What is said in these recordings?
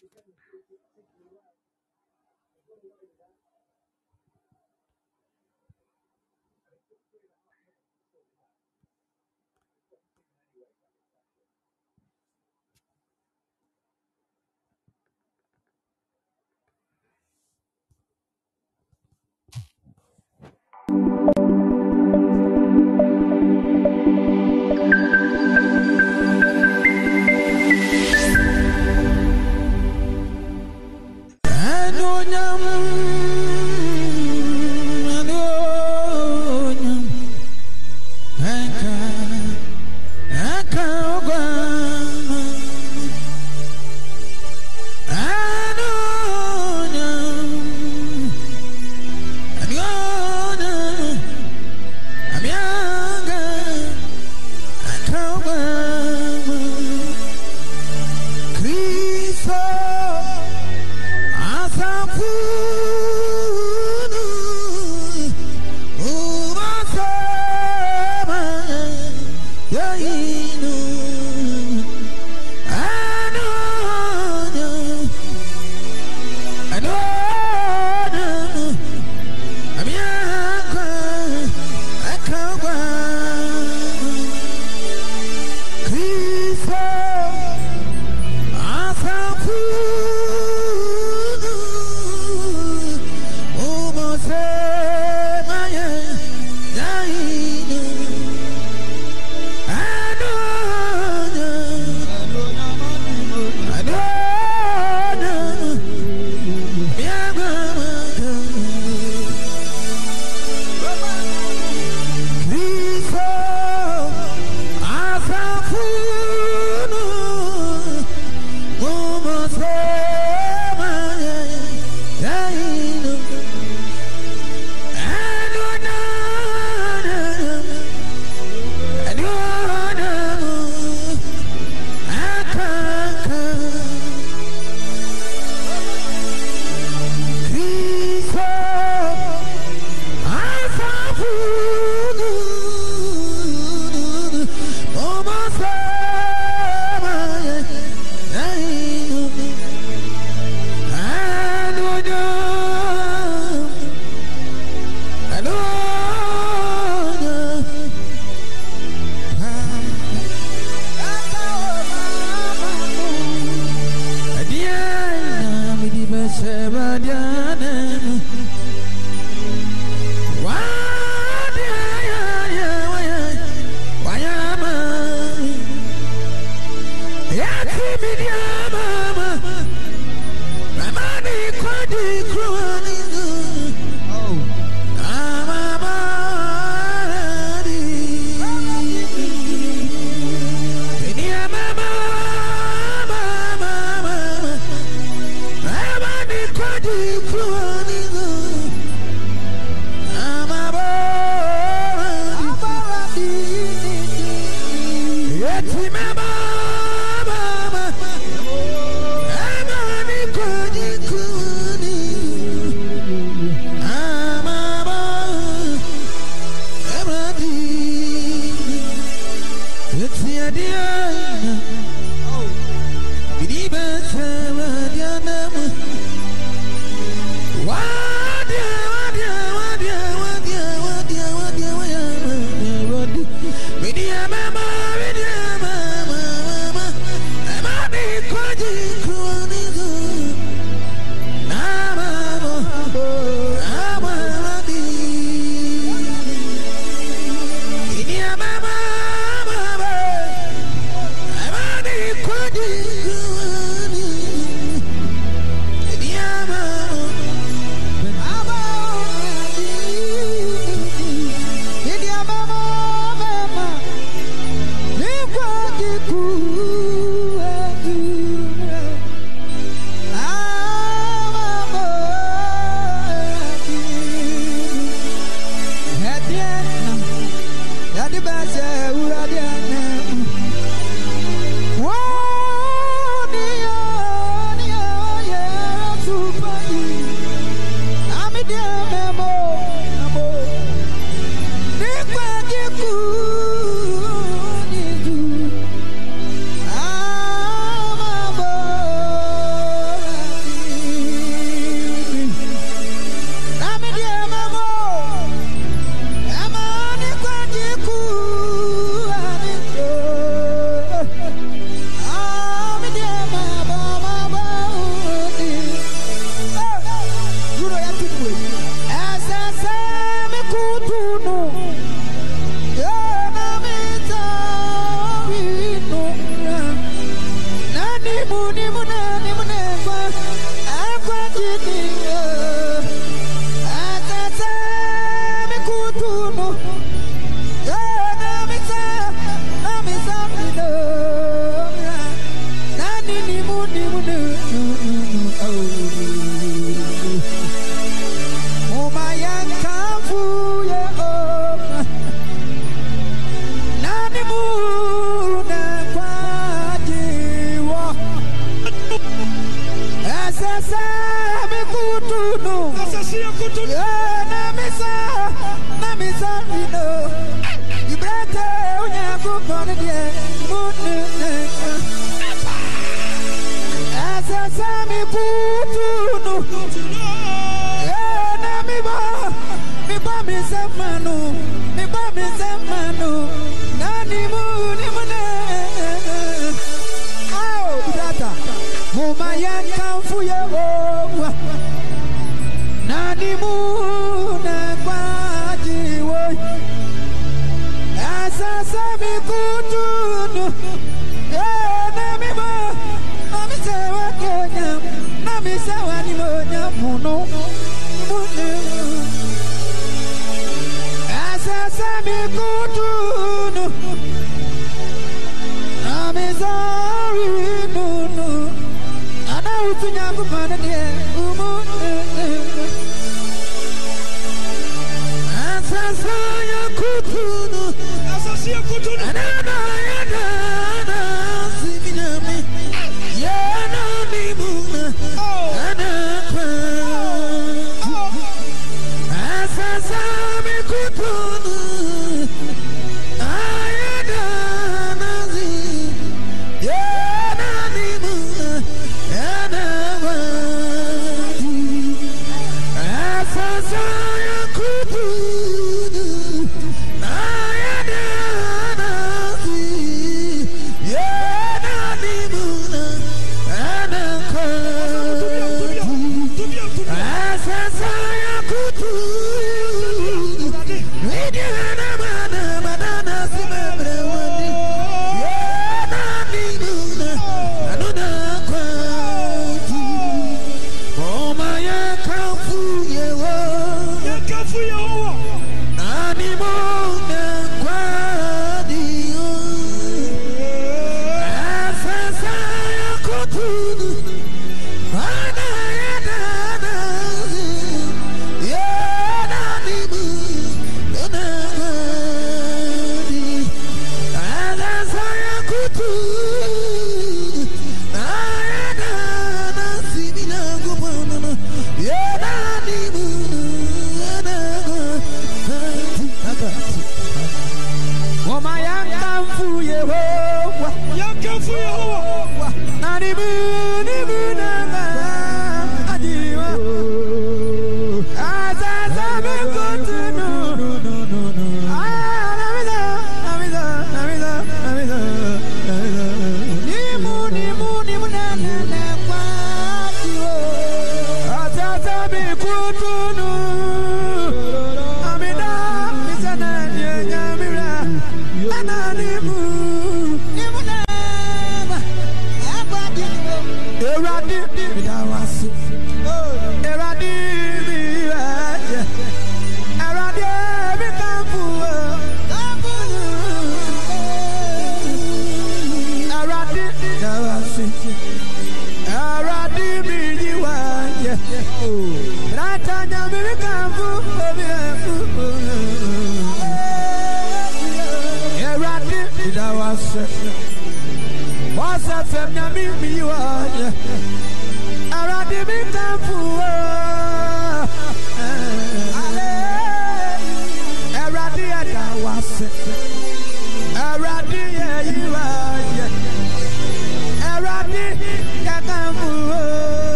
你看，你出去，出去玩，我说你要有钱，哎，不对的话，哎，对吧？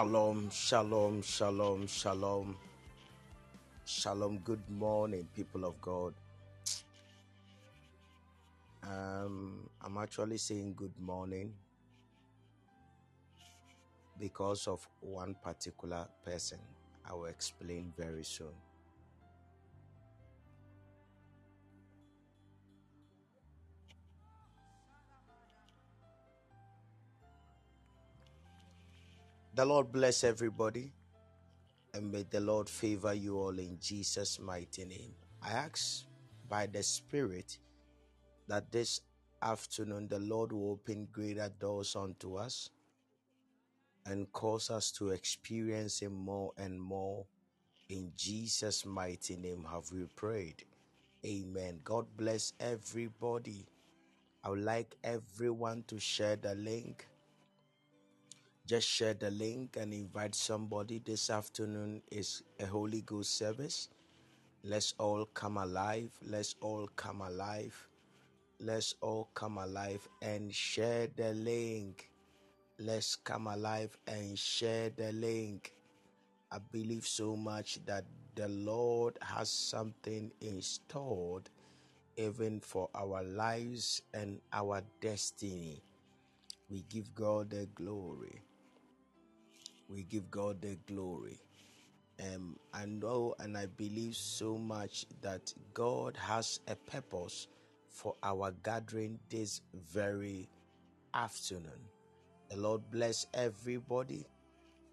Shalom, shalom, shalom, shalom. Shalom. Good morning, people of God. Um, I'm actually saying good morning because of one particular person. I will explain very soon. The Lord bless everybody and may the Lord favor you all in Jesus' mighty name. I ask by the Spirit that this afternoon the Lord will open greater doors unto us and cause us to experience Him more and more. In Jesus' mighty name have we prayed. Amen. God bless everybody. I would like everyone to share the link. Just share the link and invite somebody. This afternoon is a Holy Ghost service. Let's all come alive. Let's all come alive. Let's all come alive and share the link. Let's come alive and share the link. I believe so much that the Lord has something in store even for our lives and our destiny. We give God the glory. We give God the glory. Um, I know and I believe so much that God has a purpose for our gathering this very afternoon. The Lord bless everybody.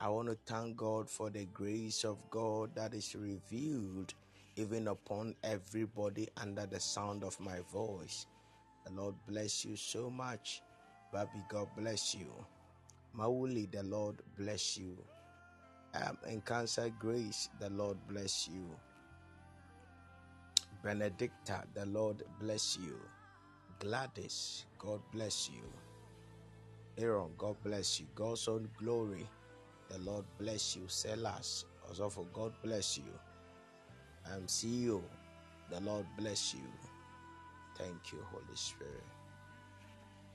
I want to thank God for the grace of God that is revealed even upon everybody under the sound of my voice. The Lord bless you so much. Baby, God bless you. Mauli, the Lord bless you. Um, in Cancer Grace, the Lord bless you. Benedicta, the Lord bless you. Gladys, God bless you. Aaron, God bless you. God's own glory, the Lord bless you. Silas, also for God bless you. I'm CEO, the Lord bless you. Thank you, Holy Spirit.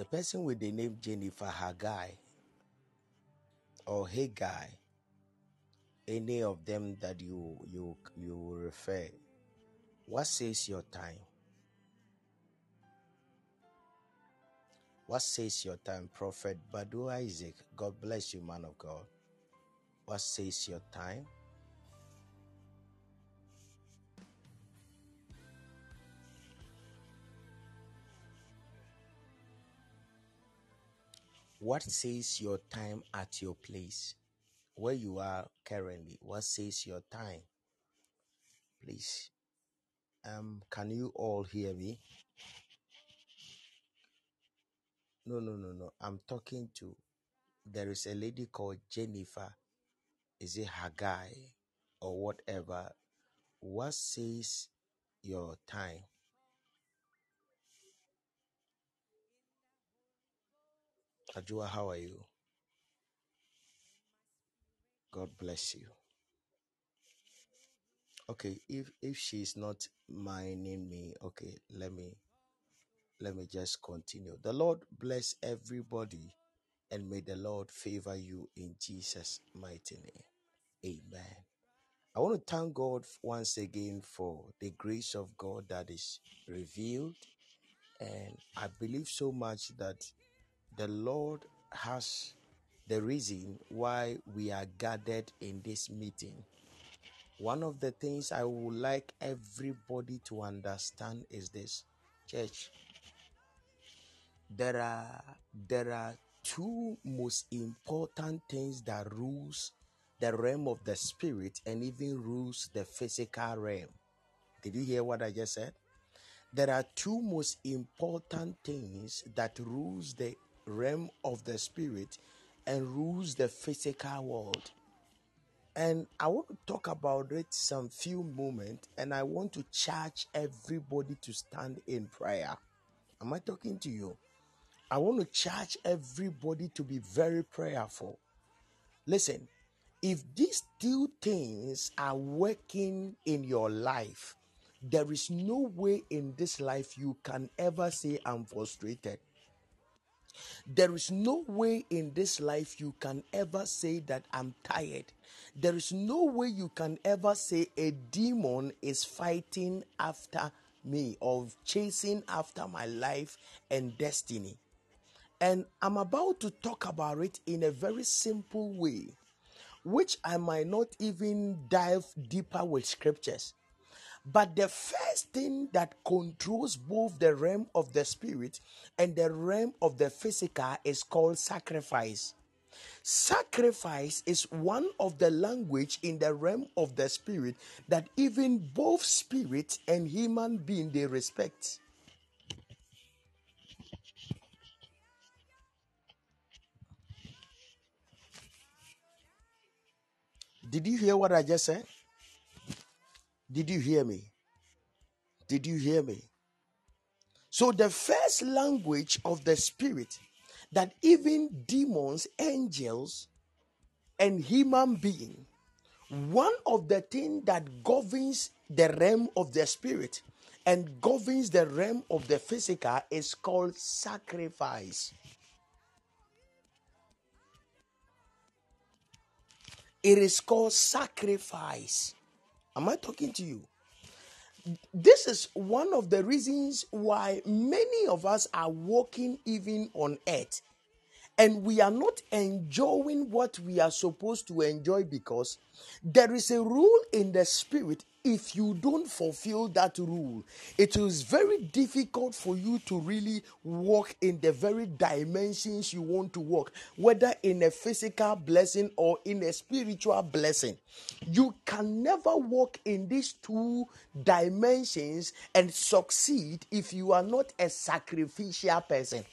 The person with the name Jennifer Haggai or Haggai, any of them that you you you refer, what says your time? What says your time, Prophet Badu Isaac? God bless you, man of God. What says your time? What says your time at your place? where you are currently, what says your time? Please. Um, can you all hear me? No, no, no, no. I'm talking to there is a lady called Jennifer. Is it Haggai or whatever? What says your time? Ajua, how are you? God bless you. Okay, if if she's not minding me, okay, let me let me just continue. The Lord bless everybody and may the Lord favor you in Jesus' mighty name. Amen. I want to thank God once again for the grace of God that is revealed. And I believe so much that the Lord has the reason why we are gathered in this meeting. One of the things I would like everybody to understand is this. Church there are there are two most important things that rules the realm of the spirit and even rules the physical realm. Did you hear what i just said? There are two most important things that rules the realm of the spirit and rules the physical world and i want to talk about it some few moments and i want to charge everybody to stand in prayer am i talking to you I want to charge everybody to be very prayerful. Listen, if these two things are working in your life, there is no way in this life you can ever say, I'm frustrated. There is no way in this life you can ever say that I'm tired. There is no way you can ever say a demon is fighting after me or chasing after my life and destiny. And I'm about to talk about it in a very simple way, which I might not even dive deeper with scriptures. But the first thing that controls both the realm of the spirit and the realm of the physical is called sacrifice. Sacrifice is one of the language in the realm of the spirit that even both spirit and human being they respect. Did you hear what I just said? Did you hear me? Did you hear me? So, the first language of the spirit that even demons, angels, and human being, one of the things that governs the realm of the spirit and governs the realm of the physical is called sacrifice. It is called sacrifice. Am I talking to you? This is one of the reasons why many of us are walking even on earth and we are not enjoying what we are supposed to enjoy because there is a rule in the spirit. If you don't fulfill that rule it is very difficult for you to really walk in the very dimensions you want to walk whether in a physical blessing or in a spiritual blessing. You can never walk in these two dimensions and succeed if you are not a sacrificial person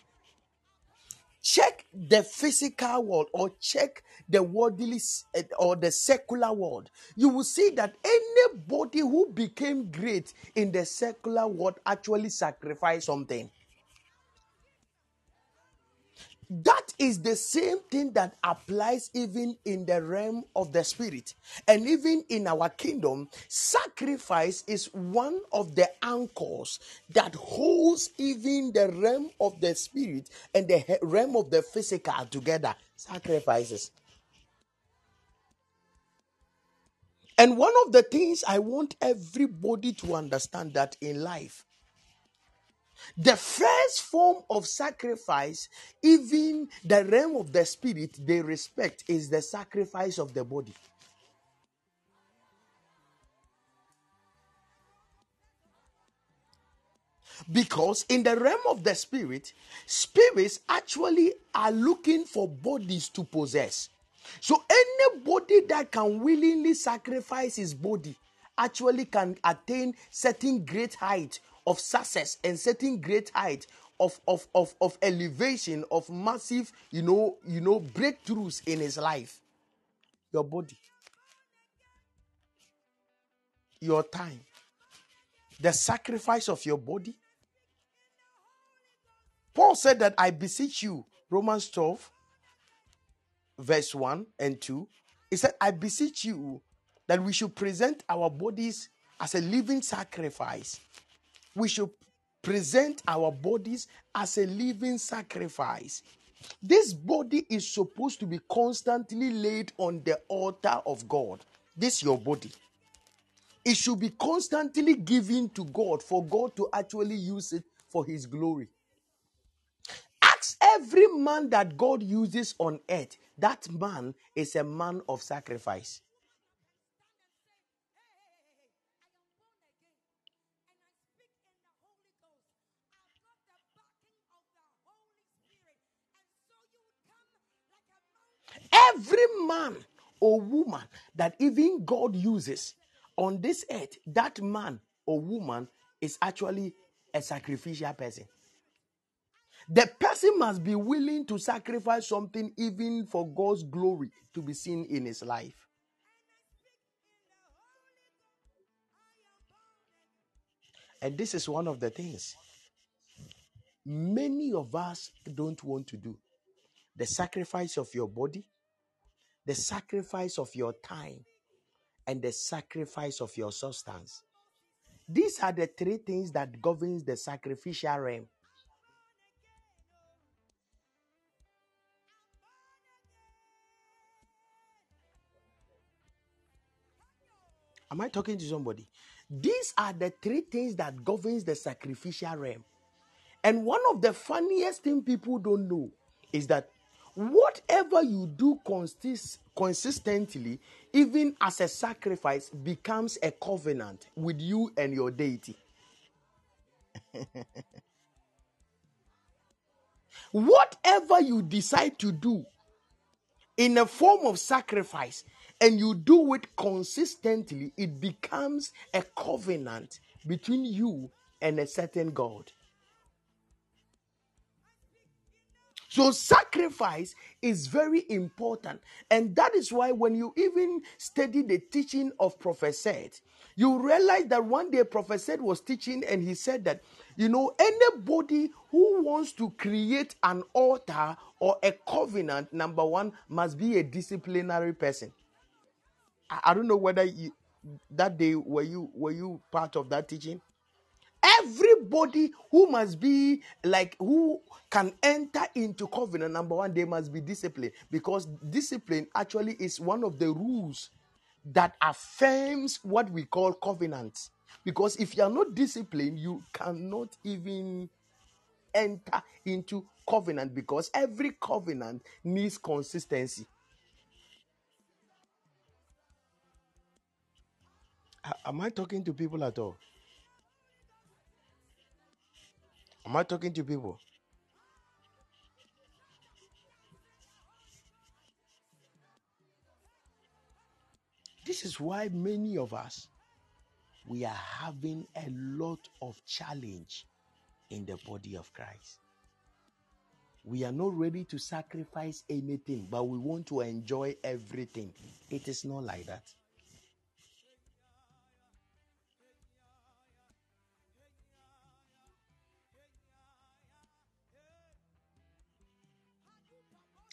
check the physical world or check the worldly eh, or the secular world. You will see that anybody who became great in the secular world actually sacrificed something that is the same thing that applies even in the realm of the spirit. And even in our kingdom sacrifice is one of the anchors that holds even the realm of the spirit and the realm of the physical together. Sacrifices. And one of the things i want everybody to understand that in life the first form of sacrifice, even the realm of the spirit they respect, is the sacrifice of the body. Because in the realm of the spirit, spirits actually are looking for bodies to possess. So anybody that can willingly sacrifice his body actually can attain certain great height of success and certain great height of, of, of, of elevation of massive you know you know breakthroughs in his life. Your body. Your time. The sacrifice of your body. Paul said that i beseech you romans 12 verse 1 and 2 he said i beseech you that we should present our bodies as a living sacrifice we should present our bodies as a living sacrifice. This body is supposed to be constantly laid on the altar of God. This your body. It should be constantly given to God for God to actually use it for his glory. Ask every man that God uses on earth, that man is a man of sacrifice. Every man or woman that even God uses on this earth, that man or woman is actually a sacrificial person. The person must be willing to sacrifice something even for God's glory to be seen in his life. And this is one of the things many of us don't want to do the sacrifice of your body, the sacrifice of your time, and the sacrifice of your substance. These are the three things that governs the sacrificial realm. Am I talking to somebody? These are the three things that governs the sacrificial realm. And one of the funniest thing people don't know is that whatever you do consist, consistently, even as a sacrifice, becomes a covenant with you and your deity. whatever you decide to do in a form of sacrifice and you do it consistently, it becomes a covenant between you and a certain God. So, sacrifice is very important. And that is why, when you even study the teaching of Prophet Said, you realize that one day Prophet Said was teaching and he said that, you know, anybody who wants to create an altar or a covenant, number one, must be a disciplinary person. I, I don't know whether you, that day were you were you part of that teaching everybody who must be like who can enter into covenant number one they must be disciplined. Because discipline actually is one of the rules that affirms what we call covenants because if you are not disciplined you cannot even enter into covenant. Because every covenant needs consistency. Am i talking to people at all am i talking to people This is why many of us we are having a lot of challenge in the body of Christ. We are not ready to sacrifice anything, but we want to enjoy everything. It is not like that.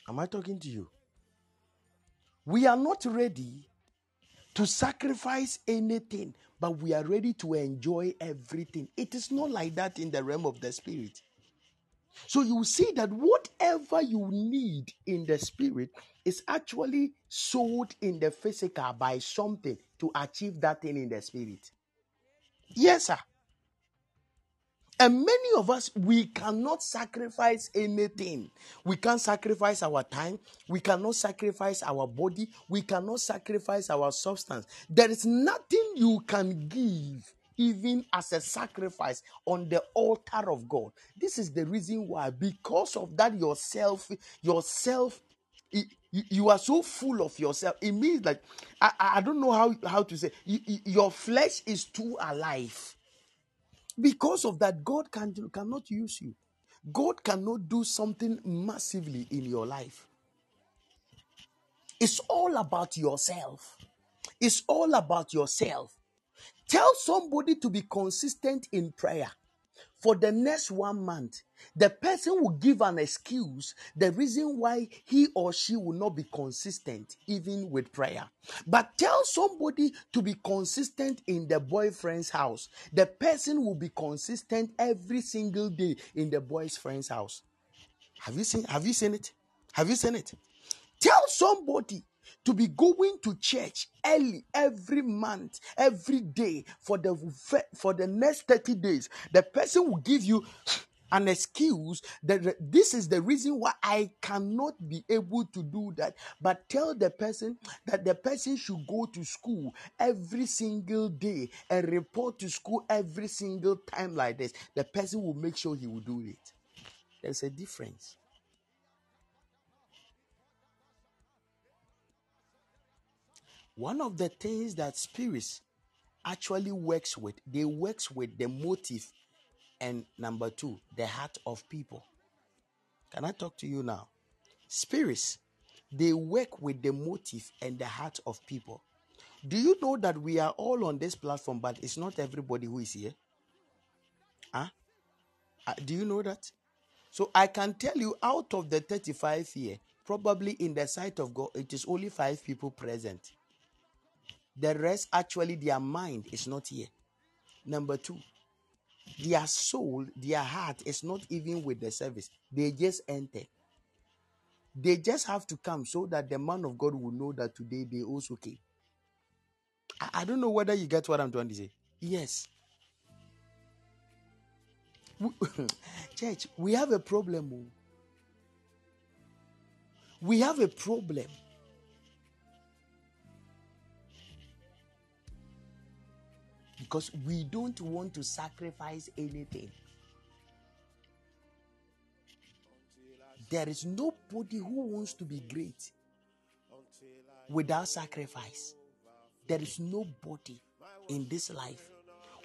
Am I talking to you? We are not ready to sacrifice anything, but we are ready to enjoy everything. It is not like that in the realm of the spirit. So you see that whatever you need in the spirit is actually sold in the physical by something to achieve that thing in the spirit. Yes, sir. And many of us, we cannot sacrifice anything. We can't sacrifice our time. We cannot sacrifice our body. We cannot sacrifice our substance. There is nothing you can give, even as a sacrifice, on the altar of God. This is the reason why, because of that, yourself, yourself you, are so full of yourself. It means like I, I don't know how how to say you- your flesh is too alive. Because of that, God can cannot use you. God cannot do something massively in your life. It's all about yourself. It's all about yourself. Tell somebody to be consistent in prayer for the next one month. The person will give an excuse, the reason why he or she will not be consistent even with prayer. But tell somebody to be consistent in the boyfriend's house. The person will be consistent every single day in the boy's friend's house. Have you seen have you seen it? Have you seen it? Tell somebody to be going to church early every month, every day for the for the next 30 days. The person will give you an excuse that this is the reason why I cannot be able to do that. But tell the person that the person should go to school every single day and report to school every single time like this. The person will make sure he will do it. There's a difference. One of the things that spirits actually works with, they works with the motive and number two, the heart of people. Can I talk to you now? Spirits, they work with the motive and the heart of people. Do you know that we are all on this platform, but it's not everybody who is here? Huh? Uh, do you know that? So I can tell you out of the 35 here, probably in the sight of God, it is only five people present. The rest, actually, their mind is not here. Number two, their soul, their heart is not even with the service. They just enter. They just have to come so that the man of God will know that today they also came. I, I don't know whether you get what I'm trying to say. Yes. Church, we have a problem. oh. We have a problem. Because we don't want to sacrifice anything. There is nobody who wants to be great without sacrifice. There is nobody in this life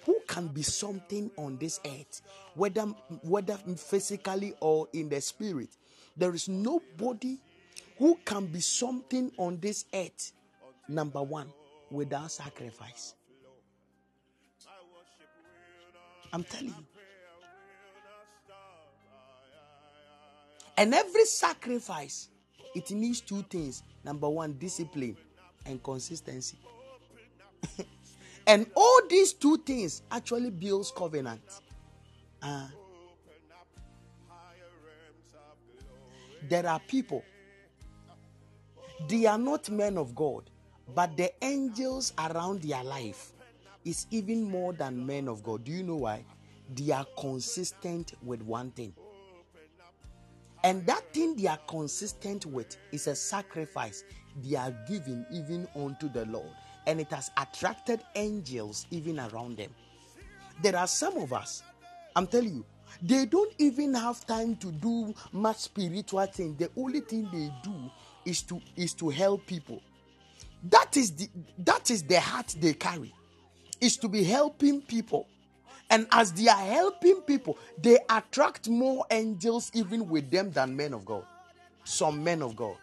who can be something on this earth, whether whether physically or in the spirit. There is nobody who can be something on this earth. Number one, without sacrifice. I'm telling you. And every sacrifice, it needs two things. Number one, discipline and consistency. and all these two things actually builds covenant. Uh, there are people, they are not men of God, but the angels around their life is even more than men of God. Do you know why? They are consistent with one thing. And that thing they are consistent with is a sacrifice they are giving even unto the Lord. And it has attracted angels even around them. There are some of us, I'm telling you, they don't even have time to do much spiritual thing. The only thing they do is to is to help people. That is the that is the heart they carry is to be helping people. And as they are helping people, they attract more angels even with them than men of God. Some men of God.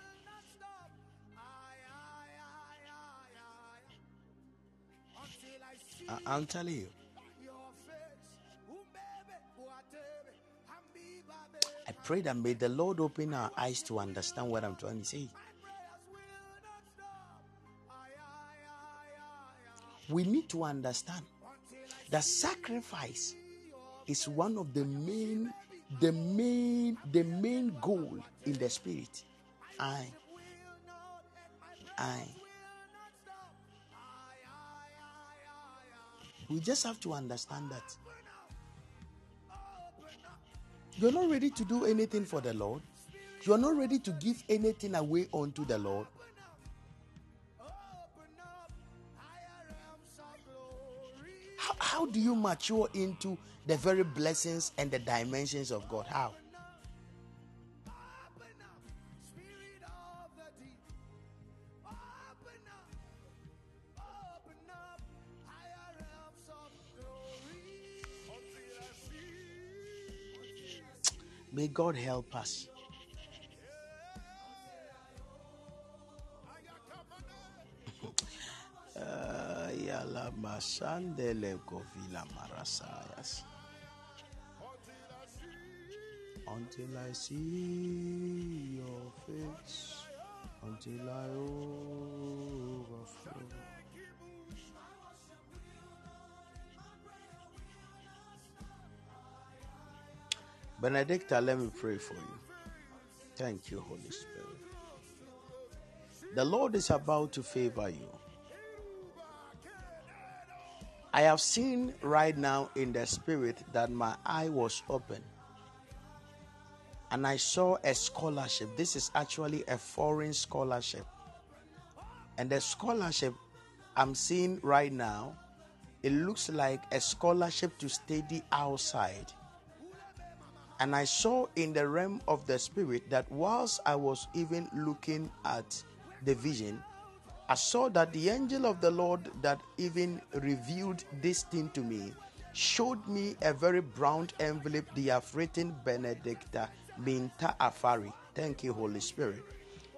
I'm telling you. I pray that may the Lord open our eyes to understand what I'm trying to say. We need to understand that sacrifice is one of the main, the main, the main goal in the spirit. I, I. We just have to understand that you're not ready to do anything for the Lord. You're not ready to give anything away unto the Lord. How do you mature into the very blessings and the dimensions of God? How? May God help us. Uh, Until I see your face, until I overflow. Benedicta, let me pray for you. Thank you, Holy Spirit. The Lord is about to favor you. I have seen right now in the spirit that my eye was open and I saw a scholarship. This is actually a foreign scholarship. And the scholarship I'm seeing right now, it looks like a scholarship to study outside. And I saw in the realm of the spirit that whilst I was even looking at the vision, I saw that the angel of the Lord that even revealed this thing to me showed me a very brown envelope they have written Benedicta Minta Afari. Thank you, Holy Spirit.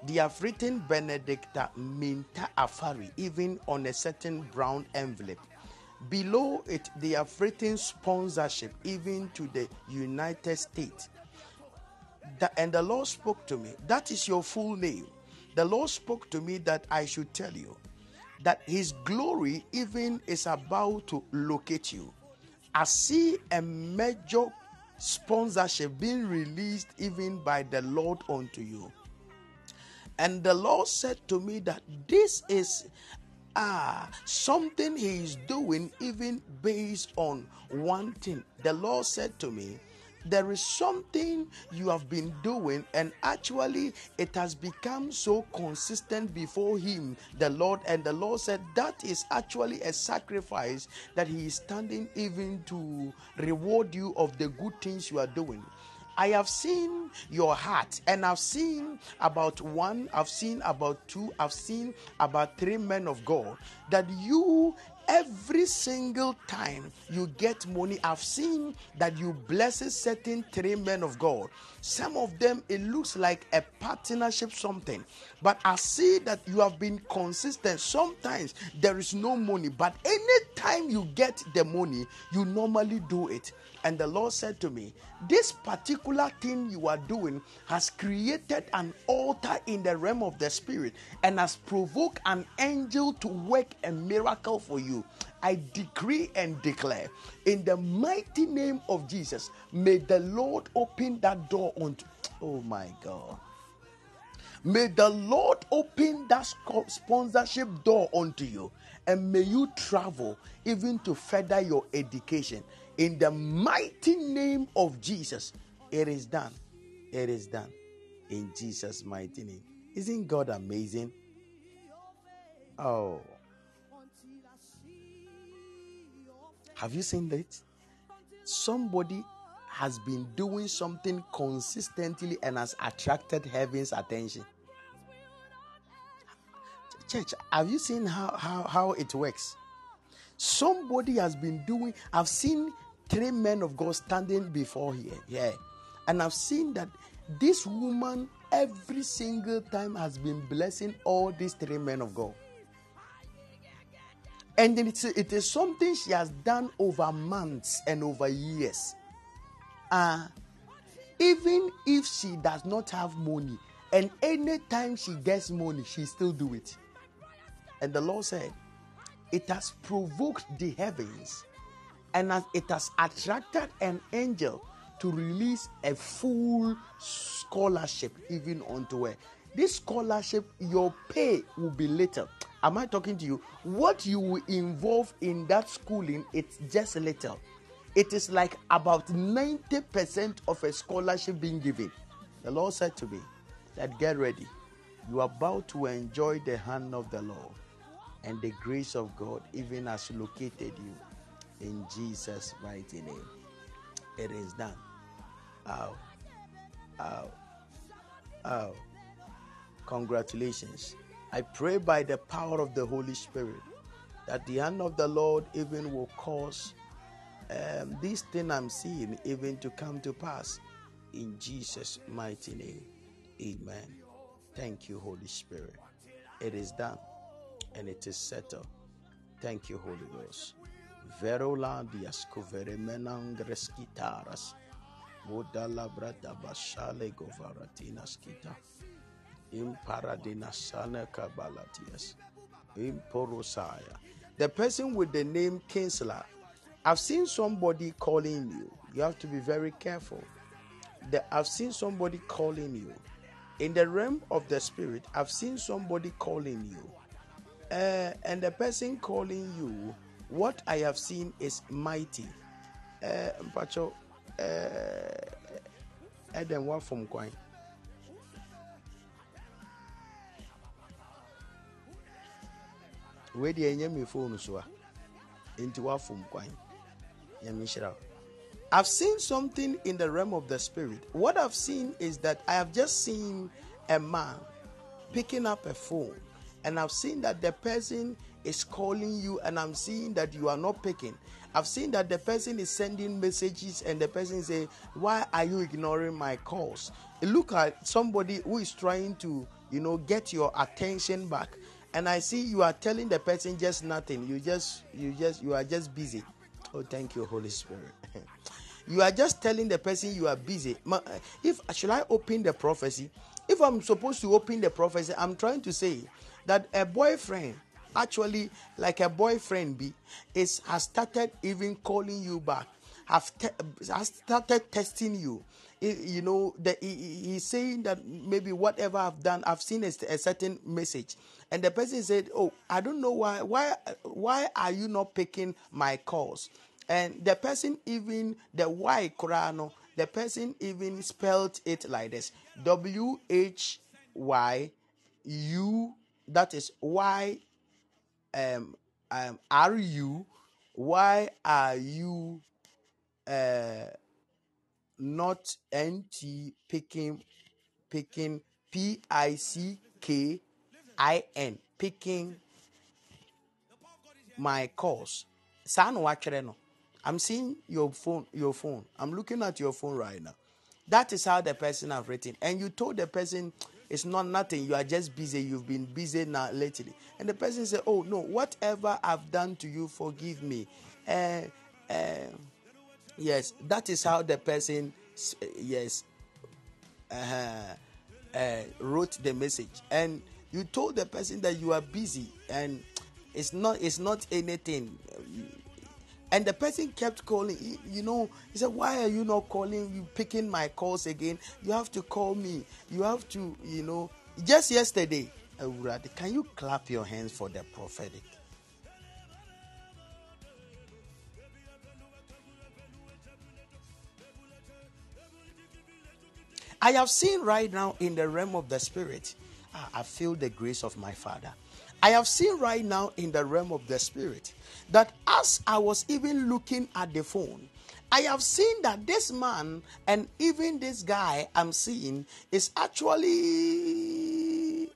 They have written Benedicta Minta Afari, even on a certain brown envelope. Below it, they have written sponsorship, even to the United States. And the Lord spoke to me. That is your full name. The Lord spoke to me that I should tell you that His glory even is about to locate you. I see a major sponsorship being released even by the Lord unto you. And the Lord said to me that this is ah something he is doing even based on one thing. The Lord said to me, there is something you have been doing, and actually, it has become so consistent before Him, the Lord. And the Lord said that is actually a sacrifice that He is standing even to reward you of the good things you are doing. I have seen your heart, and I've seen about one, I've seen about two, I've seen about three men of God that you every single time you get money i've seen that you blesses certain three men of god. Some of them it looks like a partnership something. But i see that you have been consistent. Sometimes there is no money but anytime you get the money you normally do it and the Lord said to me, This particular thing you are doing has created an altar in the realm of the spirit and has provoked an angel to work a miracle for you. I decree and declare in the mighty name of Jesus, may the Lord open that door unto. Oh my God. May the Lord open that sponsorship door unto you and may you travel even to further your education in the mighty name of Jesus, it is done. It is done. In Jesus' mighty name. Isn't God amazing? Oh. Have you seen that? Somebody has been doing something consistently and has attracted heaven's attention. Church, have you seen how, how, how it works? Somebody has been doing, I've seen three men of God standing before here. Yeah. And I've seen that this woman every single time has been blessing all these three men of God. And it's, it is something she has done over months and over years. Uh, even if she does not have money, and anytime she gets money, she still do it. And the Lord said, it has provoked the heavens and it has attracted an angel to release a full scholarship even unto her. This scholarship, your pay will be little. Am I talking to you? What you will involve in that schooling, it's just little. It is like about 90% of a scholarship being given. The Lord said to me that get ready. You are about to enjoy the hand of the Lord and the grace of God, even as located you in Jesus' mighty name. It is done. Ow. Ow. Ow. Congratulations. I pray by the power of the Holy Spirit that the hand of the Lord even will cause um, this thing I'm seeing even to come to pass. in Jesus' mighty name. Amen. Thank you, Holy Spirit. It is done and it is settled. Thank you, Holy Ghost. Verola dias covere menangres gitaras. Modala brada bashale govaratinas kita. Imparadina sana kabalatias. Imporosaya. The person with the name Kinsler. I've seen somebody calling you. You have to be very careful. The, I've seen somebody calling you. In the realm of the spirit, I've seen somebody calling you. Uh, and the person calling you, what I have seen is mighty. Uh, Mpacho, uh, Eden, what from me phone so a nti woafom kwan nyame nhyira. I've seen something in the realm of the spirit. What I've seen is that I have just seen a man picking up a phone, and I've seen that the person is calling you, and I'm seeing that you are not picking. I've seen that the person is sending messages, and the person say, "Why are you ignoring my calls?" Look at somebody who is trying to, you know, get your attention back, and I see you are telling the person just nothing. You just, you just, you are just busy. Oh, thank you, Holy Spirit. you are just telling the person you are busy. If should I open the prophecy? If I'm supposed to open the prophecy, I'm trying to say that a boyfriend, actually like a boyfriend, be is has started even calling you back, have te- has started testing you. You know, he's saying that maybe whatever I've done, I've seen a, a certain message, and the person said, "Oh, I don't know why. Why? Why are you not picking my calls?" And the person even the Y Korano, the person even spelled it like this: W H Y U. That is Y um, um, R U. Why are you uh, not N T picking picking P I C K I N picking my calls. I'm seeing your phone, your phone. I'm looking at your phone right now. That is how the person have written. And you told the person it's not nothing. You are just busy. You've been busy now lately. And the person said, Oh no, whatever I've done to you, forgive me. Uh, uh, yes, that is how the person yes uh, wrote the message and you told the person that you are busy and it's not it's not anything and the person kept calling you- know he said why are you not calling you picking my calls again? You have to call me. You have to you know. Just yesterday can you clap your hands for the prophetic? I have seen right now in the realm of the spirit, ah, I feel the grace of my father. I have seen right now in the realm of the spirit that as I was even looking at the phone, I have seen that this man and even this guy I'm seeing is actually,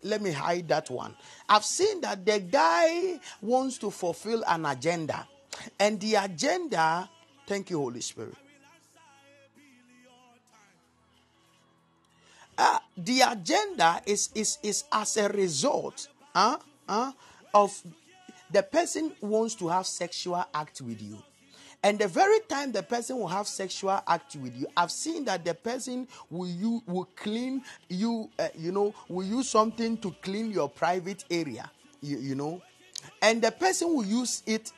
let me hide that one. I've seen that the guy wants to fulfill an agenda, and the agenda, thank you, Holy Spirit. Uh, the agenda is is is as a result huh, of the person wants to have sexual act with you. And the very time the person will have sexual act with you i've seen that the person will you will clean you uh, you know will use something to clean your private area you, you know. And the person will use it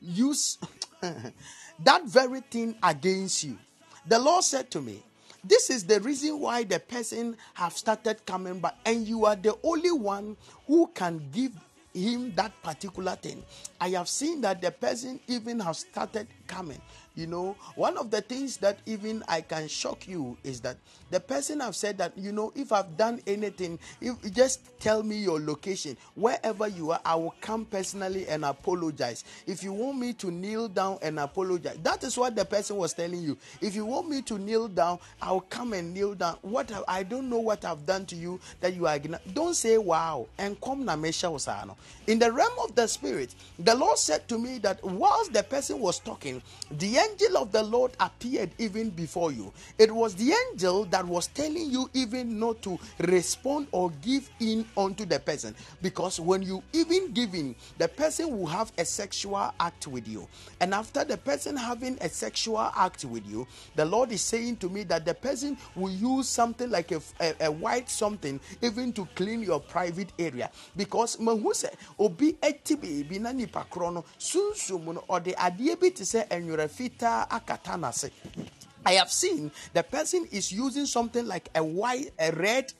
use that very thing against you. The Lord said to me, This is the reason why the person have started coming back, and you are the only one who can give him that particular thing. I have seen that the person even have started coming. You know, one of the things that even I can shock you is that the person I've said that, you know, if I've done anything, if just tell me your location, wherever you are, I will come personally and apologize. If you want me to kneel down and apologize, that is what the person was telling you. If you want me to kneel down, I'll come and kneel down. What have, I don't know what I've done to you that you are don't say wow and come na mesha. In the realm of the spirit, the Lord said to me that whilst the person was talking, the angel of the Lord appeared even before you. It was the angel that was telling you even not to respond or give in unto the person. Because when you even give in, the person will have a sexual act with you. And after the person having a sexual act with you, the Lord is saying to me that the person will use something like a, a, a white something even to clean your private area. Because sɛ obi ati biribi na nipa korɔ no ɔde adeɛ bi nwera fitaa akata n'ase. I have seen the person is using something like a white, a red,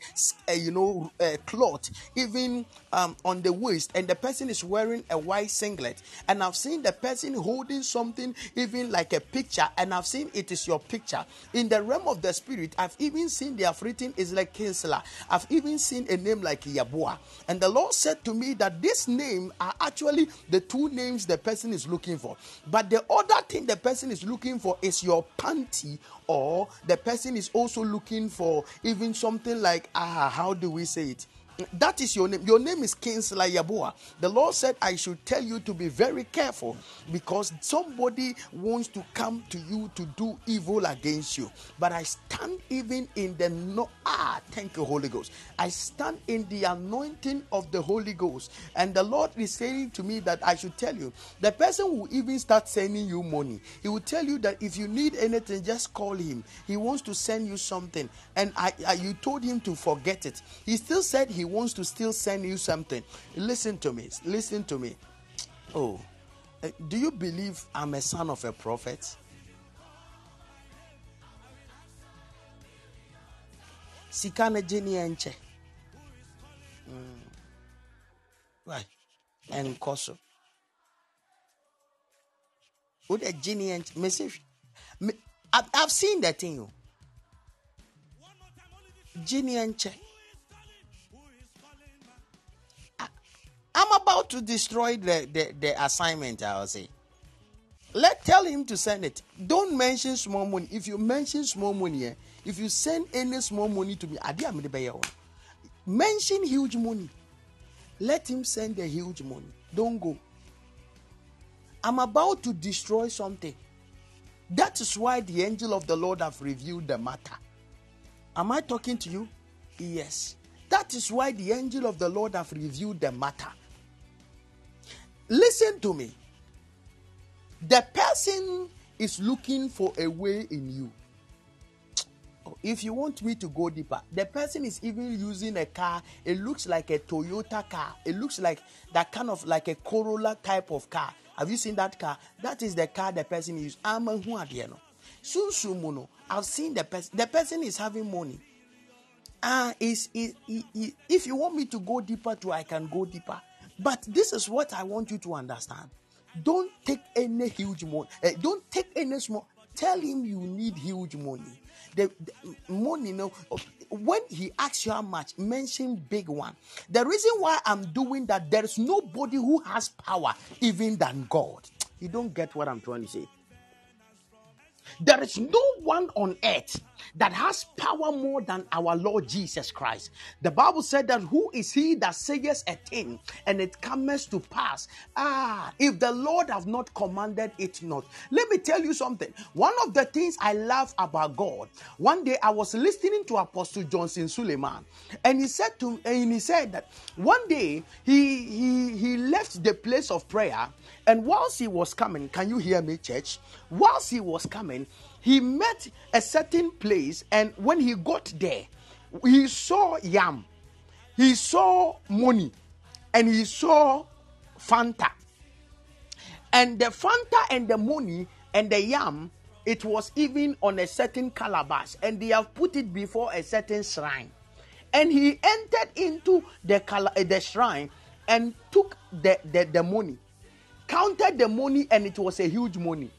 uh, you know, uh, cloth, even um, on the waist, and the person is wearing a white singlet. And I've seen the person holding something, even like a picture, and I've seen it is your picture. In the realm of the spirit, I've even seen they have written is like Kinsella. I've even seen a name like Yabua. And the Lord said to me that this name are actually the two names the person is looking for. But the other thing the person is looking for is your panty or the person is also looking for even something like ah how do we say it that is your name. Your name is Kingsley Yaboa. The Lord said, I should tell you to be very careful because somebody wants to come to you to do evil against you. But I stand even in the no ah, thank you, Holy Ghost. I stand in the anointing of the Holy Ghost. And the Lord is saying to me that I should tell you, the person will even start sending you money. He will tell you that if you need anything, just call him. He wants to send you something. And I, I you told him to forget it. He still said he wants to still send you something. Listen to me. Listen to me. Oh, eh, do you believe I'm a son of a prophet? Sika na gye ne nkyɛ. Why? Ɛnkɔ so. Wode gye ne nkyɛ. Me I've, seen that thing. o. Gye ne nkyɛ. I'm about to destroy the, the, the assignment, I'll say. Let tell him to send it. Don't mention small money. If you mention small money, eh, if you send any small money to me, ade a mede bɛyɛ wo no. mention huge money. Let him send the huge money. Don't go. I'm about to destroy something. That is why the angel of the Lord have revealed the matter. Am I talking to you? Yes. That is why the angel of the Lord have revealed the matter. Listen to me. The person is looking for a way in you. If you want me to go deeper, the person is even using a car. It looks like a Toyota car. It looks like that kind of like a Corolla type of car. Have you seen that car? That is the car the person is. I'm a no. Sunsumuno. I've seen the person. The person is having money. Ah, is if you want me to go deeper too, I can go deeper. But this is what I want you to understand. Don't take any huge money. eh, don't take any small. Tell him you need huge money. The, the money, no. When he asks you how much, mention big one. The reason why I'm doing that, there is nobody who has power even than God. You don't get what I'm trying to say. There is no one on earth that has power more than our Lord Jesus Christ. The Bible said that who is he that says a thing and it comes to pass? Ah, if the Lord have not commanded it not. Let me tell you something. One of the things I love about God, one day I was listening to Apostle Johnson Suleiman, and he said to and he said that one day he he he left the place of prayer and whilst he was coming, can you hear me, church? Whilst he was coming, he met a certain place, and when he got there, he saw yam, he saw money, and he saw Fanta. And the Fanta and the money and the yam, it was even on a certain calabash, and they have put it before a certain shrine. And he entered into the, cala- eh, the shrine and took the, the, the money counted the money and it was a huge money.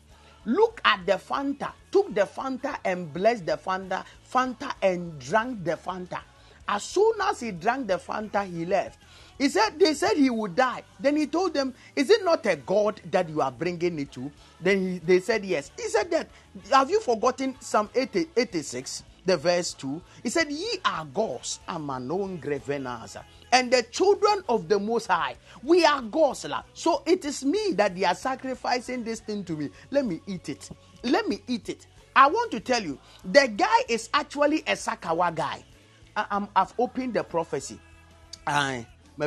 Look at the Fanta, took the Fanta and blessed the Fanta, Fanta and drank the Fanta. As soon as he drank the Fanta, he left. He said, they said he would die. Then he told them, Is it not a God that you are bringing it to? Then he, they said, Yes. He said that, Have you forgotten Psalm 80, 86? The verse 2. He said, Ye are gods, amanon grevenaza, and the children of the Most High. We are gods. So it is me that they are sacrificing this thing to me. Let me eat it. Let me eat it. I want to tell you, the guy is actually a Sakawa guy. I, I've opened the prophecy.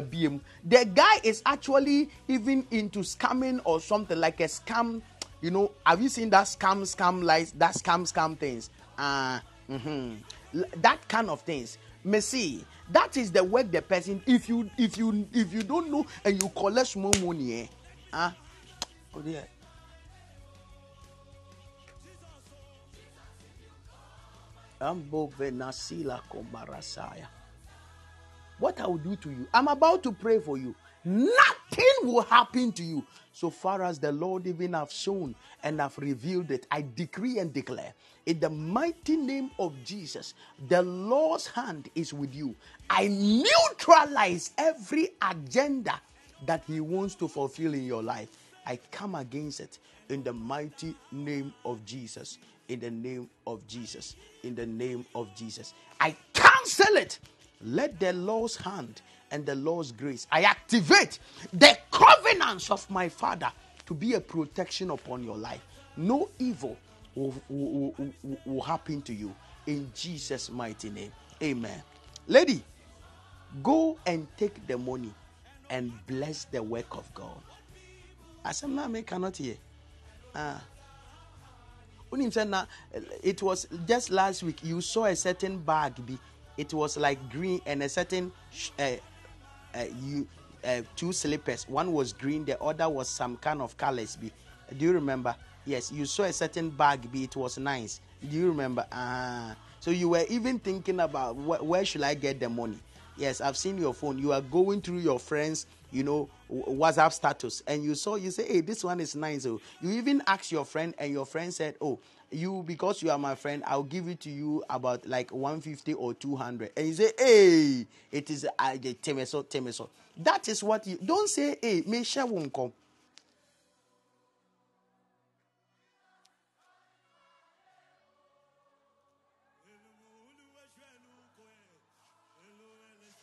BM. The guy is actually even into scamming or something like a scam. You know, have you seen that scam, scam lies, that scam, scam things? Uh, mhm. L- that kind of things. Me see, that is the work the person. If you, if you, if you don't know and you collect small money, eh? Ah, oh dear. What I will do to you, I'm about to pray for you. Nothing will happen to you. So far as the Lord even have shown and have revealed it, I decree and declare in the mighty name of Jesus, the Lord's hand is with you. I neutralize every agenda that He wants to fulfill in your life. I come against it in the mighty name of Jesus. In the name of Jesus. In the name of Jesus. I cancel it. Let the Lord's hand and the Lord's grace, I activate the covenants of my Father to be a protection upon your life. No evil will, will, will- will happen to you in Jesus' mighty name. Amen. Lady, go and take the money and bless the work of God. Na me cannot hear. Ah. It was just last week you saw a certain bag it was like green and a certain uh, uh, you uh, two slippers. One was green the other was some kind of colors. Bi do you remember? Yes you saw a certain bag bi it was nice. Do you remember? Ah. So you were even thinking about wh- where should i get the money? Yes i've seen your phone. You are going through your friends you know whatsapp status. And you saw you say hey this one is nice oh. You even asked your friend and your friend said oh you because you are my friend i'll give it to you about like 150 or 200 and you say hey it is uh, the temeso temeso that is what you don't say hey me share won't come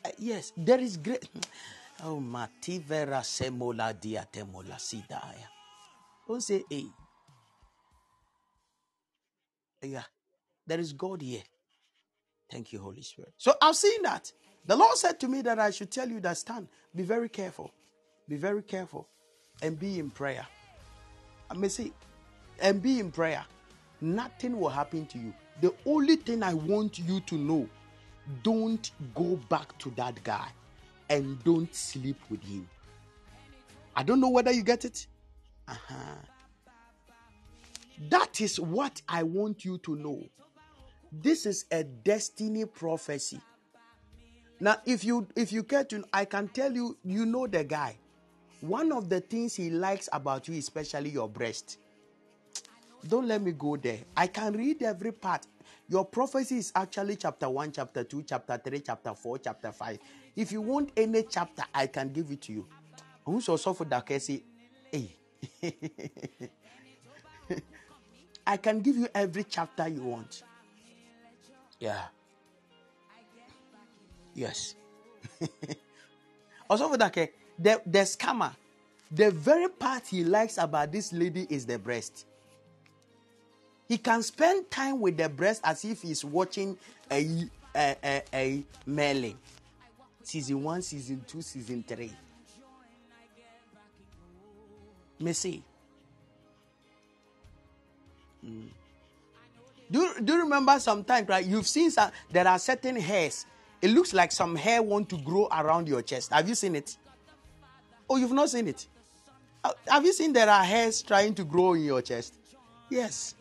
Uh, yes, there is great. Oh, Mativera Semola Diatemola Sidaya. Don't say, hey. Yeah, there is God here. Thank you, Holy Spirit. So I've seen that. The Lord said to me that I should tell you that stand, be very careful, be very careful, and be in prayer. I may say, and be in prayer. Nothing will happen to you. The only thing I want you to know don't go back to that guy and don't sleep with him. I don't know whether you get it. Uh-huh. That is what I want you to know. This is a destiny prophecy. Now, if you if you care to, I can tell you, you know the guy. One of the things he likes about you, especially your breast. Don't let me go there. I can read every part. Your prophecy is actually chapter 1, chapter 2, chapter 3, chapter 4, chapter 5. If you want any chapter, I can give it to you. Who's also for that? Hey. I can give you every chapter you want. Yeah. Yes. also for that the, the scammer, the very part he likes about this lady is the breast. He can spend time with the breast as if he's watching a a, a, a Merlin. Season one, season two, season three. Messi. Mm. Do, you- do you remember sometimes, right? You've seen some, there are certain hairs. It looks like some hair want to grow around your chest. Have you seen it? Oh, you've not seen it? Uh, Have you seen there are hairs trying to grow in your chest? Yes.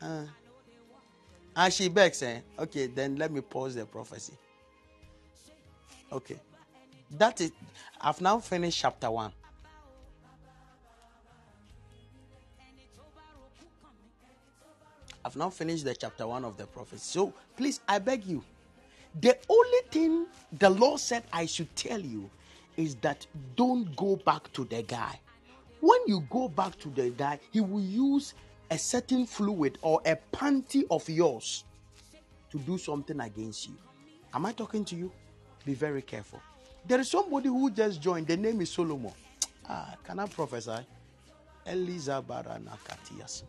Uh, and she begs, eh? Okay, then let me pause the prophecy. Okay. That is, it. I've now finished chapter one. I've now finished the chapter one of the prophecy. So please, I beg you, the only thing the Lord said I should tell you is that don't go back to the guy. when you go back to the guy, he will use a certain fluid or a panty of yours to do something against you. Am I talking to you? Be very careful. There is somebody who just joined. The name is Solomon. Ah, can I prophesy? Eliza Baranakatias.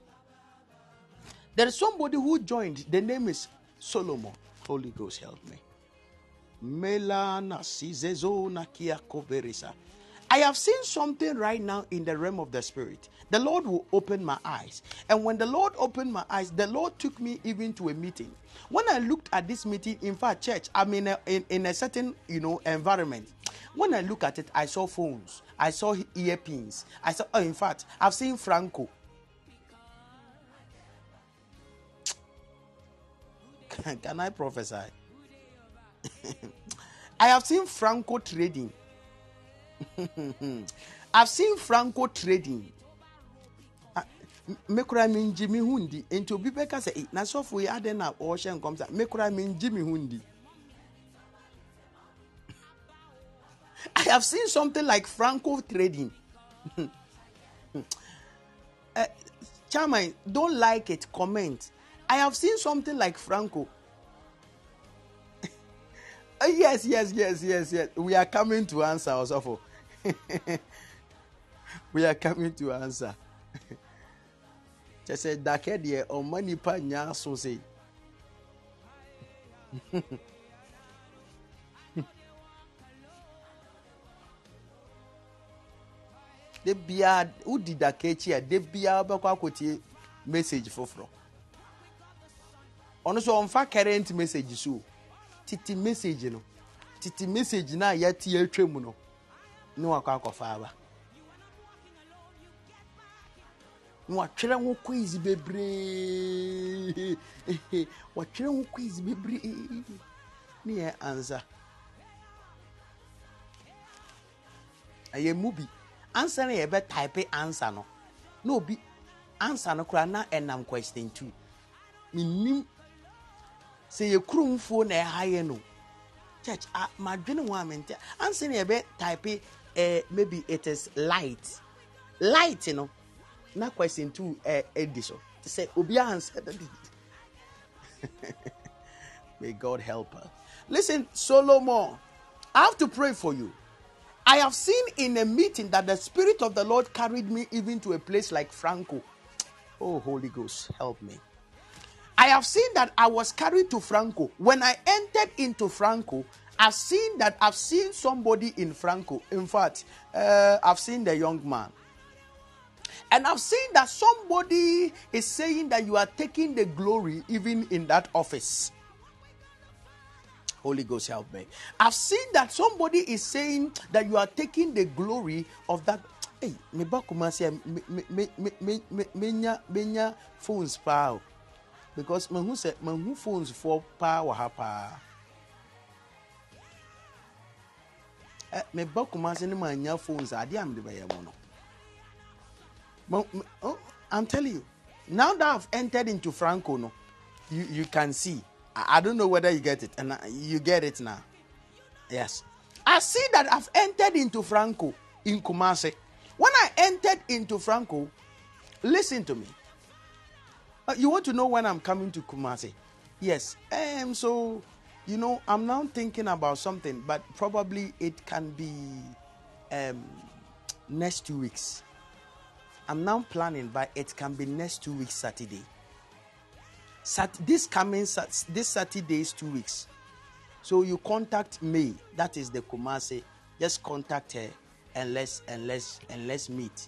There is somebody who joined. The name is Solomon. Holy Ghost, help me. Melana Sizezona Kiakoverisa. I have seen something right now in the realm of the spirit. The Lord will open my eyes. And when the Lord opened my eyes, the Lord took me even to a meeting. When I looked at this meeting, in fact, church, I'm in a, in, in a certain, you know, environment. When I look at it, I saw phones. I saw earpins. I saw, oh, in fact, I've seen Franko. Can I prophesy? I have seen Franko trading. I've seen Franco trading. Ah, mekura mi ngye mi ho ndi nti obi bɛka sɛ "Eh, na sɔfo yi adɛn na ɔrehyɛ nkɔm sa mekura mi ngye mi ho ndi I have seen something like Franco trading. uh, Chairman, don't like it, comment. I have seen something like Franco. Uh, yes, yes, yes, yes, yes. We are coming to answer, Osofo. we are coming to answer. kyɛ sɛ dakɛ deɛ ɔma nipa nya so sei de biara wodi daka akyi a de biara wobɛkɔ akɔtie message foforɔ ɔno so ɔmfa current message so. Titi message no. Titi message no a yɛate atwa mu no. Ne wakɔ akɔfa aba na watwerɛ ho quiz bebree watwerɛ ho quiz bebree ne yɛ ansa ɛyɛ mu bi ansa no yɛbɛ type ansa no. Na obi ansa no koraa na ɛnam question two. Menim sɛ yɛ kuromfuo na ɛha yɛ no. Church ah, madwene ho a mente. Ansa no yɛbɛ eh, maybe it is light light no na question two eh, ɛdi so sɛ obi ansa da May God help us. Listen, Solomon, I have to pray for you. I have seen in a meeting that the Spirit of the Lord carried me even to a place like Franko. Oh, Holy Ghost, help me. I have seen that I was carried to Franko. When I entered into Franko, I've seen that I've seen somebody in Franko. In fact, uh, I've seen the young man. And I've seen that somebody is saying that you are taking the glory even in that office. Holy Ghost, help me. I've seen that somebody is saying that you are taking the glory of that. Hey, me ba kumasi me me me me me me menya menya phones o. because mahu sɛ mahu phones for wɔ ha paa. Eh, me ba kumasi ne ma nya phones ade a mede bɛyɛ mo no. Ma- ma- oh, I'm telling you, now that I've entered into Franco, no, you, you can see. I, I don't know whether you get it, and I- you get it now. Yes. I see that I've entered into Franco in Kumasi. When I entered into Franco, listen to me. Uh, you want to know when I'm coming to Kumasi? Yes. Um, so, you know, I'm now thinking about something, but probably it can be um, next two weeks. I'm now planning, but it can be next two weeks Saturday. Sat- this coming Sat- this Saturday is two weeks. So you contact me. That is the Kumasi. Just contact her and let's and let's and let's meet.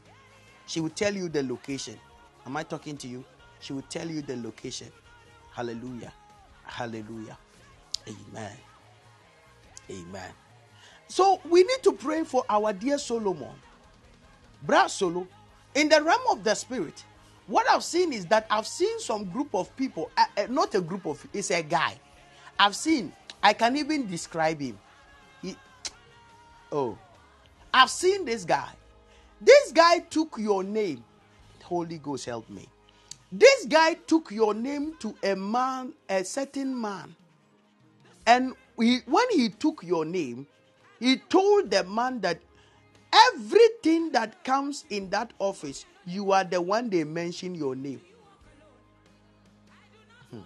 She will tell you the location. Am I talking to you? She will tell you the location. Hallelujah. Hallelujah. Amen. Amen. So we need to pray for our dear Solomon. Bra Solo, in the realm of the spirit, what I've seen is that I've seen some group of people, uh, uh, not a group of, it's a guy. I've seen, I can even describe him. He, oh, I've seen this guy. This guy took your name. Holy Ghost, help me. This guy took your name to a man, a certain man. And he, when he took your name, he told the man that everything that comes in that office, you are the one they mention your name. Hmm.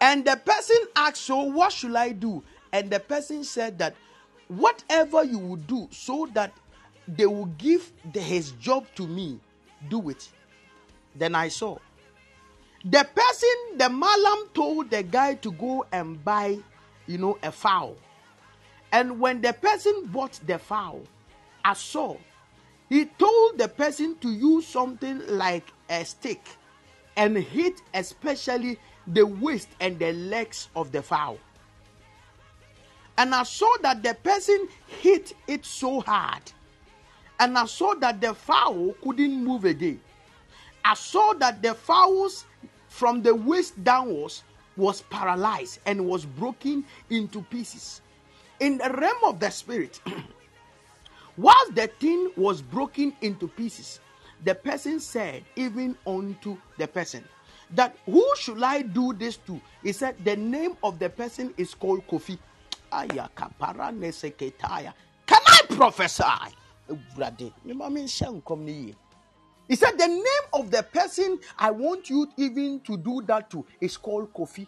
And the person asked, So what should I do? And the person said that whatever you will do so that they will give the, his job to me, do it. Then I saw. The person, the malam told the guy to go and buy, you know, a fowl. And when the person bought the fowl, I saw, he told the person to use something like a stick and hit especially the waist and the legs of the fowl. And I saw that the person hit it so hard. And I saw that the fowl couldn't move again. I saw that the fowls from the waist downwards was paralyzed and was broken into pieces. In the realm of the spirit, whilst the thing was broken into pieces, the person said, even unto the person, that who should I do this to? He said, the name of the person is called Kofi. Can I prophesy? He said, The name of the person I want you even to do that to is called Kofi.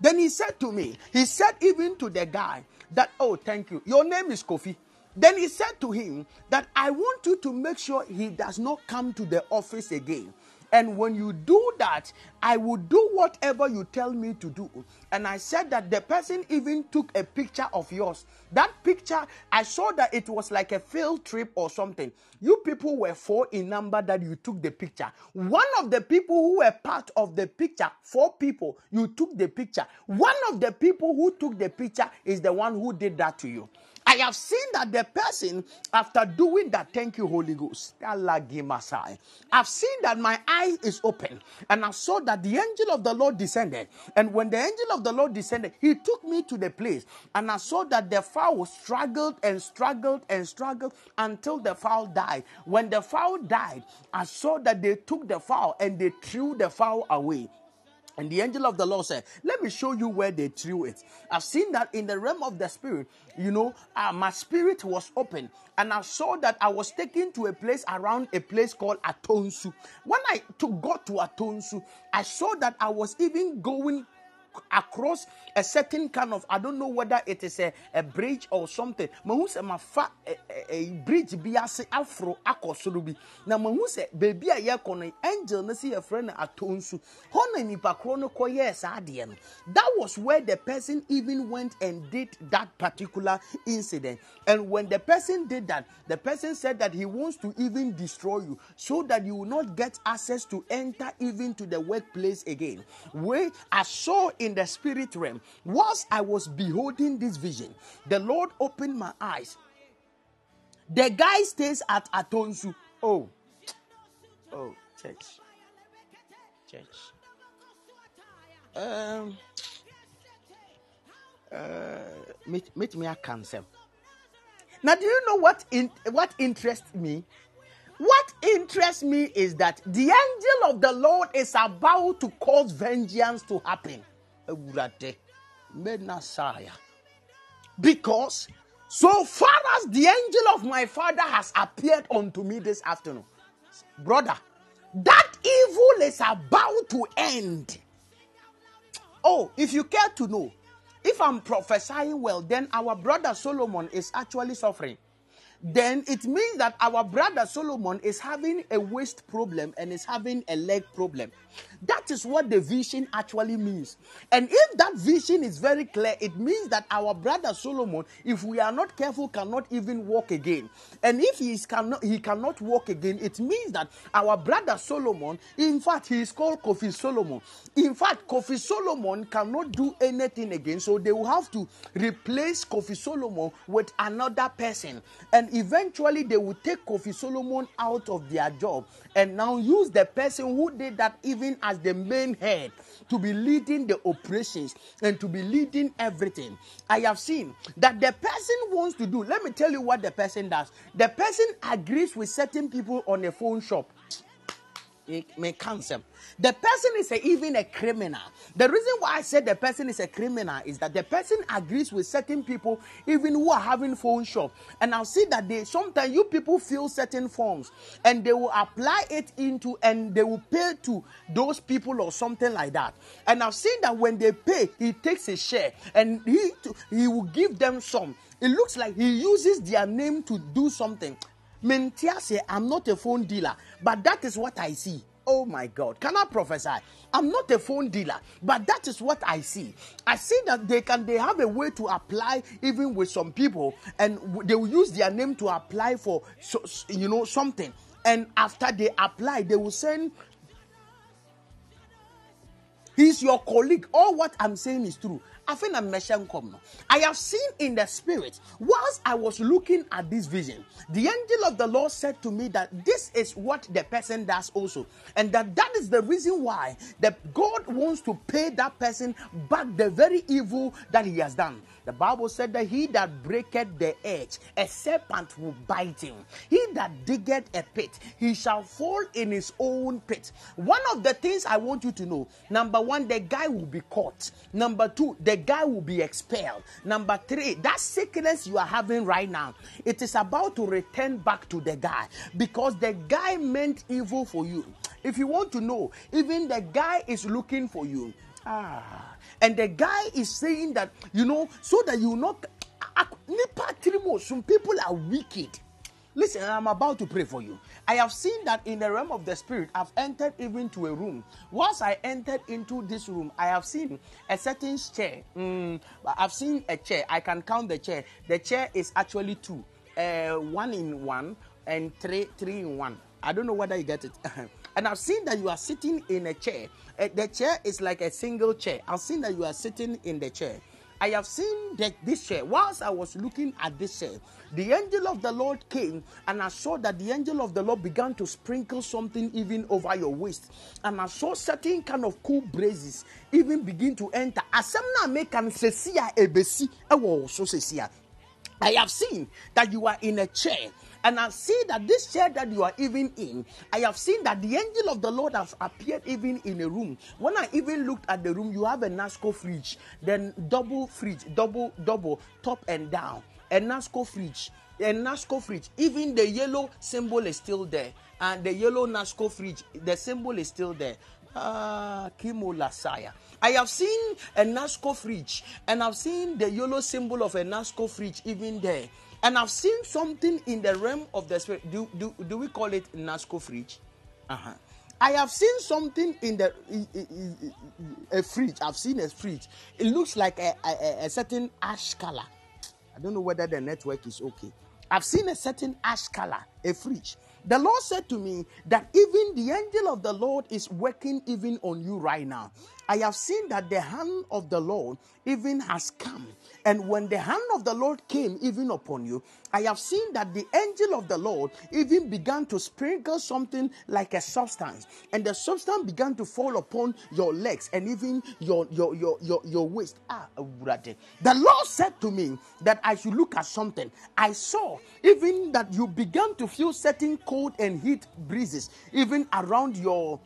Then he said to me, He said even to the guy that, Oh, thank you. Your name is Kofi. Then he said to him that I want you to make sure he does not come to the office again. And when you do that, I will do whatever you tell me to do. And I said that the person even took a picture of yours. That picture, I saw that it was like a field trip or something. You people were four in number that you took the picture. One of the people who were part of the picture, four people, you took the picture. One of the people who took the picture is the one who did that to you. I have seen that the person, after doing that, thank you, Holy Ghost. I've seen that my eye is open, and I saw that the angel of the Lord descended. And when the angel of the Lord descended, he took me to the place, and I saw that the fowl struggled and struggled and struggled until the fowl died. When the fowl died, I saw that they took the fowl and they threw the fowl away. And the angel of the Lord said, Let me show you where they threw it. I've seen that in the realm of the spirit. You know, uh, my spirit was open and I saw that I was taken to a place around a place called Atonsu. When I to, got to Atonsu, I saw that I was even going across a certain kind of I don't know whether it is a, a bridge or something. Mahu sɛ mafa a, bridge bi ase afro akɔ soro bi. Na mahu sɛ beebi a yɛkɔ angel no si yɛfrɛ no atɔ nsu. Hɔ na nipa korɔ no. That was where the person even went and did that particular incident. And when the person did that, the person said that he wants to even destroy you so that you will not get access to enter even to the workplace again. Where I saw in the spirit realm, whilst I was beholding this vision, the Lord opened my eyes. The guy stays at Atonsu. Oh, oh, church, church. Um, uh, meet, meet me at cancel. Now, do you know what in, what interests me? What interests me is that the angel of the Lord is about to cause vengeance to happen. Awurade, Menasaya. Because so far as the angel of my father has appeared unto me this afternoon, brother, that evil is about to end. Oh, if you care to know, if I'm prophesying well, then our brother Solomon is actually suffering then it means that our brother Solomon is having a waist problem and is having a leg problem. That is what the vision actually means. And if that vision is very clear, it means that our brother Solomon, if we are not careful, cannot even walk again. And if he is cannot he cannot walk again, it means that our brother Solomon, in fact, he is called Kofi Solomon. In fact, Kofi Solomon cannot do anything again, so they will have to replace Kofi Solomon with another person. And eventually they will take Kofi Solomon out of their job and now use the person who did that even as the main head to be leading the operations and to be leading everything. I have seen that the person wants to do. Let me tell you what the person does. The person agrees with certain people on a phone shop. May cancel. The person is a, even a criminal. The reason why I said the person is a criminal is that the person agrees with certain people, even who are having phone shop. And I'll see that they sometimes you people fill certain forms and they will apply it into and they will pay to those people or something like that. And I've seen that when they pay, he takes a share and he he will give them some. It looks like he uses their name to do something. Mentia say, I'm not a phone dealer, but that is what I see. Oh my God. Can I prophesy? I'm not a phone dealer, but that is what I see. I see that they can they have a way to apply even with some people, and they will use their name to apply for so, you know something. And after they apply, they will send He's your colleague. All what I'm saying is true. I think I'm no. I have seen in the spirit, whilst I was looking at this vision, the angel of the Lord said to me that this is what the person does also, and that that is the reason why that God wants to pay that person back the very evil that he has done. The Bible said that he that breaketh the edge, a serpent will bite him. He that diggeth a pit, he shall fall in his own pit. One of the things I want you to know number one, the guy will be caught. Number two, the guy will be expelled. Number three, that sickness you are having right now, it is about to return back to the guy because the guy meant evil for you. If you want to know, even the guy is looking for you. Ah. And the guy is saying that, you know, so that you not. Some people are wicked. Listen, I'm about to pray for you. I have seen that in the realm of the spirit, I've entered even to a room. Once I entered into this room, I have seen a certain chair. Mm, I've seen a chair. I can count the chair. The chair is actually two, uh, one in one and three, three in one. I don't know whether you get it. and I've seen that you are sitting in a chair. Uh, the chair is like a single chair. I've seen that you are sitting in the chair. I have seen that this chair. Whilst I was looking at this chair, the angel of the Lord came and I saw that the angel of the Lord began to sprinkle something even over your waist. And I saw certain kind of cool breezes even begin to enter. Asem na make sesia ebesi so sesia. I have seen that you are in a chair and I see that this chair that you are even in, I have seen that the angel of the Lord has appeared even in a room. When I even looked at the room, you have a Nasco fridge, then double fridge, double, double, top and down, a Nasco fridge. A Nasco fridge, even the yellow symbol is still there, and the yellow Nasco fridge, the symbol is still there. Ah, Kimo. I have seen a Nasco fridge, and I've seen the yellow symbol of a Nasco fridge even there. And I've seen something in the realm of the spirit. Do, do, do we call it Nasco fridge? Uh-huh. I have seen something in the a fridge. I've seen a fridge. It looks like a, a, a certain ash color. I don't know whether the network is okay. I've seen a certain ash color, a fridge. The Lord said to me that even the angel of the Lord is working even on you right now. I have seen that the hand of the Lord even has come. And when the hand of the Lord came even upon you, I have seen that the angel of the Lord even began to sprinkle something like a substance. And the substance began to fall upon your legs and even your your your your, your waist. Ah, the Lord said to me that I should look at something. I saw even that you began to feel certain cold and heat breezes even around your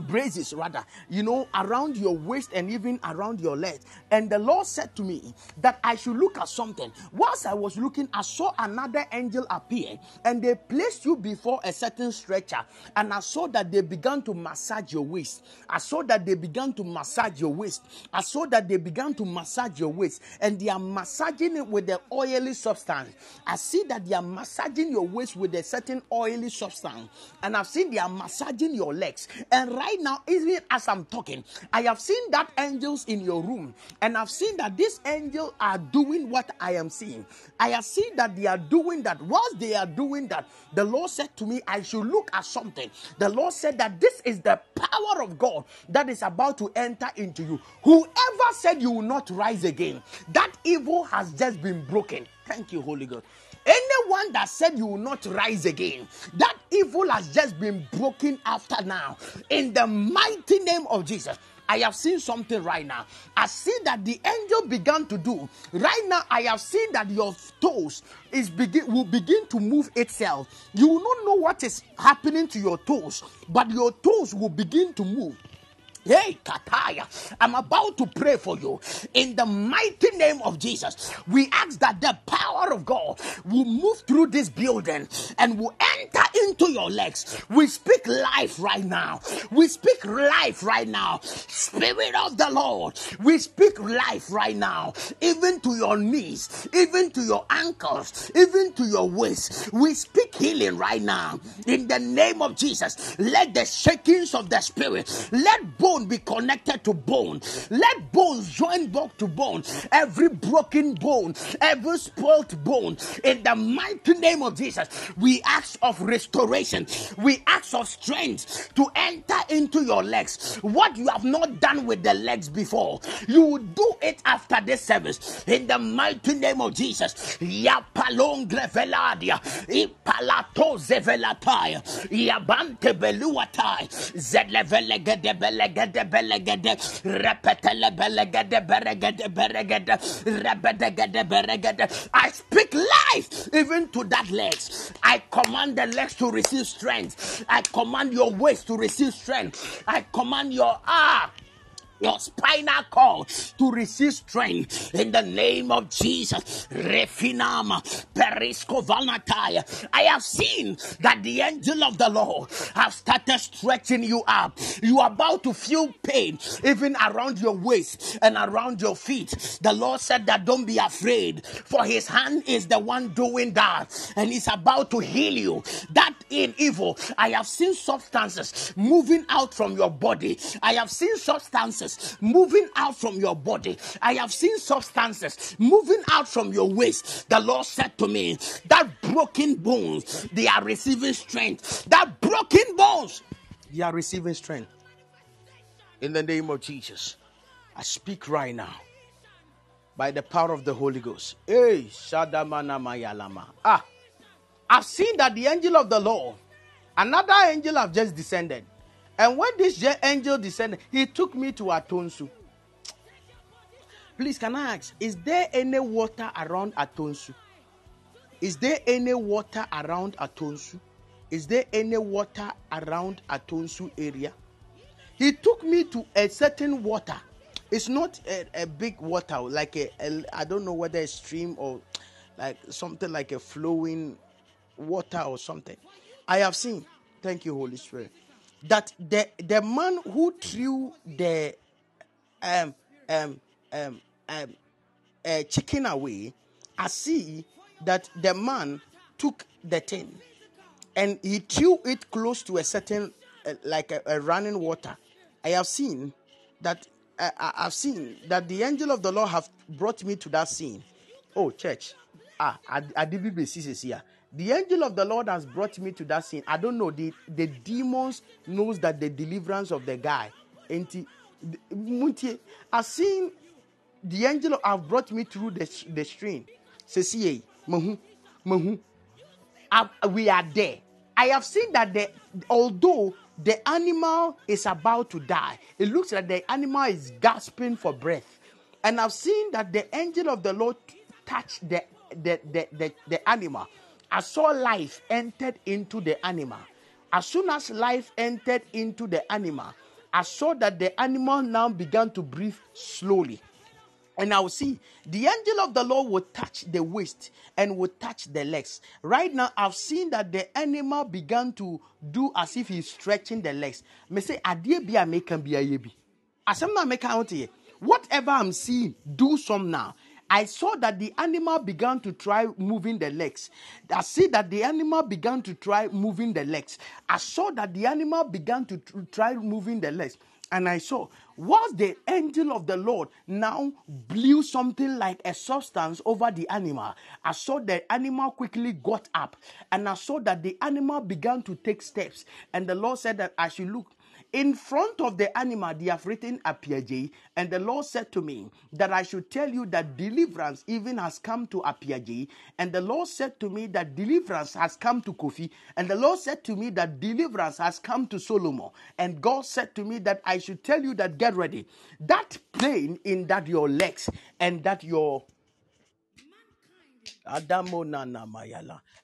braces rather you know around your waist and even around your leg. And the lord said to me that i should look at something. Whilst i was looking i saw another angel appear and they placed you before a certain stretcher. And i saw that they began to massage your waist. I saw that they began to massage your waist. I saw that they began to massage your waist. And they are massaging it with the oily substance. I see that they are massaging your waist with a certain oily substance. And i've seen they are massaging your legs. And right right now, even as I'm talking, I have seen that angels in your room, and I've seen that these angels are doing what I am seeing. I have seen that they are doing that. Whilst they are doing that, the Lord said to me, I should look at something. The Lord said that this is the power of God that is about to enter into you. Whoever said you will not rise again, that evil has just been broken. Thank you, Holy God. Anyone that said you will not rise again, that evil has just been broken after now. In the mighty name of Jesus. I have seen something right now. I see that the angel began to do. Right now, I have seen that your toes is begin will begin to move itself. You will not know what is happening to your toes, but your toes will begin to move. Hey, Kataya, I'm about to pray for you in the mighty name of Jesus. We ask that the power of God will move through this building and will enter into your legs. We speak life right now. We speak life right now. Spirit of the Lord, we speak life right now, even to your knees, even to your ankles, even to your waist. We speak healing right now in the name of Jesus. Let the shakings of the spirit, let bone be connected to bone. Let bones join back to bone. Every broken bone, every spoilt bone, in the mighty name of Jesus, we ask of restoration. We ask of strength to enter into your legs. What you have not done with the legs before, you will do it after this service. In the mighty name of Jesus. Yapalong I speak life even to that legs. I command the legs to receive strength. I command your waist to receive strength. I command your ah your spinal cord to receive strength in the name of Jesus. Refinama, Perisco. I have seen that the angel of the Lord have started stretching you up. You are about to feel pain even around your waist and around your feet. The Lord said that don't be afraid, for his hand is the one doing that, and he's about to heal you. That in evil, I have seen substances moving out from your body. I have seen substances moving out from your body. I have seen substances moving out from your waist. The Lord said to me, That broken bones, they are receiving strength. That broken bones, they are receiving strength. In the name of Jesus, I speak right now by the power of the Holy Ghost. Hey, Shadamana Mayalama. Ah, I've seen that the angel of the Lord, another angel have just descended. And when this angel descended, he took me to Atonsu. Please, can I ask, is there any water around Atonsu? Is there any water around Atonsu? Is there any water around Atonsu area? He took me to a certain water. It's not a, a big water, like a, a I don't know whether a stream or like something like a flowing water or something. I have seen. Thank you, Holy Spirit. That the the man who threw the um um um um uh, chicken away, I see that the man took the thing and he threw it close to a certain uh, like a, a running water. I have seen that uh, I- I've seen that the angel of the Lord have brought me to that scene. Oh, church, ah, Adibi is here. The angel of the Lord has brought me to that scene. I don't know. The the demons knows that the deliverance of the guy. Muntie, I've seen the angel have brought me through the the stream. Say, mahu, mahu. Uh, we are there. I have seen that the although the animal is about to die, it looks like the animal is gasping for breath. And I've seen that the angel of the Lord touched the the, the, the, the animal. I saw life entered into the animal. As soon as life entered into the animal, I saw that the animal now began to breathe slowly. And I will see the angel of the Lord will touch the waist and will touch the legs. Right now, I've seen that the animal began to do as if he's stretching the legs. Me say, "Adeɛ bi a meka bi ayɛ bi." Asɛm na meka out here. Whatever I'm seeing, do some now. I saw that the animal began to try moving the legs. I see that the animal began to try moving the legs. I saw that the animal began to try moving the legs. And I saw, was the angel of the Lord now blew something like a substance over the animal. I saw the animal quickly got up, and I saw that the animal began to take steps. And the Lord said that I should look. In front of the animal, they have written Apiaje, and the Lord said to me that I should tell you that deliverance even has come to Apiaje, and the Lord said to me that deliverance has come to Kofi, and the Lord said to me that deliverance has come to Solomon, and God said to me that I should tell you that get ready. That pain in that your legs and that your Adamo.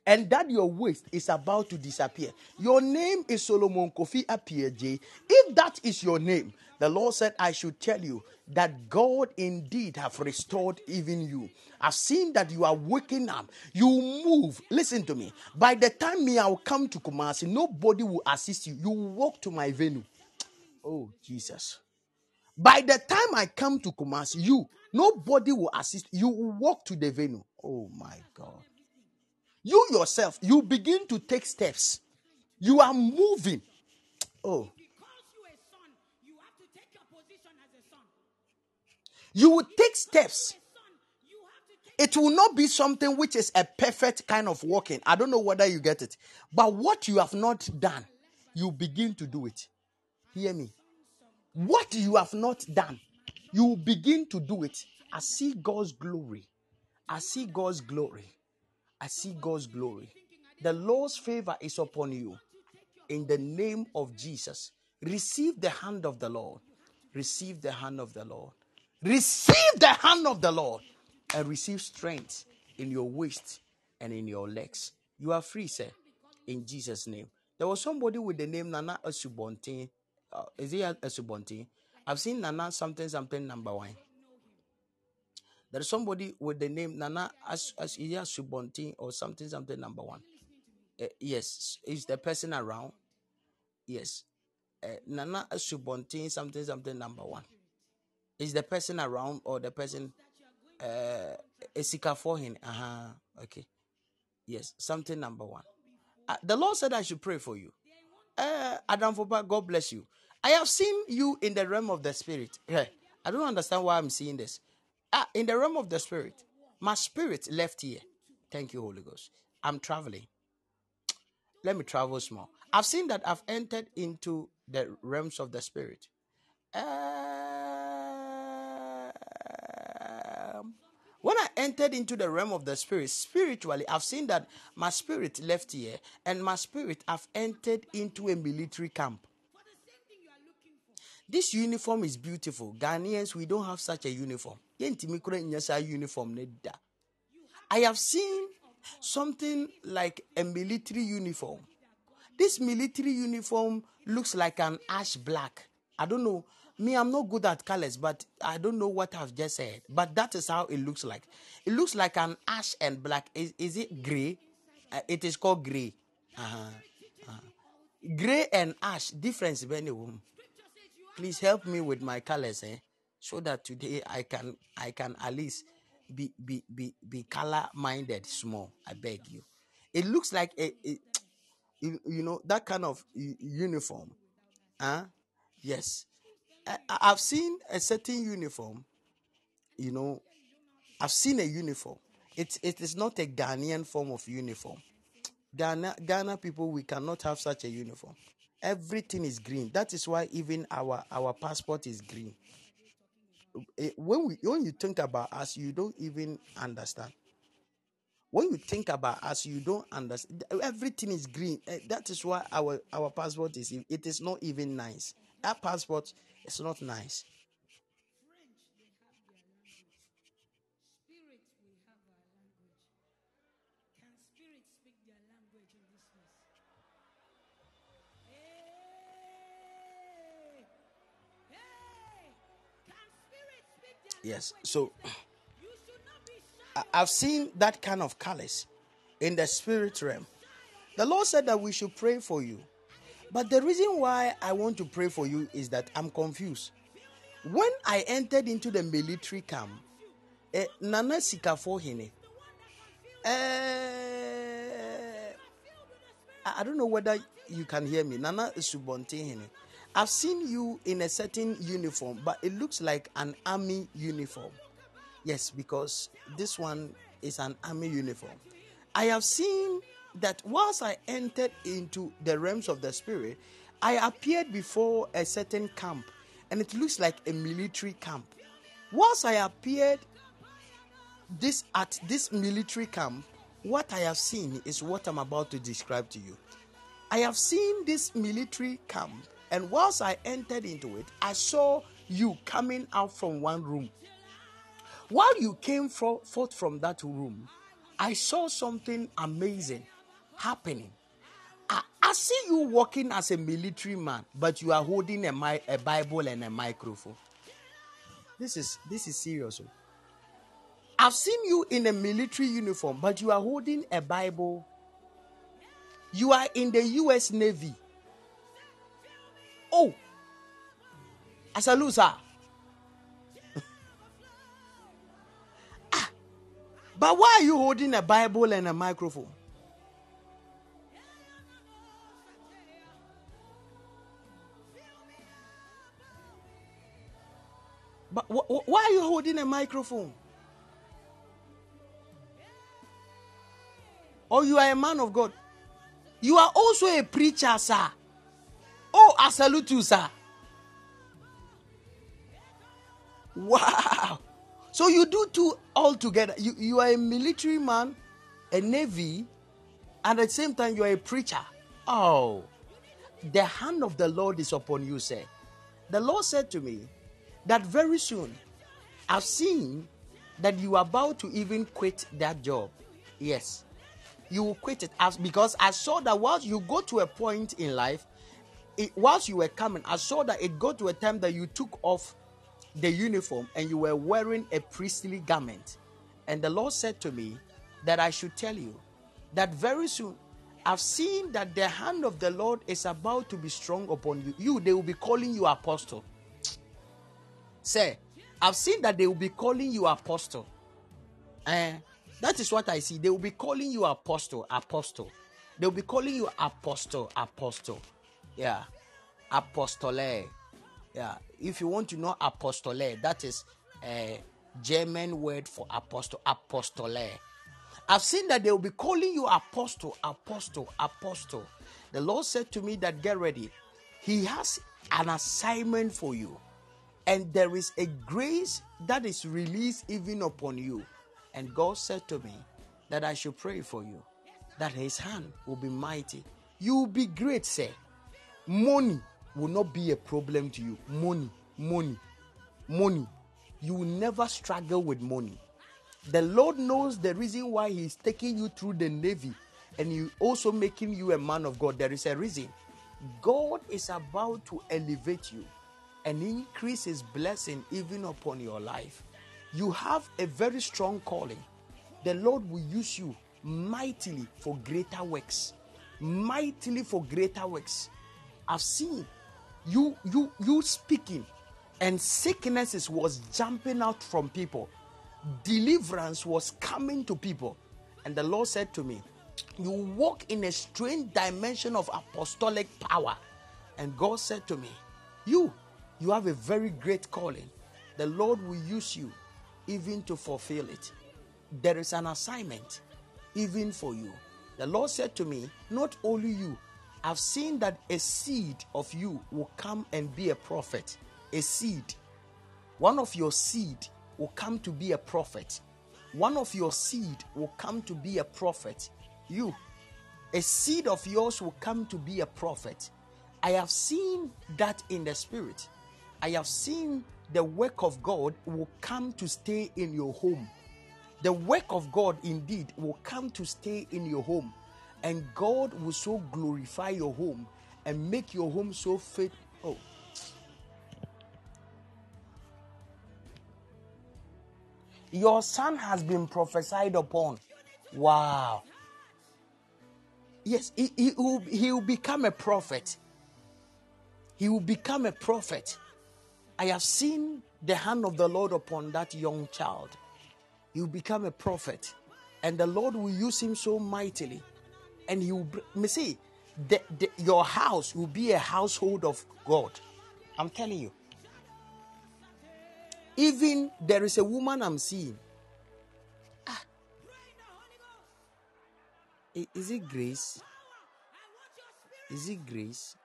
And that your waist is about to disappear. Your name is Solomon Kofi Apieje. If that is your name, the Lord said, I should tell you that God indeed have restored even you. I've seen that you are waking up. You move. Listen to me. By the time me I'll come to Kumasi, nobody will assist you. You walk to my venue. Oh, Jesus. By the time I come to Kumasi, you, nobody will assist. You will walk to the venue. Oh my God. You yourself, you begin to take steps. You are moving. Oh. You will take steps. It will not be something which is a perfect kind of walking. I don't know whether you get it. But what you have not done, you begin to do it. Hear me. What you have not done, you begin to do it. I see God's glory. I see God's glory. I see God's glory. The Lord's favor is upon you. In the name of Jesus, receive the hand of the Lord. Receive the hand of the Lord. Receive the hand of the Lord and receive strength in your waist and in your legs. You are free, sir, in Jesus' name. There was somebody with the name Nana Asubonte. Uh, is he Asubonte? I've seen Nana something something number one. There is somebody with the name Nana As As Iya Subonte or something something number one. Uh, yes, is the person around? Yes, uh, Nana Asubonte something something number one. Is the person around or the person uh Esika for him? Uh huh. Okay. Yes, something number one. Uh, the Lord said I should pray for you. Uh, Adam Fopa, God bless you. I have seen you in the realm of the spirit. I don't understand why I'm seeing this. Ah, in the realm of the spirit, my spirit left here. Thank you, Holy Ghost. I'm traveling. Let me travel small. I've seen that I've entered into the realms of the spirit. Um, when I entered into the realm of the spirit, spiritually, I've seen that my spirit left here and my spirit have entered into a military camp. This uniform is beautiful. Ghanaians, we don't have such a uniform. Uniform. I have seen something like a military uniform. This military uniform looks like an ash black. I don't know. Me, I'm not good at colors, but I don't know what I've just said. But that is how it looks like. It looks like an ash and black. Is, is it gray? Uh, it is called gray. Uh-huh. Uh-huh. Gray and ash, difference any room. Please help me with my colors, eh? So that today I can I can at least be be be, be color minded small. I beg you. It looks like a, a you, know that kind of uniform. Huh? Yes. I, I've seen a certain uniform, you know, I've seen a uniform. It, it is not a Ghanaian form of uniform. Ghana, Ghana people, we cannot have such a uniform. Everything is green. That is why even our, our passport is green. Eh, When, we, when you think about us, you don't even understand. When you think about us, you don't understand. Everything is green. Eh, That is why our, our passport is, it is not even nice. Our passport is not nice. Yes. So I've seen that kind of callous in the spirit realm. The Lord said that we should pray for you. But the reason why I want to pray for you is that I'm confused. When I entered into the military camp, eh, Nana Sikafo Hine, eh, I don't know whether you can hear me. Nana Subonte Hine. I've seen you in a certain uniform, but it looks like an army uniform. Yes, because this one is an army uniform. I have seen that whilst I entered into the realms of the spirit, I appeared before a certain camp, and it looks like a military camp. Once I appeared this at this military camp, what I have seen is what I'm about to describe to you. I have seen this military camp, and whilst I entered into it, I saw you coming out from one room. While you came fro- forth from that room, I saw something amazing happening. I, I see you walking as a military man, but you are holding a, mi- a Bible and a microphone. This is this is serious. oh. I've seen you in a military uniform, but you are holding a Bible. You are in the US Navy. Oh, as a loser. Ah, but why are you holding a Bible and a microphone? But wh- wh- why are you holding a microphone? Or you are a man of God. You are also a preacher, sir. Oh, I salute you, sir. Wow. So you do two all together. You, you are a military man, a navy, and at the same time you are a preacher. Oh, the hand of the Lord is upon you, sir. The Lord said to me that very soon I've seen that you are about to even quit that job. Yes, you will quit it as because I saw that once you go to a point in life, it, whilst you were coming, I saw that it got to a time that you took off the uniform and you were wearing a priestly garment. And the Lord said to me that I should tell you that very soon I've seen that the hand of the Lord is about to be strong upon you. You, they will be calling you apostle. Say, I've seen that they will be calling you apostle. Eh, that is what I see. They will be calling you apostle, apostle. They will be calling you apostle, apostle. Yeah, apostole. Yeah, if you want to know apostole, that is a German word for apostle, apostole. I've seen that they will be calling you apostle, apostle, apostle. The Lord said to me that get ready. He has an assignment for you. And there is a grace that is released even upon you. And God said to me that I should pray for you, that His hand will be mighty. You will be great, sir. Money will not be a problem to you. Money, money, money. You will never struggle with money. The Lord knows the reason why He is taking you through the Navy and He also making you a man of God. There is a reason. God is about to elevate you and increase His blessing even upon your life. You have a very strong calling. The Lord will use you mightily for greater works. Mightily for greater works. I've seen you you you speaking and sicknesses was jumping out from people. Deliverance was coming to people. And the lord said to me you walk in a strange dimension of apostolic power. And god said to me you you have a very great calling. The lord will use you even to fulfill it. There is an assignment even for you. The lord said to me not only you i've seen that a seed of you will come and be a prophet a seed one of your seed will come to be a prophet. One of your seed will come to be a prophet. You, a seed of yours will come to be a prophet. I have seen that in the spirit. I have seen the work of God will come to stay in your home. The work of God indeed will come to stay in your home. And God will so glorify your home and make your home so fit. Oh, Your son has been prophesied upon. Wow. Yes, he, he, will, he will become a prophet. He will become a prophet. I have seen the hand of the Lord upon that young child. He will become a prophet. And the Lord will use him so mightily and you me see the, the, your house will be a household of God. I'm telling you. Even there is a woman I'm seeing. Ah. Is it grace? Is it grace?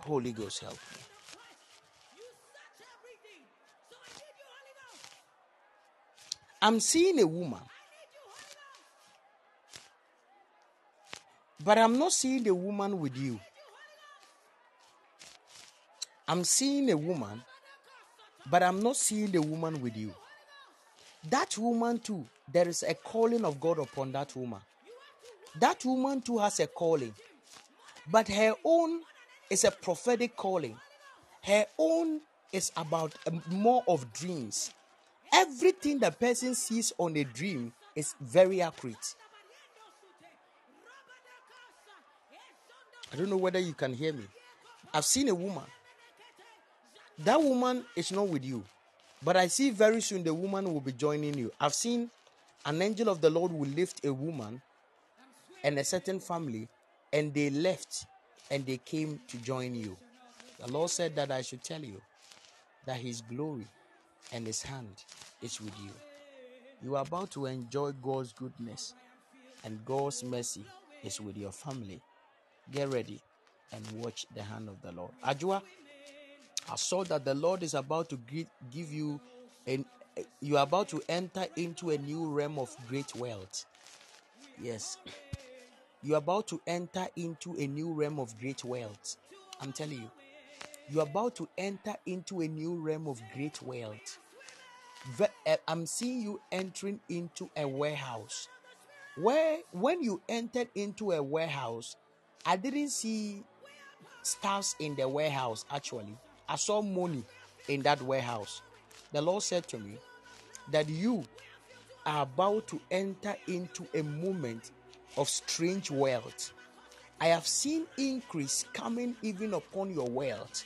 Holy Ghost, help me. I'm seeing a woman, but I'm not seeing the woman with you. I'm seeing a woman, but I'm not seeing the woman with you. That woman, too, there is a calling of God upon that woman. That woman, too, has a calling, but her own is a prophetic calling. Her own is about um, more of dreams. Everything the person sees on a dream is very accurate. I don't know whether you can hear me. I've seen a woman. That woman is not with you, but I see very soon the woman will be joining you. I've seen an angel of the Lord will lift a woman and a certain family, and they left and they came to join you. The Lord said that I should tell you that His glory and His hand is with you. You are about to enjoy God's goodness, and God's mercy is with your family. Get ready and watch the hand of the Lord. Ajua, I saw that the Lord is about to give you, and you are about to enter into a new realm of great wealth. Yes, you are about to enter into a new realm of great wealth. I'm telling you, you are about to enter into a new realm of great wealth. Eh, I'm seeing you entering into a warehouse. Where, when you entered into a warehouse, I didn't see stuffs in the warehouse actually. I saw money in that warehouse. The Lord said to me that you are about to enter into a moment of strange wealth. I have seen increase coming even upon your wealth,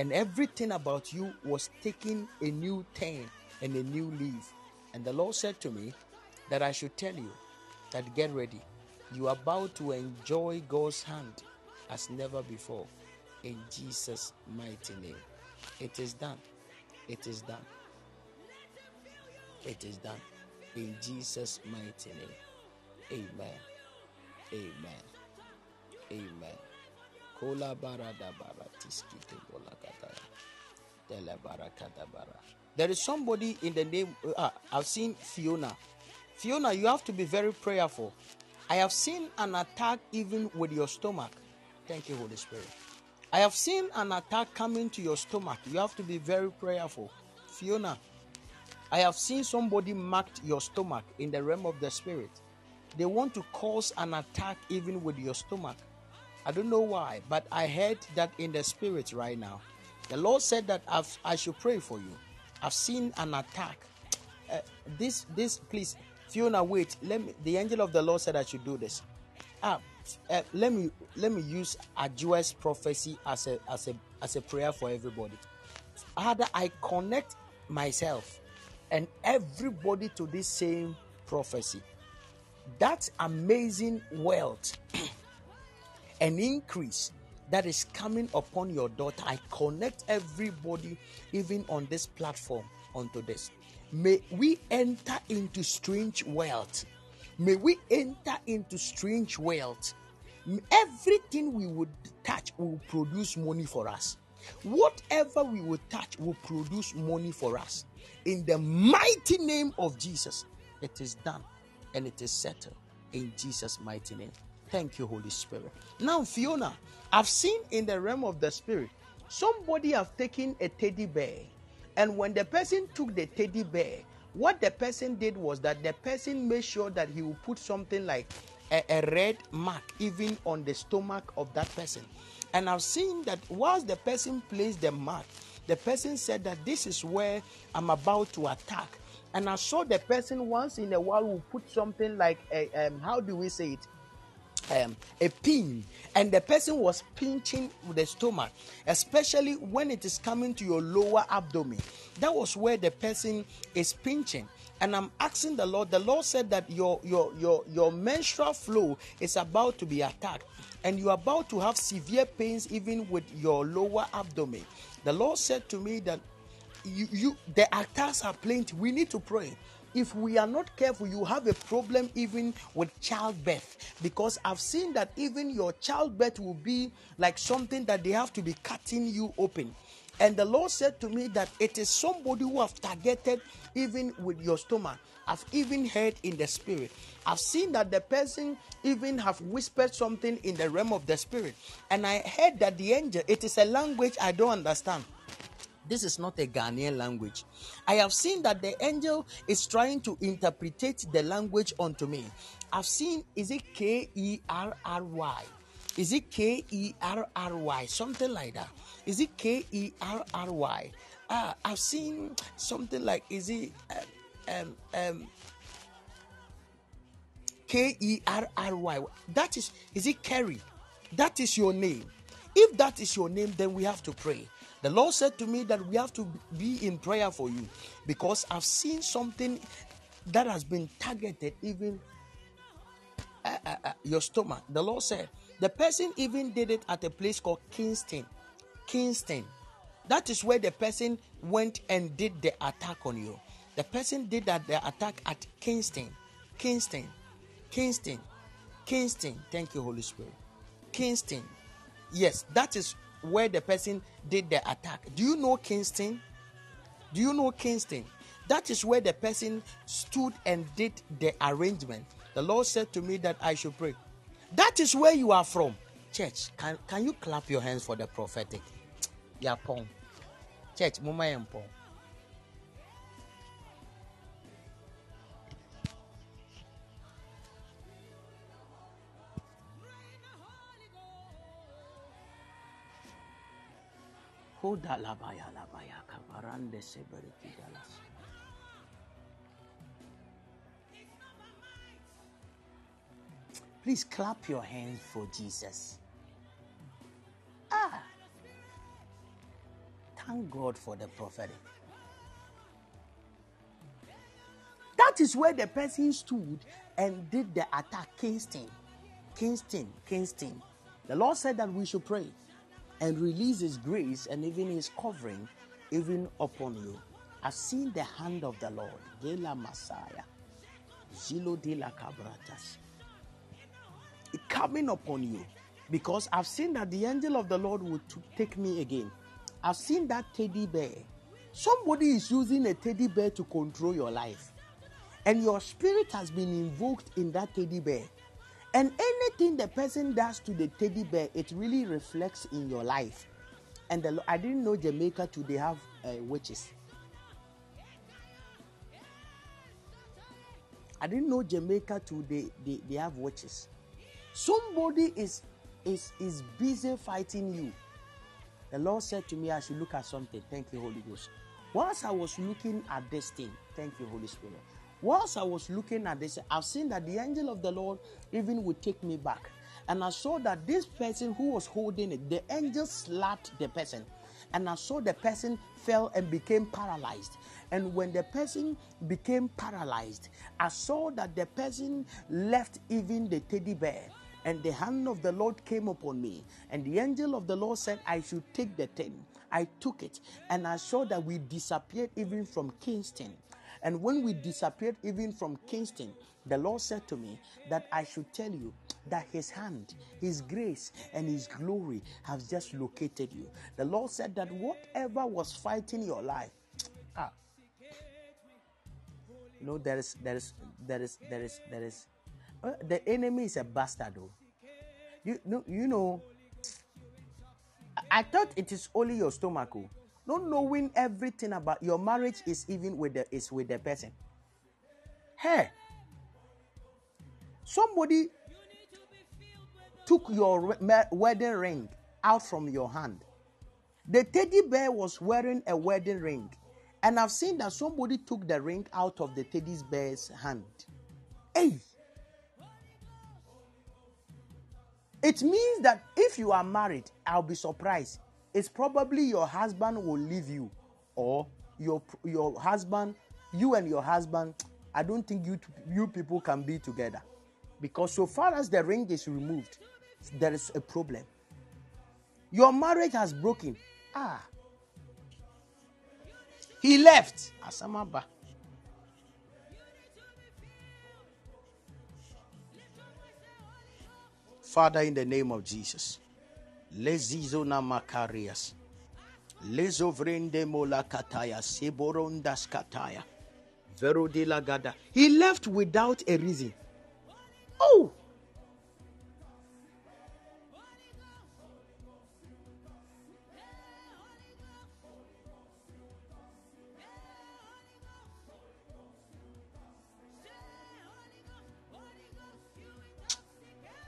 and everything about you was taking a new turn and a new leaf. And the Lord said to me that I should tell you that get ready. You are about to enjoy God's hand as never before. In Jesus' mighty name. It is done. It is done. It is done. In Jesus' mighty name. Amen. Amen. Amen. Kola. Tele. There is somebody in the name. Uh, I've seen Fiona. Fiona, you have to be very prayerful. I have seen an attack even with your stomach. Thank you, Holy Spirit. I have seen an attack coming to your stomach. You have to be very prayerful. Fiona, I have seen somebody marked your stomach in the realm of the spirit. They want to cause an attack even with your stomach. I don't know why, but I heard that in the spirit right now. The Lord said that I've, I should pray for you. I've seen an attack. Uh, this, this, please, Fiona, wait. Let me. The angel of the Lord said I should do this. Ah, uh, let me let me use a Jewish prophecy as a as a as a prayer for everybody. Either I connect myself and everybody to this same prophecy. That amazing wealth an increase that is coming upon your daughter. I connect everybody, even on this platform, onto this. May we enter into strange wealth. May we enter into strange wealth. Everything we would touch will produce money for us. Whatever we will touch will produce money for us. In the mighty name of Jesus, it is done and it is settled. In Jesus' mighty name. Thank you, Holy Spirit. Now, Fiona, I've seen in the realm of the Spirit, somebody have taken a teddy bear. And when the person took the teddy bear, what the person did was that the person made sure that he will put something like a, a red mark even on the stomach of that person. And I've seen that whilst the person placed the mark, the person said that this is where I'm about to attack. And I saw the person once in a while will put something like a, um, how do we say it? Um, a pin and the person was pinching the stomach especially when it is coming to your lower abdomen. That was where the person is pinching. And i'm asking the lord the lord said that your your your your menstrual flow is about to be attacked and you're about to have severe pains even with your lower abdomen. The lord said to me that you, you the attacks are plenty. We need to pray if we are not careful, you have a problem even with childbirth. Because I've seen that even your childbirth will be like something that they have to be cutting you open. And the Lord said to me that it is somebody who have targeted even with your stomach. I've even heard in the spirit. I've seen that the person even have whispered something in the realm of the spirit. And I heard that the angel, it is a language I don't understand. This is not a Ghanaian language. I have seen that the angel is trying to interpret the language unto me. I've seen, is it K E R R Y? Is it K E R R Y? Something like that. Is it K E R R Y? Ah, I've seen something like, is it um, um, um, K E R R Y? That is, is it Kerry? That is your name. If that is your name, then we have to pray. The Lord said to me that we have to be in prayer for you because I've seen something that has been targeted, even uh, uh, uh, your stomach. The Lord said the person even did it at a place called Kingston. Kingston. That is where the person went and did the attack on you. The person did that the attack at Kingston. Kingston. Kingston. Kingston. Thank you, Holy Spirit. Kingston. Yes, that is where the person did the attack. Do you know Kingston? Do you know Kingston? That is where the person stood and did the arrangement. The Lord said to me that I should pray. That is where you are from. Church, can, can you clap your hands for the prophetic? Yapon. Church, Mama Yampon. Please clap your hands for Jesus. Ah. Thank God for the prophetic. That is where the person stood and did the attack. Kingston. Kingston. Kingston. The Lord said that we should pray and release His grace and even His covering even upon you. I've seen the hand of the Lord. De la Messiah. Zilo de la Cabratas. Coming upon you. Because I've seen that the angel of the Lord t- take me again. I've seen that teddy bear. Somebody is using a teddy bear to control your life. And your spirit has been invoked in that teddy bear. And anything the person does to the teddy bear, it really reflects in your life. And the, I didn't know Jamaica they have uh, witches. I didn't know Jamaica too, they, they, have witches. Somebody is, is, is busy fighting you. The Lord said to me, I should look at something. Thank you, Holy Ghost. Whilst I was looking at this thing, thank you, Holy Spirit. Whilst I was looking at this, I've seen that the angel of the Lord even would take me back. And I saw that this person who was holding it, the angel slapped the person. And I saw the person fell and became paralyzed. And when the person became paralyzed, I saw that the person left even the teddy bear. And the hand of the Lord came upon me. And the angel of the Lord said, I should take the thing. I took it. And I saw that we disappeared even from Kingston. And when we disappeared even from Kingston, the Lord said to me that I should tell you that His hand, His grace, and His glory has just located you. The Lord said that whatever was fighting your life, ah, you know, there is, there is, there is, there is, there is, uh, the enemy is a bastard, though. You know, you know, I thought it is only your stomach, oh. Not knowing everything about your marriage is even with the is with the person. Hey, somebody took your wedding ring out from your hand. The teddy bear was wearing a wedding ring, and I've seen that somebody took the ring out of the teddy bear's hand. Hey. It means that if you are married, I'll be surprised it's probably your husband will leave you or your your husband you and your husband i don't think you you people can be together. Because so far as the ring is removed there is a problem. Your marriage has broken. Ah. He left. Asamaba. Father in the name of jesus Lezizona Macarias. Lezovrende mola kataya. Seborondas kataya. Verodila gada. He left without a reason. Oh!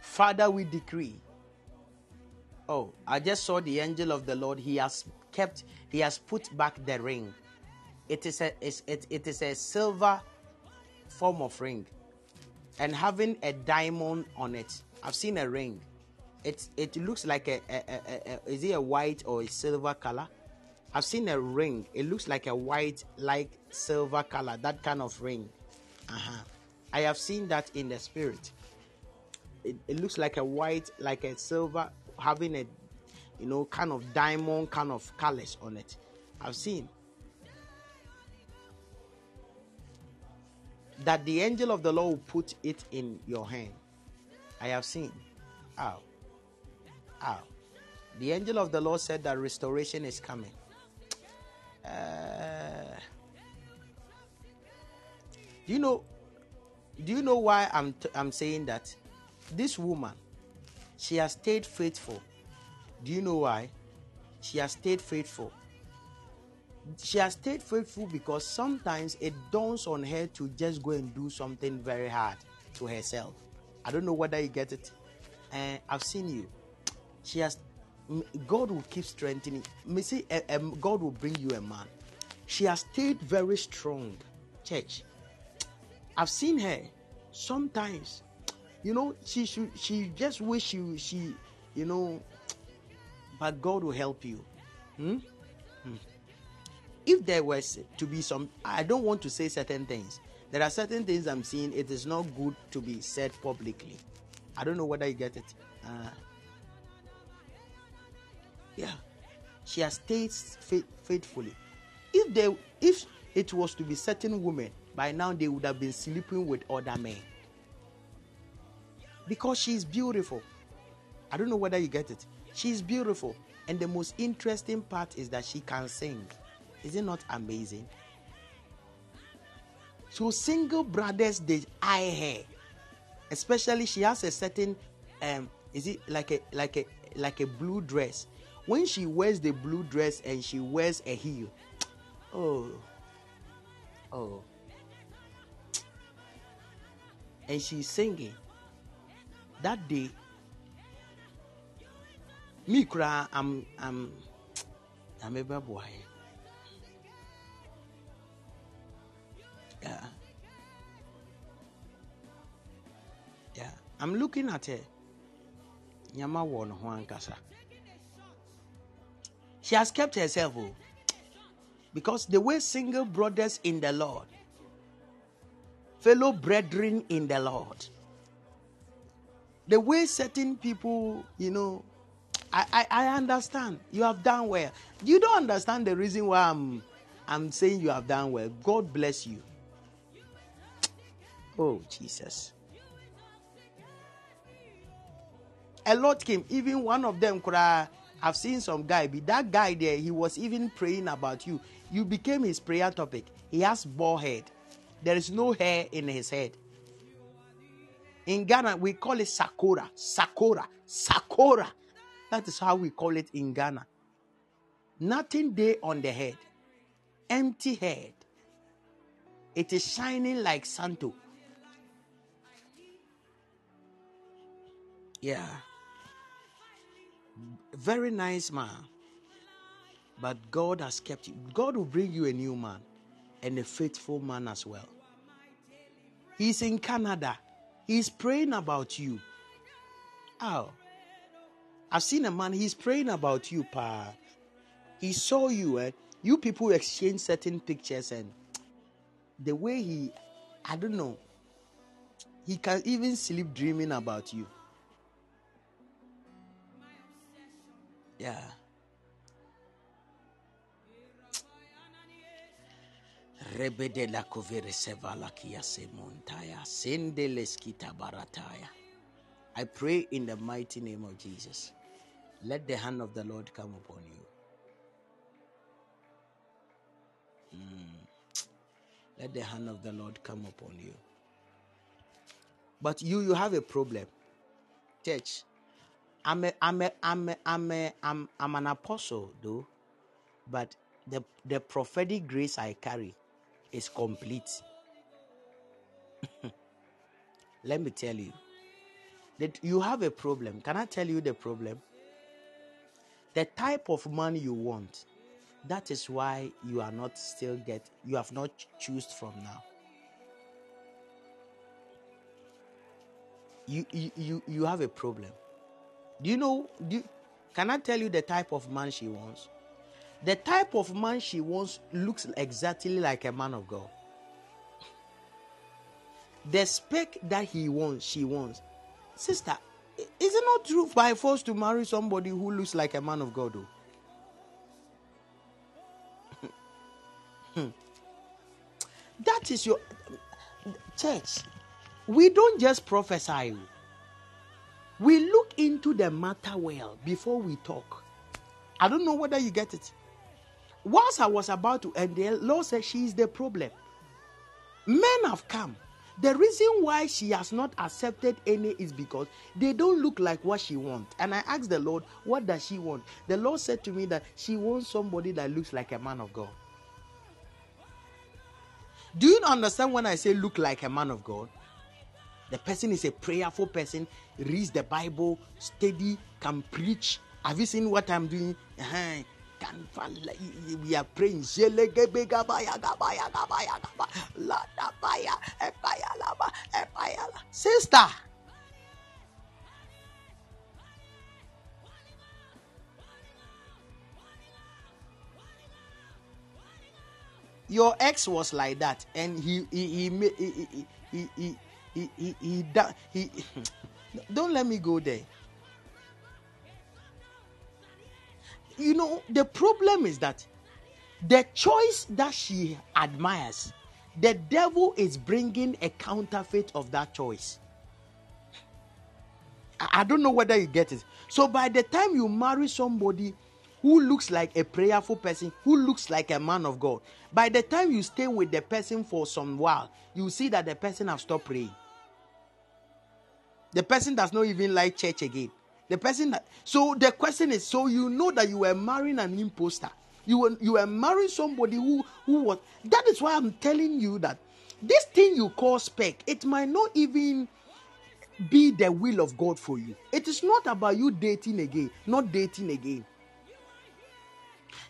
Father, we decree. Oh, I just saw the angel of the Lord. He has kept, he has put back the ring. It is a, it, it is a silver form of ring, and having a diamond on it. I've seen a ring. It it looks like a, a, a, a is it a white or a silver color? I've seen a ring. It looks like a white, like silver color. That kind of ring. Uh-huh. I have seen that in the spirit it, it looks like a white, like a silver, having a you know kind of diamond kind of colors on it. I've seen that the angel of the Lord will put it in your hand. I have seen. Ow. Ow. The angel of the Lord said that restoration is coming. Uh, do you know? Do you know why I'm t- I'm saying that? This woman, she has stayed faithful. Do you know why? She has stayed faithful. She has stayed faithful because sometimes it dawns on her to just go and do something very hard to herself. I don't know whether you get it. And I've seen you. She has. God will keep strengthening. Me see, eh, em, God will bring you a man. She has stayed very strong, church. I've seen her sometimes you know she should she just wish she she you know but god will help you. Hmm? Hmm. if there was to be some i don't want to say certain things. There are certain things i'm seeing it is not good to be said publicly. I don't know whether you get it. Uh, yeah. She has stayed faith, faithfully. If they if it was to be certain women by now they would have been sleeping with other men because she's beautiful. I don't know whether you get it. She's beautiful. And the most interesting part is that she can sing. Is it not amazing? So single brothers they eye her. Especially she has a certain um is it like a like a like a blue dress. When she wears the blue dress and she wears a heel. Oh. Oh. And she's singing that day me koraa am am nyame bɛboa yɛ yeah. Yeah. I'm looking at her. Nyama wɔ ne ho ankasa she has kept herself oh, because the way single brothers in the lord fellow brethren in the lord the way certain people, you know, I, I, I understand. You have done well. You don't understand the reason why I'm I'm saying you have done well. God bless you. Oh Jesus. A lot came. Even one of them could have I've seen some guy be that guy there, he was even praying about you. You became his prayer topic. He has bald head. There is no hair in his head. In Ghana, we call it Sakura. Sakura. Sakura. That is how we call it in Ghana. Nothing there on the head. Empty head. It is shining like Santo. Yeah. Very nice man. But God has kept you. God will bring you a new man and a faithful man as well. He's in Canada. He's praying about you. Oh. I've seen a man, he's praying about you, pa. He saw you, eh? You people exchange certain pictures, and the way he, I don't know, he can even sleep dreaming about you. Yeah. Rebede la covere sevala kia se montaya, sende leskita barataya. I pray in the mighty name of Jesus. Let the hand of the Lord come upon you. Mm. Let the hand of the Lord come upon you. But you, you have a problem. Church, I'm a, I'm a, I'm a, I'm a, I'm, I'm an apostle though, but the the prophetic grace I carry is complete. Let me tell you that you have a problem. Can I tell you the problem? The type of man you want. That is why you are not still get you have not choose from now. You you you, have a problem. Do you know do you, can I tell you the type of man she wants? The type of man she wants looks exactly like a man of God. The spec that he wants, she wants. Sister, is it not true by force to marry somebody who looks like a man of God? Though? Hmm. that is your church. We don't just prophesy. We look into the matter well before we talk. I don't know whether you get it. Whilst I was about to end, the Lord said she is the problem. Men have come. The reason why she has not accepted any is because they don't look like what she wants. And I asked the Lord, what does she want? The Lord said to me that she wants somebody that looks like a man of God. Do you understand when I say look like a man of God? The person is a prayerful person, reads the Bible, steady, can preach. Have you seen what I'm doing? Uh-huh. We are praying. Sister, your ex was like that, and he he he ma- he he he he he he, he, he, da- he don't let me go there. You know the problem is that the choice that she admires, the devil is bringing a counterfeit of that choice. I don't know whether you get it. So by the time you marry somebody who looks like a prayerful person, who looks like a man of God, by the time you stay with the person for some while, you see that the person have stopped praying. The person does not even like church again. The person that so the question is so you know that you were marrying an imposter. You were you were marrying somebody who who was that is why I'm telling you that this thing you call spec, it might not even be the will of God for you. It is not about you dating again, not dating again.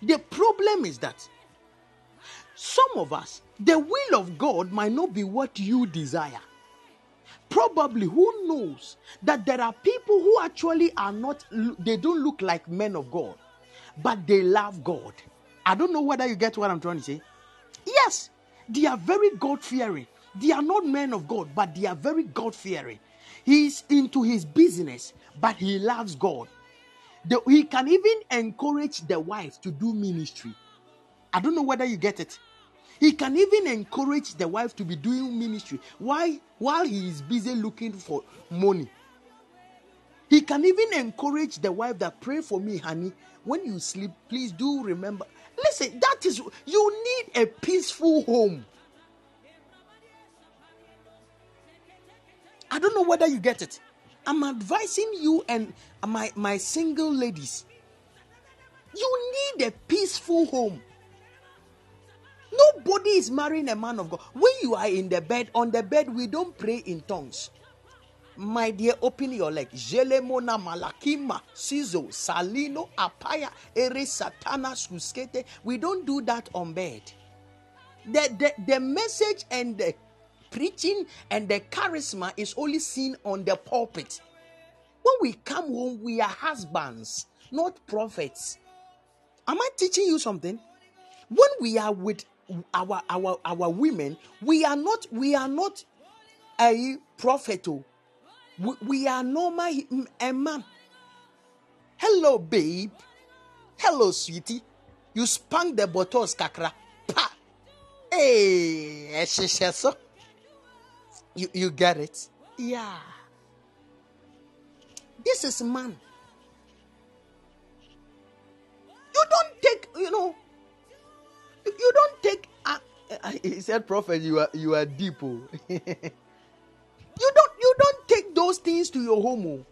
The problem is that some of us, the will of God might not be what you desire. Probably, who knows that there are people who actually are not, they don't look like men of God, but they love God. I don't know whether you get what I'm trying to say. Yes, they are very God fearing. They are not men of God, but they are very God fearing. He is into his business, but he loves God. The- he can even encourage the wife to do ministry. I don't know whether you get it. He can even encourage the wife to be doing ministry while, while he is busy looking for money. He can even encourage the wife that pray for me, honey. When you sleep, please do remember. Listen, that is you need a peaceful home. I don't know whether you get it. I'm advising you and my, my single ladies. You need a peaceful home. Nobody is marrying a man of God. When you are in the bed, on the bed, we don't pray in tongues. My dear, open your leg. Jelemona malakima, sizo, salino, apaya, ere satana, suskete. We don't do that on bed. The, the, the message and the preaching and the charisma is only seen on the pulpit. When we come home, we are husbands, not prophets. Am I teaching you something? When we are with our our our women, we are not we are not a prophet. oh. We, we are normal a man. Hello, babe. Hello, sweetie. You spank the bottles, kakra. Pa. Eh, hey, ehyehyɛ so. You you get it? Yeah. This is man. You don't take, you know, you, you don't take. Uh, uh, he said, "Prophet, you are you are deep." Oh. you don't you don't take those things to your home. Oh.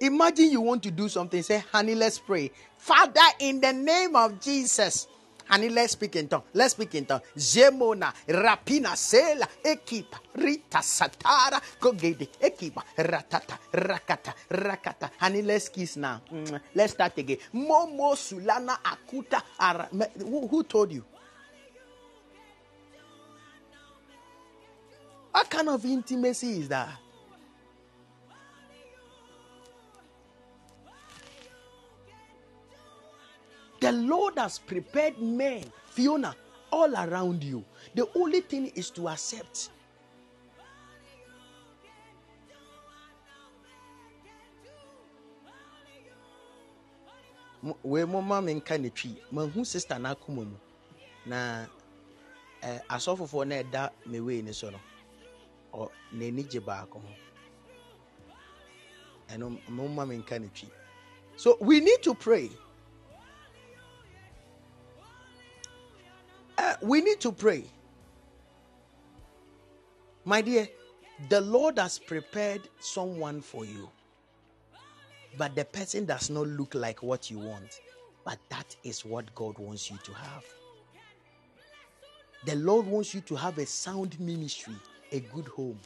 Imagine you want to do something. Say, "Honey, let's pray." Father, in the name of Jesus. Honey, let's speak in tongue. Let's speak in tongue. Zemona, rapina, sela, ekipa, rita, satara, kogede, ekipa, ratata, rakata, rakata. Honey, let's kiss now. Mm, Let's start again. Momo, sulana, akuta, ara. Who, who told you? What kind of intimacy is that? The Lord has prepared men, Fiona, all around you. The only thing is to accept. Wei mo ma me nka ne twi. Mahu sister no akoma mu. Na eh, asɔfofoɔ no ɛda me wei ne so no. Ɔ- n'ani gye baako ho. Ɛno mo ma me nka ne twi. So we need to pray Uh, we need to pray. My dear, the Lord has prepared someone for you. But the person does not look like what you want. But that is what God wants you to have. The Lord wants you to have a sound ministry, a good home.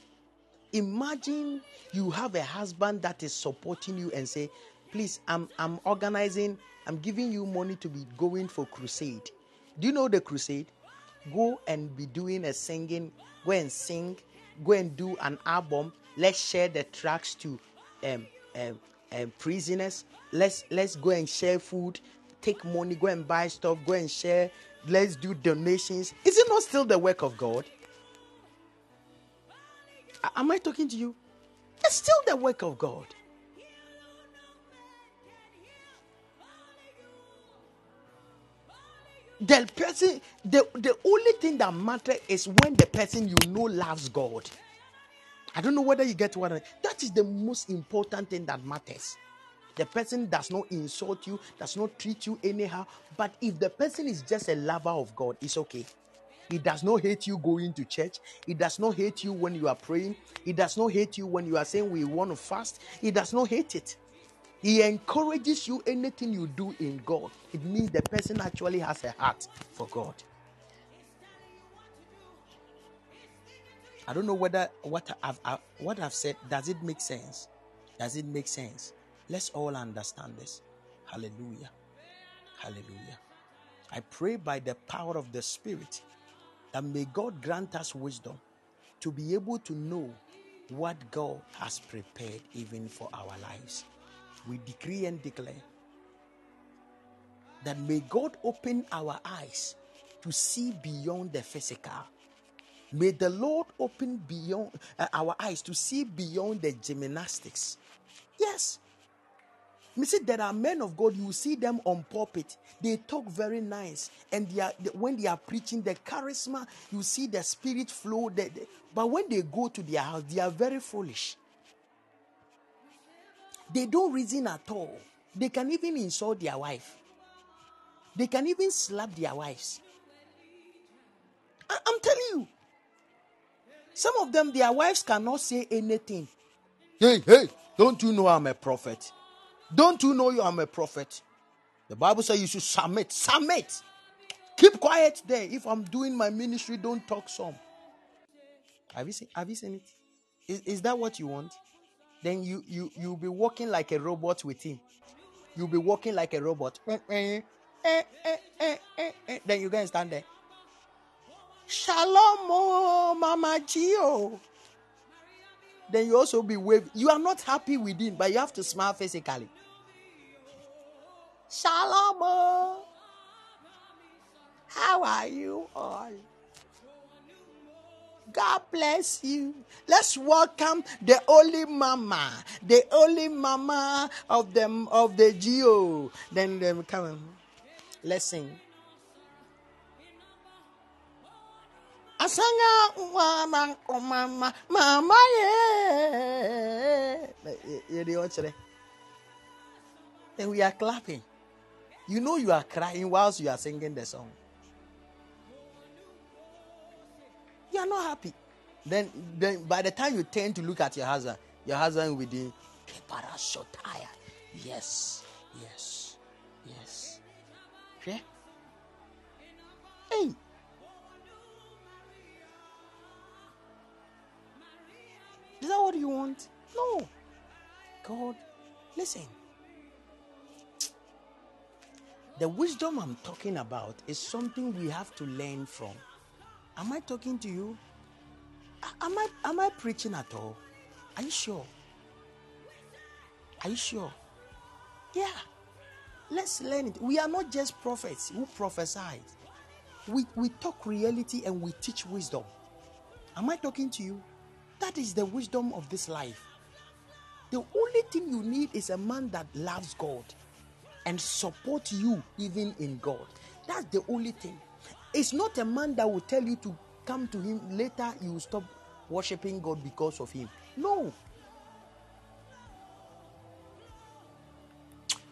Imagine you have a husband that is supporting you and say, please, I'm, I'm organizing, I'm giving you money to be going for crusade. Do you know the crusade? Go and be doing a singing, go and sing, go and do an album. Let's share the tracks to um, um, um, prisoners. Let's let's go and share food, take money, go and buy stuff, go and share. Let's do donations. Is it not still the work of God? Am I talking to you? It's still the work of God. The person, the, the only thing that matters is when the person you know loves God. I don't know whether you get what I that is the most important thing that matters. The person does not insult you, does not treat you anyhow. But if the person is just a lover of God, it's okay. He does not hate you going to church. He does not hate you when you are praying. He does not hate you when you are saying we want to fast. He does not hate it. He encourages you anything you do in God. It means the person actually has a heart for God. I don't know whether what I've, I- what I've said does it make sense? Does it make sense? Let's all understand this. Hallelujah. Hallelujah. I pray by the power of the Spirit that may God grant us wisdom to be able to know what God has prepared even for our lives. We decree and declare that may God open our eyes to see beyond the physical. May the Lord open beyond uh, our eyes to see beyond the gymnastics. Yes. You see, there are men of God, you see them on pulpit, they talk very nice. And they are, they- when they are preaching, the charisma, you see the spirit flow. the- the- but when they go to their house, they are very foolish. They don't reason at all. They can even insult their wife, they can even slap their wives. I- I'm telling you, some of them, their wives cannot say anything. Hey, hey, don't you know I'm a prophet? Don't you know you I'm a prophet? The Bible says you should submit. Submit. Keep quiet there. If I'm doing my ministry, don't talk some. Have you seen have you seen it? Is, is that what you want? Then you you you'll be walking like a robot with him. You'll be walking like a robot. Eh, eh, eh. Then you go and stand there. Shalom, oh, Mama Gio. Then you also be waving. You are not happy within, but you have to smile physically. Shalom. oh. How are you all? God bless you. Let's welcome the only mama, the only mama of them of the Geo. Then them come. Let's sing. Asanga mama mama mama yeah. And we are clapping. You know you are crying whilst you are singing the song. You are not happy. Then, then by the time you turn to look at your husband, your husband will be tired. Yes, yes, yes. Okay? Hey. Is that what you want? No. God, listen. The wisdom I'm talking about is something we have to learn from. Am I talking to you? Am I am I preaching at all? Are you sure? Are you sure? Yeah. Let's learn it. We are not just prophets who prophesied. We we talk reality and we teach wisdom. Am I talking to you? That is the wisdom of this life. The only thing you need is a man that loves God and support you even in God. That's the only thing. It's not a man that will tell you to come to him later you will stop worshiping God because of him. No.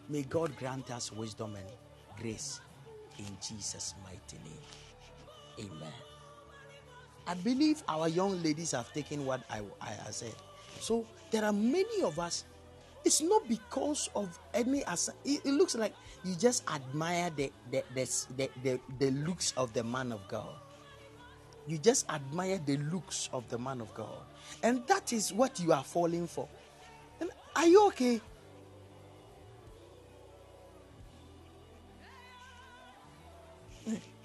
May God grant us wisdom and grace in Jesus' mighty name. Amen. I believe our young ladies have taken what I, I have said. So there are many of us. It's not because of any. as- It, it looks like you just admire the the, the the the looks of the man of God. You just admire the looks of the man of God, and that is what you are falling for. And are you okay?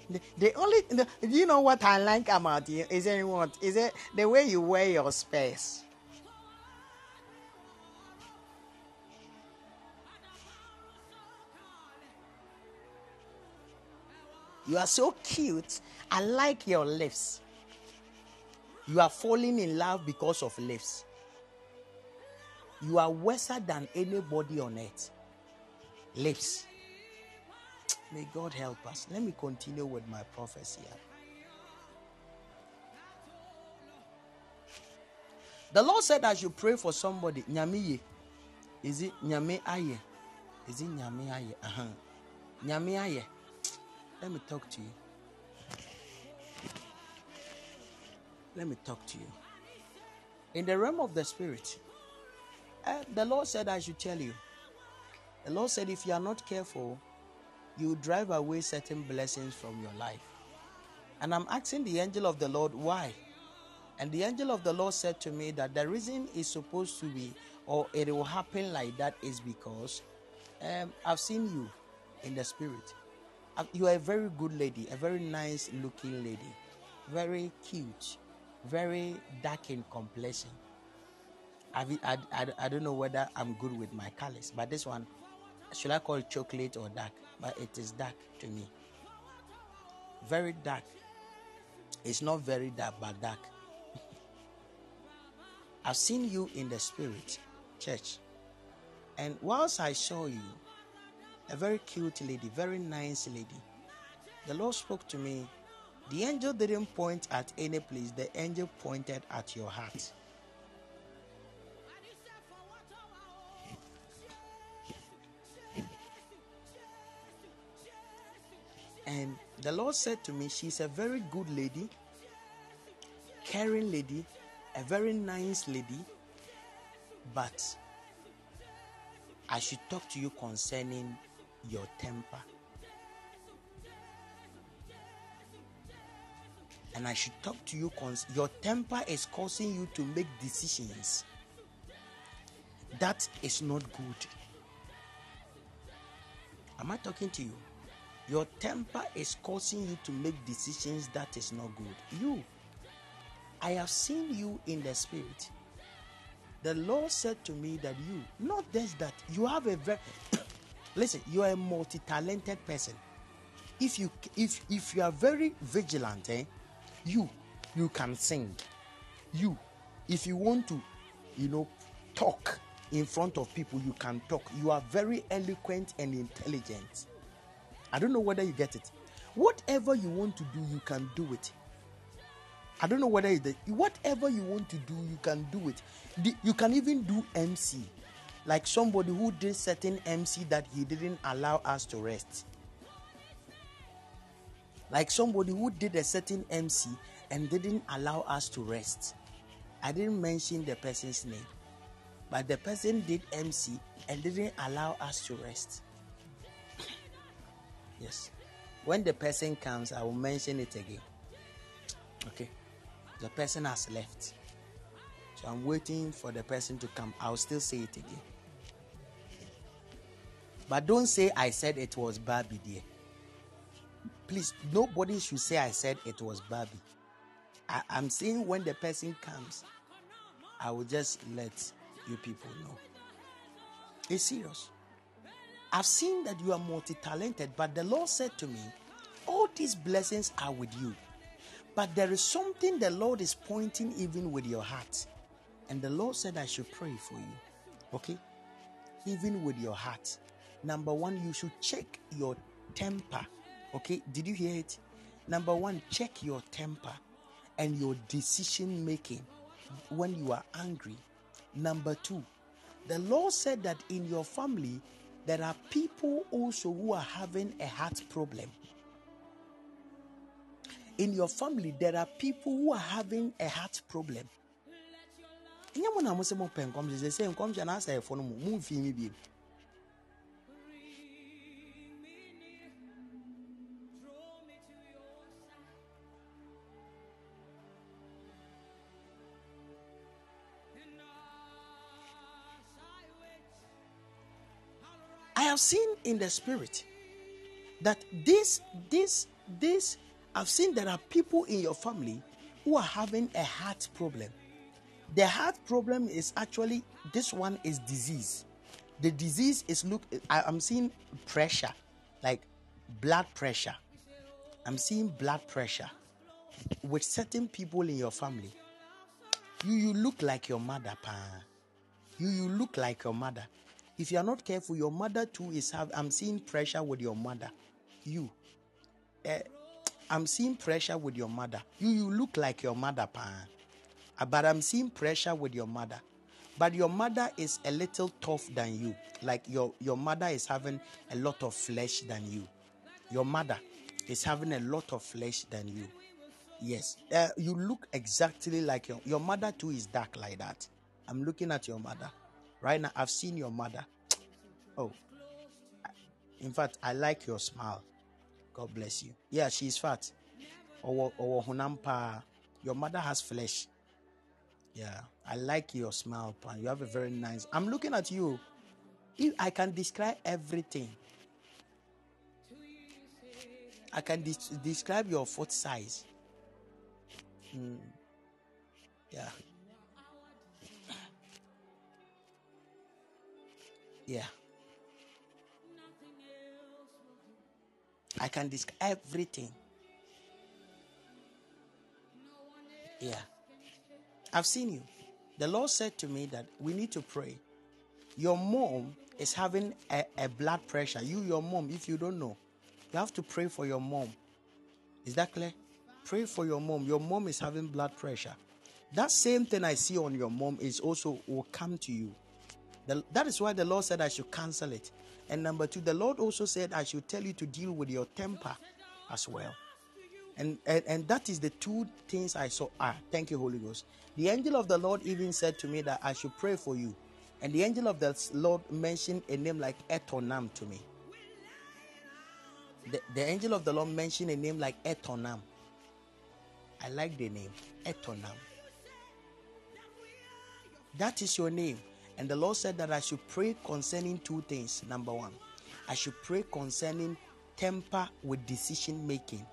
The, the only the, you know what I like about you is it what is it the way you wear your space. You are so cute. I like your lips. You are falling in love because of lips. You are worser than anybody on earth. Lips. May God help us. Let me continue with my prophecy. The Lord said I should pray for somebody. Nyamiye. Is it Nyame Aye? Is it Nyame Aye? Uh-huh. Nyame Aye. Let me talk to you. Let me talk to you. In the realm of the spirit, eh, the Lord said I should tell you. The Lord said if you are not careful, you drive away certain blessings from your life. And I'm asking the angel of the Lord why. And the angel of the Lord said to me that the reason is supposed to be, or it will happen like that, is because um, I've seen you in the spirit. Uh, You are a very good lady, a very nice looking lady, very cute, very dark in complexion. I, I, I, don't know whether I'm good with my colors, but this one, should I call it chocolate or dark? But it is dark to me. Very dark. It's not very dark, but dark. I've seen you in the spirit, church. And whilst I saw you, a very cute lady, very nice lady, the Lord spoke to me. The angel didn't point at any place, the angel pointed at your heart. And the Lord said to me, She's a very good lady, caring lady, a very nice lady, but I should talk to you concerning your temper. And I should talk to you cons- your temper is causing you to make decisions that is not good. Am I talking to you? Your temper is causing you to make decisions that is not good. You, I have seen you in the spirit. The Lord said to me that you, not just that, you have a very listen, you are a multi-talented person. If you if if you are very vigilant, eh, you you can sing. You, if you want to, you know, talk in front of people, you can talk. You are very eloquent and intelligent. I don't know whether you get it. Whatever you want to do, you can do it. I don't know whether the, whatever you want to do, you can do it. You can even do MC, like somebody who did certain MC that he didn't allow us to rest. Like somebody who did a certain MC and didn't allow us to rest. I didn't mention the person's name, but the person did MC and didn't allow us to rest. yes. When the person comes, I will mention it again. Okay. The person has left. So I'm waiting for the person to come. I'll still say it again. But don't say I said it was Barbie, dear. Please, nobody should say I said it was Barbie. I, I'm saying when the person comes, I will just let you people know. It's serious. I've seen that you are multi talented, but the Lord said to me, All these blessings are with you. But there is something the Lord is pointing even with your heart. And the Lord said, I should pray for you. Okay? Even with your heart. Number one, you should check your temper. Okay? Did you hear it? Number one, check your temper and your decision making when you are angry. Number two, the Lord said that in your family, there are people also who are having a heart problem. In your family, there are people who are having a heart problem. Have seen in the spirit that this, this, this, I've seen there are people in your family who are having a heart problem. The heart problem is actually this one is disease. The disease is look. I, I'm seeing pressure, like blood pressure. I'm seeing blood pressure with certain people in your family. You you look like your mother, pa. You you look like your mother. If you are not careful, your mother too is have. I'm seeing pressure with your mother. You. Eh, I'm seeing pressure with your mother. You you look like your mother, pa. Uh, But I'm seeing pressure with your mother. But your mother is a little tough than you. Like your your mother is having a lot of flesh than you. Your mother is having a lot of flesh than you. Yes, uh, you look exactly like your your mother too is dark like that. I'm looking at your mother right now. I've seen your mother. Oh, in fact, I like your smile. God bless you. Yeah, she's fat. Your mother has flesh. Yeah, I like your smile, pan. You have a very nice. I'm looking at you. If I can describe everything. I can des- describe your foot size. Mm. Yeah. Yeah. I can describe everything. Yeah. I've seen you. The Lord said to me that we need to pray. Your mom is having a, a blood pressure. You, your mom, if you don't know, you have to pray for your mom. Is that clear? Pray for your mom. Your mom is having blood pressure. That same thing I see on your mom is also will come to you. The- that is why the Lord said I should cancel it. And number two, the Lord also said I should tell you to deal with your temper as well. And, and and that is the two things I saw. Ah, thank you, Holy Ghost. The angel of the Lord even said to me that I should pray for you. And the angel of the Lord mentioned a name like Etonam to me. The, the angel of the Lord mentioned a name like Etonam. I like the name Etonam. That is your name. And the Lord said that I should pray concerning two things. Number one, I should pray concerning temper with decision making.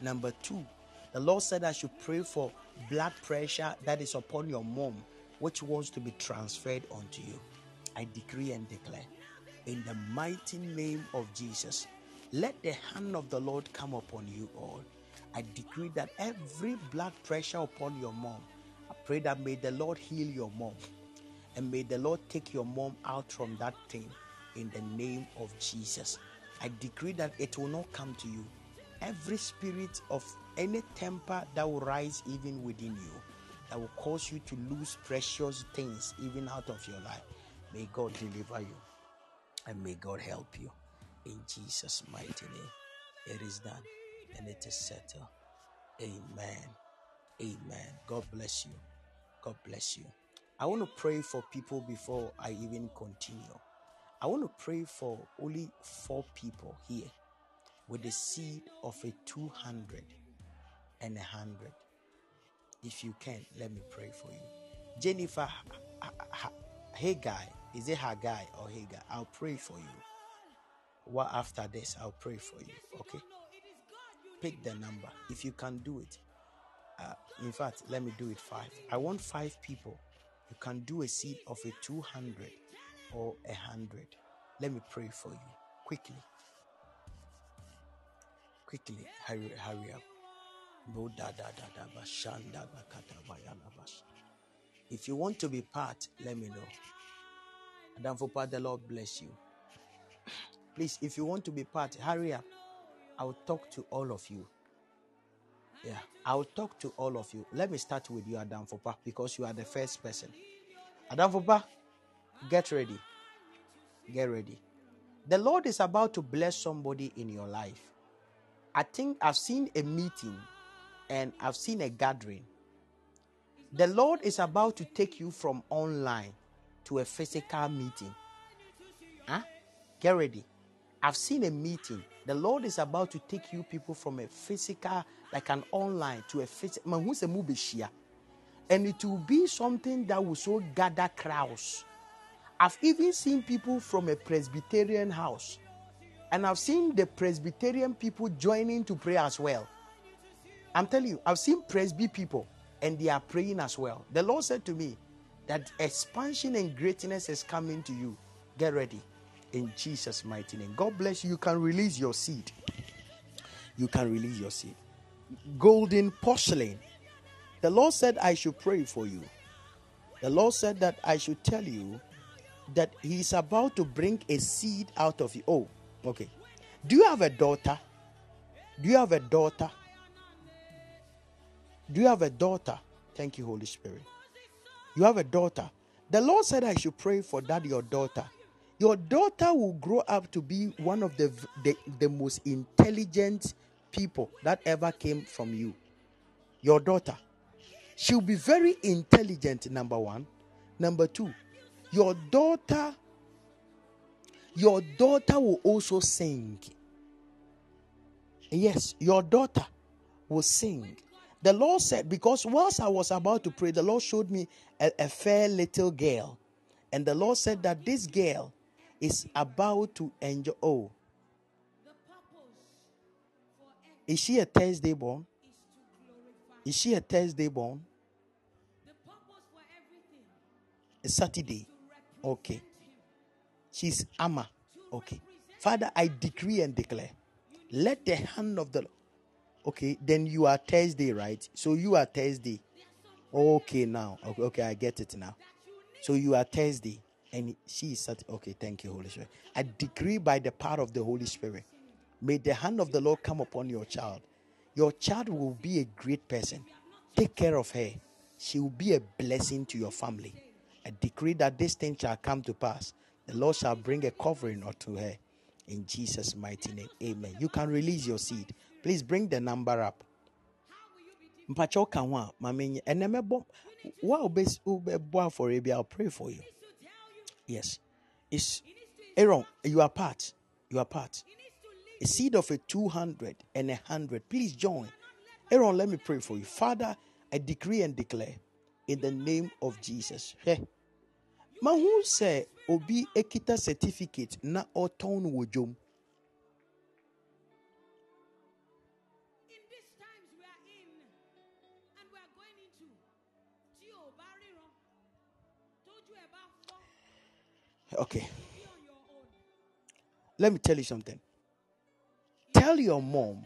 Number two, the Lord said I should pray for blood pressure that is upon your mom, which wants to be transferred onto you. I decree and declare in the mighty name of Jesus, let the hand of the Lord come upon you all. I decree that every blood pressure upon your mom, I pray that may the Lord heal your mom and may the Lord take your mom out from that thing in the name of Jesus. I decree that it will not come to you. every spirit of any temper that will rise even within you, that will cause you to lose precious things even out of your life. May God deliver you and may God help you. In Jesus' mighty name, it is done and it is settled. Amen. Amen. God bless you. God bless you. I want to pray for people before I even continue. I want to pray for only four people here with the seed of a 200 and a 100. If you can, let me pray for you. Jennifer Ha- Haggai, is it Haggai or Haggai? I'll pray for you. What after this, I'll pray for you. Okay? Pick the number if you can do it. Uh, in fact, let me do it five. I want five people. You can do a seed of a 200 or a 100. Let me pray for you quickly. Quickly, hurry, hurry up. If you want to be part, let me know. Adam Fopa, the Lord bless you. Please, if you want to be part, hurry up. I'll talk to all of you. Yeah, I'll talk to all of you. Let me start with you, Adam Fopa, because you are the first person. Adam Fopa, get ready. Get ready. The Lord is about to bless somebody in your life. I think I've seen a meeting and I've seen a gathering. The Lord is about to take you from online to a physical meeting. Huh? Get ready. I've seen a meeting. The Lord is about to take you people from a physical, like an online, to a physical. And it will be something that will so gather crowds. I've even seen people from a Presbyterian house. And I've seen the Presbyterian people joining to pray as well. I'm telling you, I've seen Presby people and they are praying as well. The Lord said to me that expansion and greatness is coming to you. Get ready in Jesus' mighty name. God bless you. You can release your seed. You can release your seed. Golden porcelain. The Lord said, I should pray for you. The Lord said that I should tell you that He is about to bring a seed out of you. Oh, okay. Do you have a daughter? Do you have a daughter? Do you have a daughter? Thank you, Holy Spirit. You have a daughter. The Lord said I should pray for that, your daughter. Your daughter will grow up to be one of the, the, the most intelligent people that ever came from you. Your daughter. She'll be very intelligent, number one. Number two, your daughter, your daughter will also sing. Yes, your daughter will sing. The Lord said, because whilst I was about to pray, the Lord showed me a, a fair little girl. And the Lord said that this girl is about to enjoy. Oh, is she a Thursday born? Is she a Thursday born? A Saturday. Okay. She's Amma. Okay. Father, I decree and declare. Let the hand of the Okay, then you are Thursday, right? So you are Thursday. Okay, now. Okay, okay, I get it now. So you are Thursday, and she Saturday. Okay, thank you, Holy Spirit. I decree by the power of the Holy Spirit, may the hand of the Lord come upon your child. Your child will be a great person. Take care of her. She will be a blessing to your family. I decree that this thing shall come to pass. The Lord shall bring a covering unto her. In Jesus' mighty name. Amen. You can release your seed. Please bring the number up. mpakyɛ woka ho a ma menyɛ ɛnɛ mɛbɔ wo a I'll pray for you yes. It's Aaron you are part you are part. A seed of a 200 and a 100 please join. Aaron let me pray for you. Father I decree and declare in the name of Jesus. Hwɛ mahu sɛ obi ekita certificate na ɔtɔn no okay let me tell you something tell your mom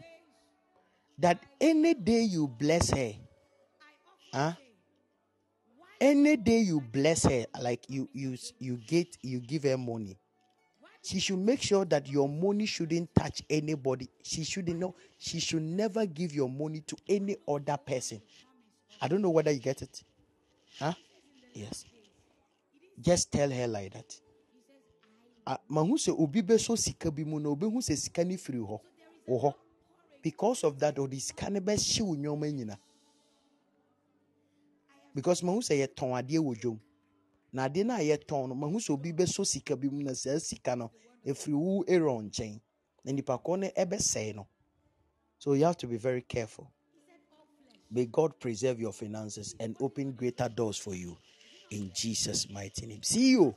that any day you bless her huh? any day you bless her like you you you get you give her money she should make sure that your money shouldn't touch anybody. She shouldn't know. She should never give your money to any other person. I don't know whether you get it. Huh? Yes. Just tell her like that. Ah, mahu sɛ obi bɛsɔ sika bi mu na obehu sɛ sika no firi hɔ wɔ hɔ. Because of that ɔde sika no bɛhye wo nneɛma nyina. Because mahu sɛ yɛtɔn adeɛ wɔ dwom. Na ade no yɛtɔn no mahu sɛ obi bɛsɔ sika bi mu na saa sika no ɛfiri wo aaron nkyɛn. Na nipa korɔ no ɛbɛsɛe no. So you have to be very careful. May god preserve your finances and open greater doors for you. In jesus mighty name. See you.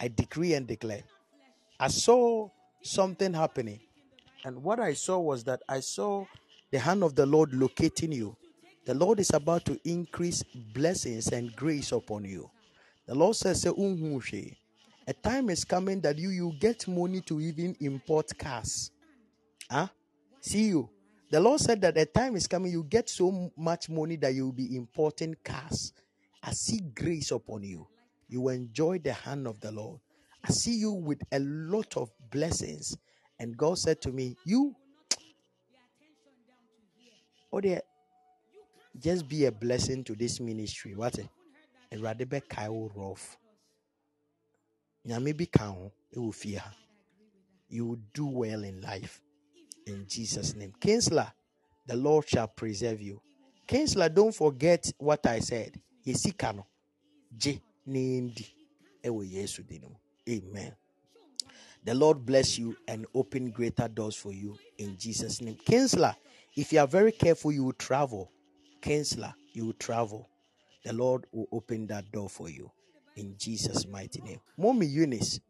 I decree and declare i saw something happening and what i saw was that i saw the hand of the lord locating you the lord is about to increase blessings and grace upon you the Lord says, "Sɛ wonhu A time is coming that you you get money to even import cars. Huh? See you. The Lord said that a time is coming, you get so much money that you will be importing cars. I see grace upon you. You enjoy the hand of the Lord. I see you with a lot of blessings. And God said to me, You, oh, dear, just be a blessing to this ministry. What? Awurade bɛkae wo rough. Nyame bi ka ho wɔ fie. You will do well in life. In Jesus' name. Kinsler, the Lord shall preserve you. Kinsler, don't forget what I said. Yesika no. Je nendi. Ewo Yesu din mu. Amen. The Lord bless you and open greater doors for you in Jesus' name. Kinsler, if you are very careful, you will travel. Kinsler, you will travel. The Lord will open that door for you in Jesus' mighty name. Mommy Eunice,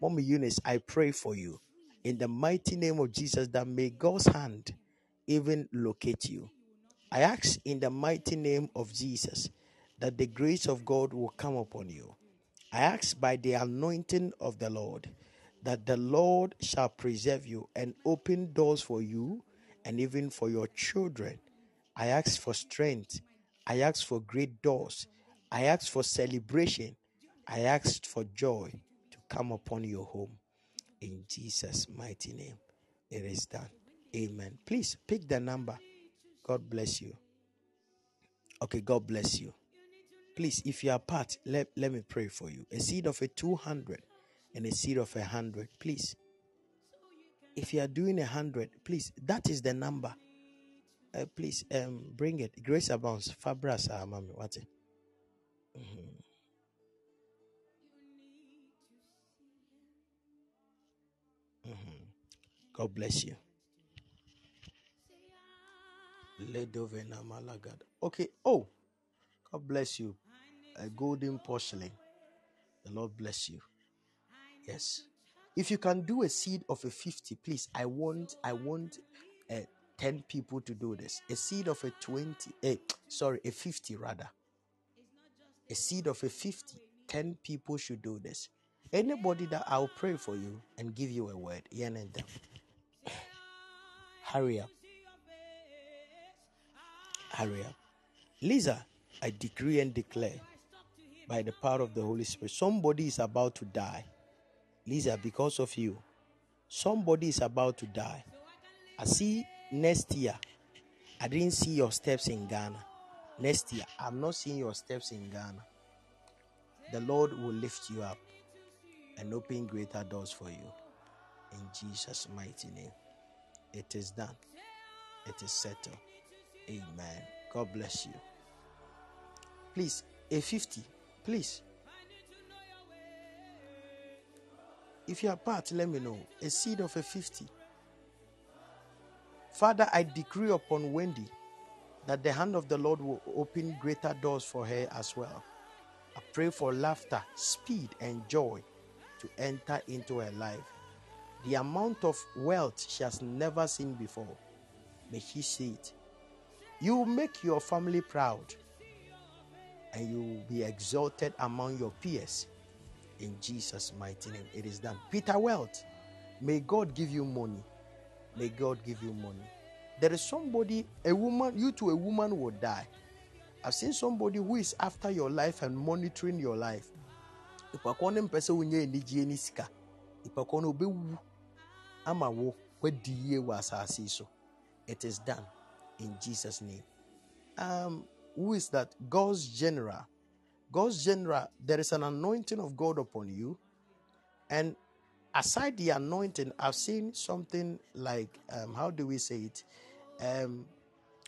Mommy Eunice, I pray for you in the mighty name of Jesus that may God's hand even locate you. I ask in the mighty name of Jesus that the grace of God will come upon you. I ask by the anointing of the Lord that the Lord shall preserve you and open doors for you and even for your children. I ask for strength. I ask for great doors. I ask for celebration. I ask for joy to come upon your home. In Jesus' mighty name, it is done. Amen. Please pick the number. God bless you. Okay, God bless you. Please, if you are part, let, let me pray for you. A seed of a 200 and a seed of a 100. Please. If you are doing a 100, please, that is the number. Uh, please um bring it. Grace abounds. Fabras ah, mami. What? Mhm. Mhm. God bless you. Okay. Oh, God bless you. A golden porcelain. The Lord bless you. Yes. If you can do a seed of a 50, please. I want I want uh, 10 people to do this. A seed of a 20, eh, sorry, a 50 rather. A seed of a 50. 10 people should do this. Anybody that I'll pray for you and give you a word. Yen and them. Hurry up. Hurry up. Lisa, I decree and declare by the power of the Holy Spirit, somebody is about to die. Lisa, because of you, somebody is about to die. I see next year, I didn't see your steps in Ghana. Next year, I'm not seeing your steps in Ghana. The Lord will lift you up and open greater doors for you. In Jesus' mighty name. It is done. It is settled. Amen. God bless you. Please, a 50. Please. If you are part, let me know. A seed of a 50. Father, I decree upon Wendy that the hand of the Lord will open greater doors for her as well. I pray for laughter, speed, and joy to enter into her life. The amount of wealth she has never seen before, may she see it. You make your family proud and you will be exalted among your peers. In Jesus' mighty name, it is done. Peter Wealth, may God give you money. May God give you money. There is somebody, a woman, you to a woman will die. I've seen somebody who is after your life and monitoring your life. Nipakuo ne mpɛ sɛ wonyɛ anigyeɛ ne sika. korɔ no ama wo so it is done in jesus name um who is that? God's general. God's general there is an anointing of god upon you. And aside the anointing i've seen something like um how do we say it? Um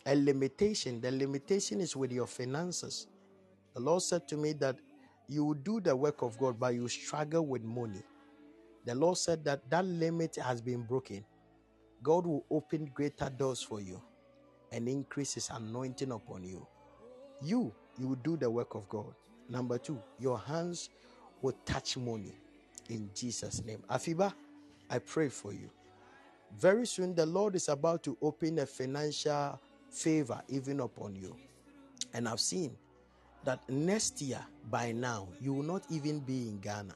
a limitation. The limitation is with your finances. The lord said to me that you will do the work of god but you struggle with money. The lord said that that limit has been broken. God will open greater doors for you and increase his anointing upon you you you will do the work of god. Number two your hands will touch money. In jesus name. Afiba i pray for you. Very soon the lord is about to open a financial favor even upon you. And i've seen that next year by now you will not even be in ghana.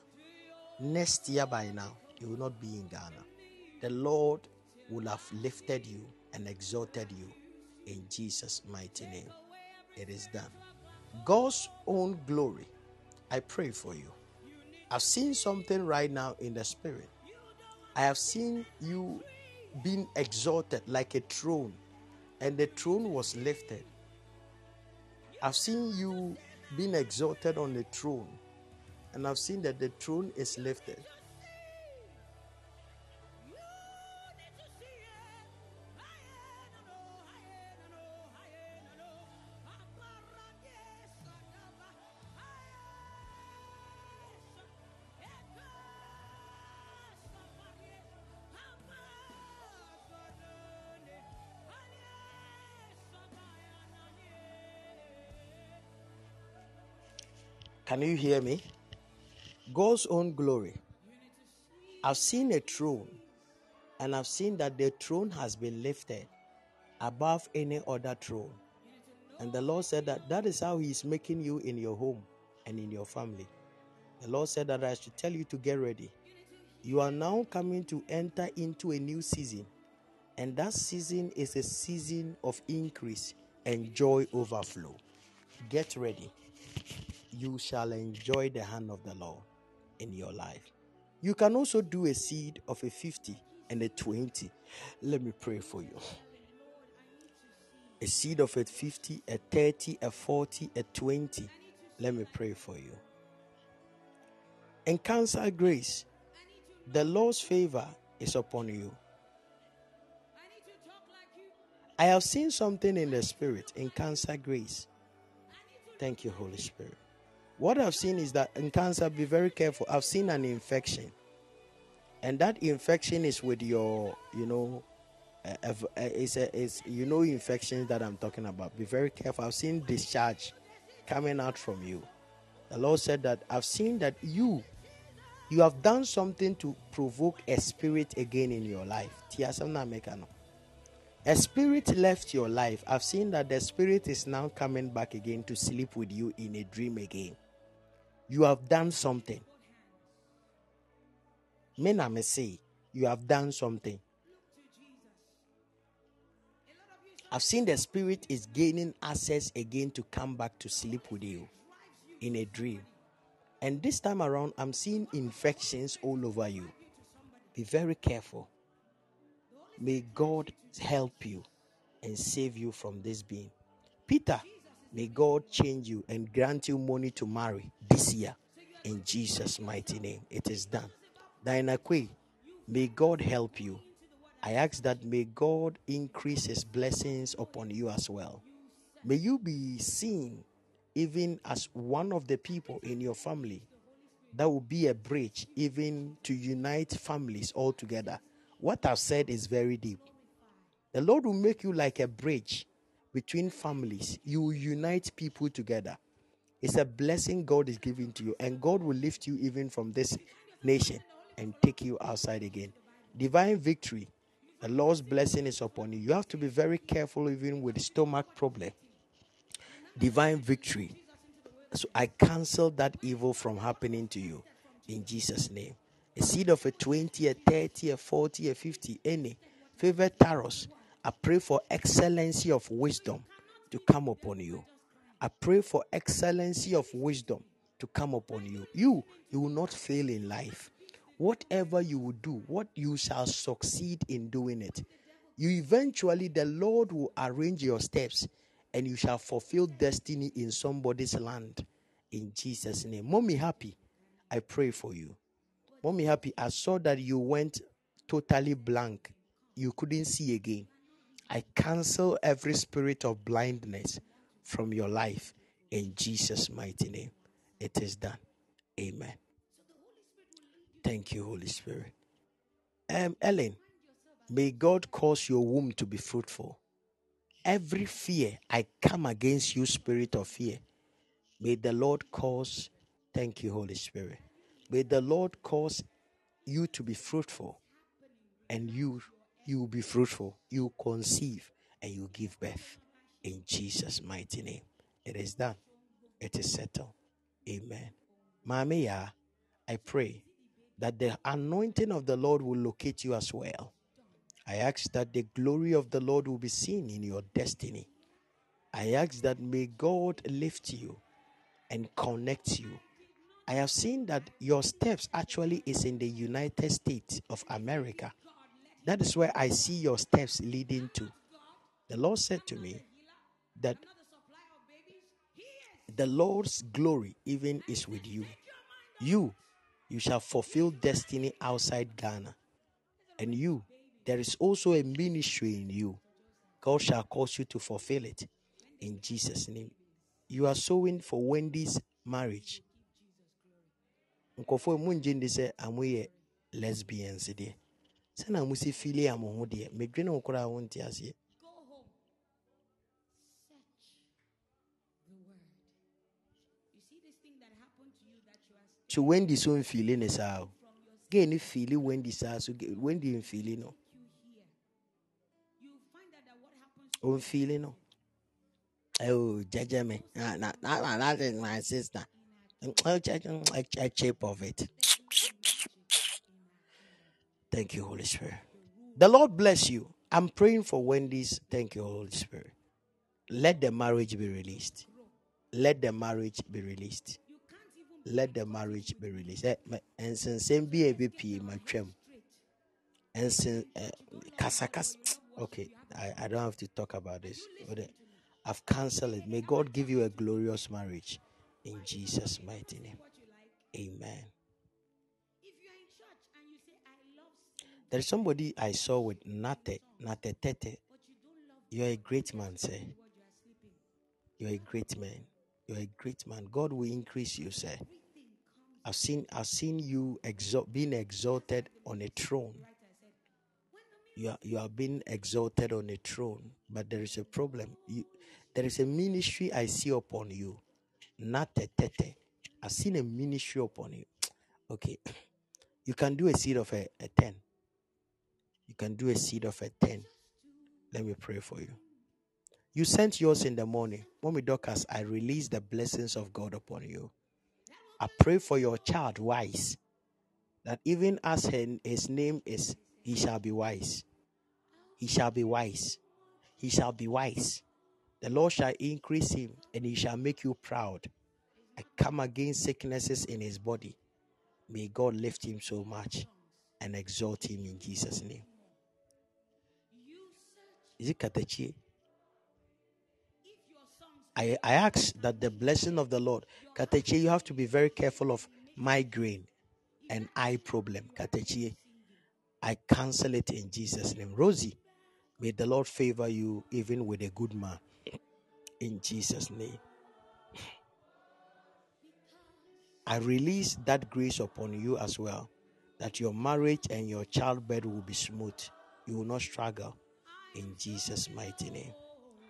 Next year by now you will not be in ghana. The lord will have lifted you and exalted you in jesus mighty name it is done. God's own glory i pray for you. I've seen something right now in the spirit. I have seen you being exalted like a throne and the throne was lifted. I've seen you being exalted on the throne, and I've seen that the throne is lifted. Can you hear me? God's own glory. I've seen a throne, and I've seen that the throne has been lifted above any other throne. And the Lord said that that is how He is making you in your home and in your family. The Lord said that I should tell you to get ready. You are now coming to enter into a new season, and that season is a season of increase and joy overflow. Get ready you shall enjoy the hand of the Lord in your life. You can also do a seed of a 50 and a 20. Let me pray for you. A seed of a 50, a 30, a 40, a 20. Let me pray for you. In cancer grace, the Lord's favor is upon you. I have seen something in the spirit in cancer grace. Thank you, Holy Spirit. What I've seen is that in cancer, be very careful. I've seen an infection, and that infection is with your, you know, it's, a, it's you know infections that I'm talking about. Be very careful. I've seen discharge coming out from you. The Lord said that I've seen that you, you have done something to provoke a spirit again in your life. A spirit left your life. I've seen that the spirit is now coming back again to sleep with you in a dream again you have done something. Mena may say, you have done something. I've seen the spirit is gaining access again to come back to sleep with you in a dream. And this time around, I'm seeing infections all over you. Be very careful. May God help you and save you from this being. Peter, May God change you and grant you money to marry this year. In Jesus' mighty name, it is done. Diana may God help you. I ask that may God increase his blessings upon you as well. May you be seen even as one of the people in your family that will be a bridge even to unite families all together. What I've said is very deep. The Lord will make you like a bridge between families. You unite people together. It's a blessing God is giving to you, and God will lift you even from this nation and take you outside again. Divine victory. The Lord's blessing is upon you. You have to be very careful even with stomach problem. Divine victory. So I cancel that evil from happening to you in Jesus' name. A seed of a 20, a 30, a 40, a 50, any favorite taros I pray for excellency of wisdom to come upon you. I pray for excellency of wisdom to come upon you. You, you will not fail in life. whatever you will do, what you shall succeed in doing it. You eventually, the Lord will arrange your steps and you shall fulfill destiny in somebody's land. In Jesus' name. Mommy, happy. I pray for you. Mommy, happy. I saw that you went totally blank. You couldn't see again. I cancel every spirit of blindness from your life in Jesus' mighty name. It is done. Amen. Thank you, Holy Spirit. Um, Ellen, may God cause your womb to be fruitful. Every fear, I come against you, spirit of fear. May the Lord cause, thank you, Holy Spirit. May the Lord cause you to be fruitful and you you will be fruitful. You conceive and you give birth in Jesus' mighty name. It is done. It is settled. Amen. Mamiya, I pray that the anointing of the Lord will locate you as well. I ask that the glory of the Lord will be seen in your destiny. I ask that may God lift you and connect you. I have seen that your steps actually is in the United States of America. That is where I see your steps leading to. The Lord said to me that the Lord's glory even is with you. You, you shall fulfill destiny outside Ghana. And you, there is also a ministry in you. God shall cause you to fulfill it in Jesus' name. You are sowing for Wendy's marriage. Lesbians sɛna mo si fili a mo ho deɛ medwene wo koraa wonte aseɛ so wendy so mfili ne saa o gay ne fili wendy saa so wendy mfili no ɔmfili no oh jẹjẹ me na na na that is my sister a, a chip of it thank you holy spirit. The lord bless you. I'm praying for wendy's. Thank you holy spirit. Let the marriage be released. Let the marriage be released. Let the marriage be released. Eh, me- nsensɛm bi a ɛbɛpie matwam nsen eh, okay I, I don't have to talk about this. Eh, i've cancelled it. May god give you a glorious marriage. In jesus mighty name. Amen there's somebody i saw with nate nate tete you're a great man sir you're a great man you're a great man god will increase you sir i've seen i've seen you exalt being exalted on a throne you are, you are being exalted on a throne, but there is a problem. You, there is a ministry I see upon you, Nate tete. I've seen a ministry upon you. Okay, you can do a seed of a, a 10. You can do a seed of a 10. Let me pray for you. You sent yours in the morning. Mommy Dorcas, I release the blessings of God upon you. I pray for your child, wise, that even as his name is, he shall be wise. He shall be wise. He shall be wise. The Lord shall increase him and he shall make you proud. I come against sicknesses in his body. May God lift him so much and exalt him in Jesus' name. Is it Katachi? I, I ask that the blessing of the Lord, Katachi, you have to be very careful of migraine and eye problem. Katachi, I cancel it in Jesus' name. Rosie, may the Lord favor you even with a good man. In Jesus' name. I release that grace upon you as well, that your marriage and your childbirth will be smooth. You will not struggle. In Jesus' mighty name.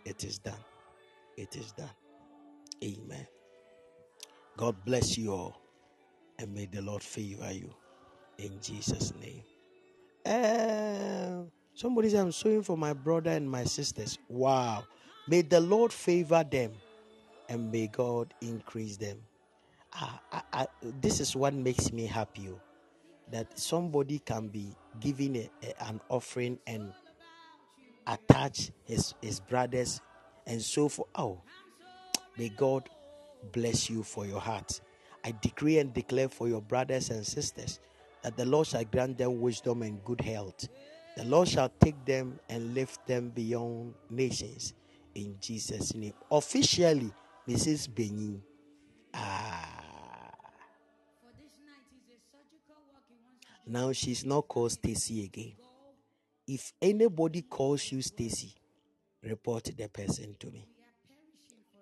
It is done. It is done. Amen. God bless you all. And may the Lord favor you. In Jesus' name. Um, somebody said, I'm sewing for my brother and my sisters. Wow. May the Lord favor them and may God increase them. Ah, I, I, this is what makes me happy oh, that somebody can be giving a, a- an offering and attach his, his brothers and so for. Oh, may God bless you for your heart. I decree and declare for your brothers and sisters that the Lord shall grant them wisdom and good health. The Lord shall take them and lift them beyond nations in Jesus' name. Officially, Mrs. Benin. Ah. Now she's not called Stacy again. If anybody calls you Stacy, report the person to me.